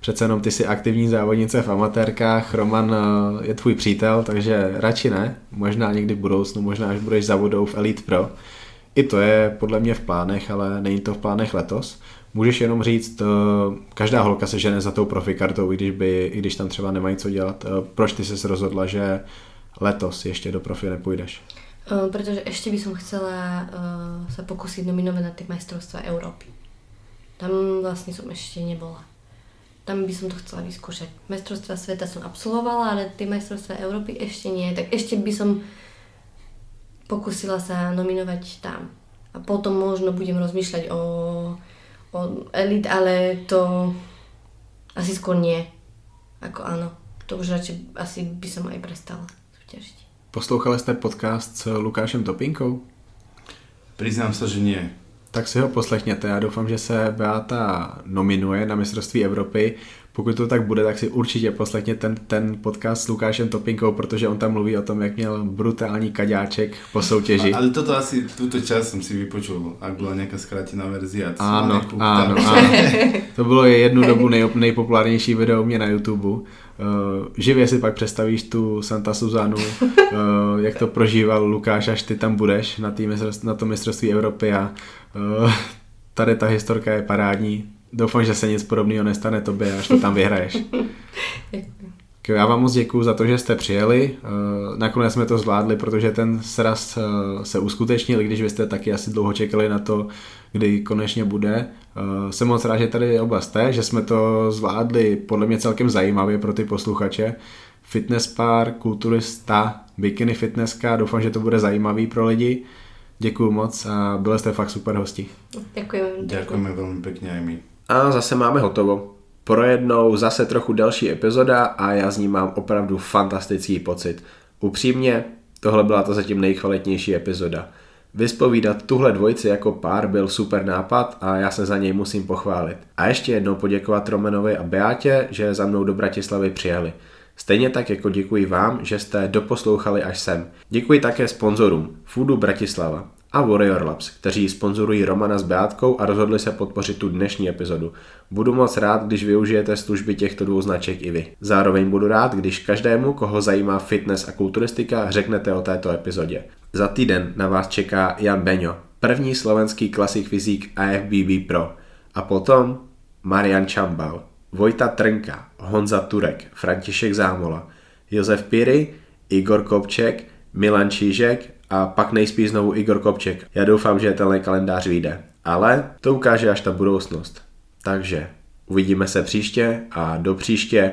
přece jenom ty jsi aktivní závodnice v amatérkách, Roman eh, je tvůj přítel, takže radši ne, možná někdy v budoucnu, možná až budeš závodou v Elite Pro. I to je podle mě v plánech, ale není to v plánech letos. Můžeš jenom říct, eh, každá holka se žene za tou profikartou, i když, by, i když tam třeba nemají co dělat. Eh, Proč ty jsi rozhodla, že letos ještě do profi nepůjdeš? Uh, pretože ešte by som chcela sa pokúsiť nominovať na tie majstrovstvá Európy. Tam vlastne som ešte nebola. Tam by som to chcela vyskúšať. Majstrovstvá sveta som absolvovala, ale tie majstrovstvá Európy ešte nie. Tak ešte by som pokúsila sa nominovať tam. A potom možno budem rozmýšľať o elit, ale to asi skôr nie. Ako áno. To už radšej asi by som aj prestala súťažiť. Poslouchali jste podcast s Lukášem Topinkou? Priznám sa, že nie. Tak si ho poslechněte. Já doufám, že se Beata nominuje na mistrovství Evropy. Pokud to tak bude, tak si určitě poslechněte ten, ten podcast s Lukášem Topinkou, protože on tam mluví o tom, jak měl brutální kaďáček po soutěži. A, ale toto asi, túto časť som si vypočul, ak bola nejaká skrátená verzia. Ano, tam- ano. To bylo jednu dobu nej, nejpopulárnější video mě na YouTube. Uh, živě si pak představíš tu Santa Suzanu, uh, jak to prožíval Lukáš, až ty tam budeš na, tý mistrovství, na tom mistrovství Evropy a uh, tady ta historka je parádní. Doufám, že se nic podobného nestane tobě, až to tam vyhraješ. Já vám moc děkuji za to, že jste přijeli. Eh, Nakonec jsme to zvládli, protože ten sraz eh, se uskutečnil, když vy jste taky asi dlouho čekali na to, kdy konečně bude. Eh, Jsem moc rád, že tady oba jste, že jsme to zvládli podle mě celkem zajímavě pro ty posluchače. Fitness pár, kulturista, bikini fitnesska, doufám, že to bude zajímavý pro lidi. Děkuji moc a byli jste fakt super hosti. Ďakujem. Ďakujeme veľmi pekne aj my. A zase máme hotovo. Pro jednou zase trochu delší epizoda a já z ní mám opravdu fantastický pocit. Upřímně, tohle byla to zatím nejkvalitnější epizoda. Vyspovídat tuhle dvojici jako pár byl super nápad a já se za něj musím pochválit. A ještě jednou poděkovat Romanovi a Beátě, že za mnou do Bratislavy přijeli. Stejně tak jako děkuji vám, že jste doposlouchali až sem. Děkuji také sponzorům Foodu Bratislava a Warrior Labs, kteří sponzorují Romana s Beátkou a rozhodli se podpořit tu dnešní epizodu. Budu moc rád, když využijete služby těchto dvou značek i vy. Zároveň budu rád, když každému, koho zajímá fitness a kulturistika, řeknete o této epizodě. Za týden na vás čeká Jan Beňo, první slovenský klasik fyzik AFBB Pro. A potom Marian Čambal, Vojta Trnka, Honza Turek, František Zámola, Josef Piry, Igor Kopček, Milan Čížek a pak nejspíš znovu Igor Kopček. Já doufám, že tenhle kalendář vyjde. Ale to ukáže až ta budoucnost. Takže uvidíme se příště a do příště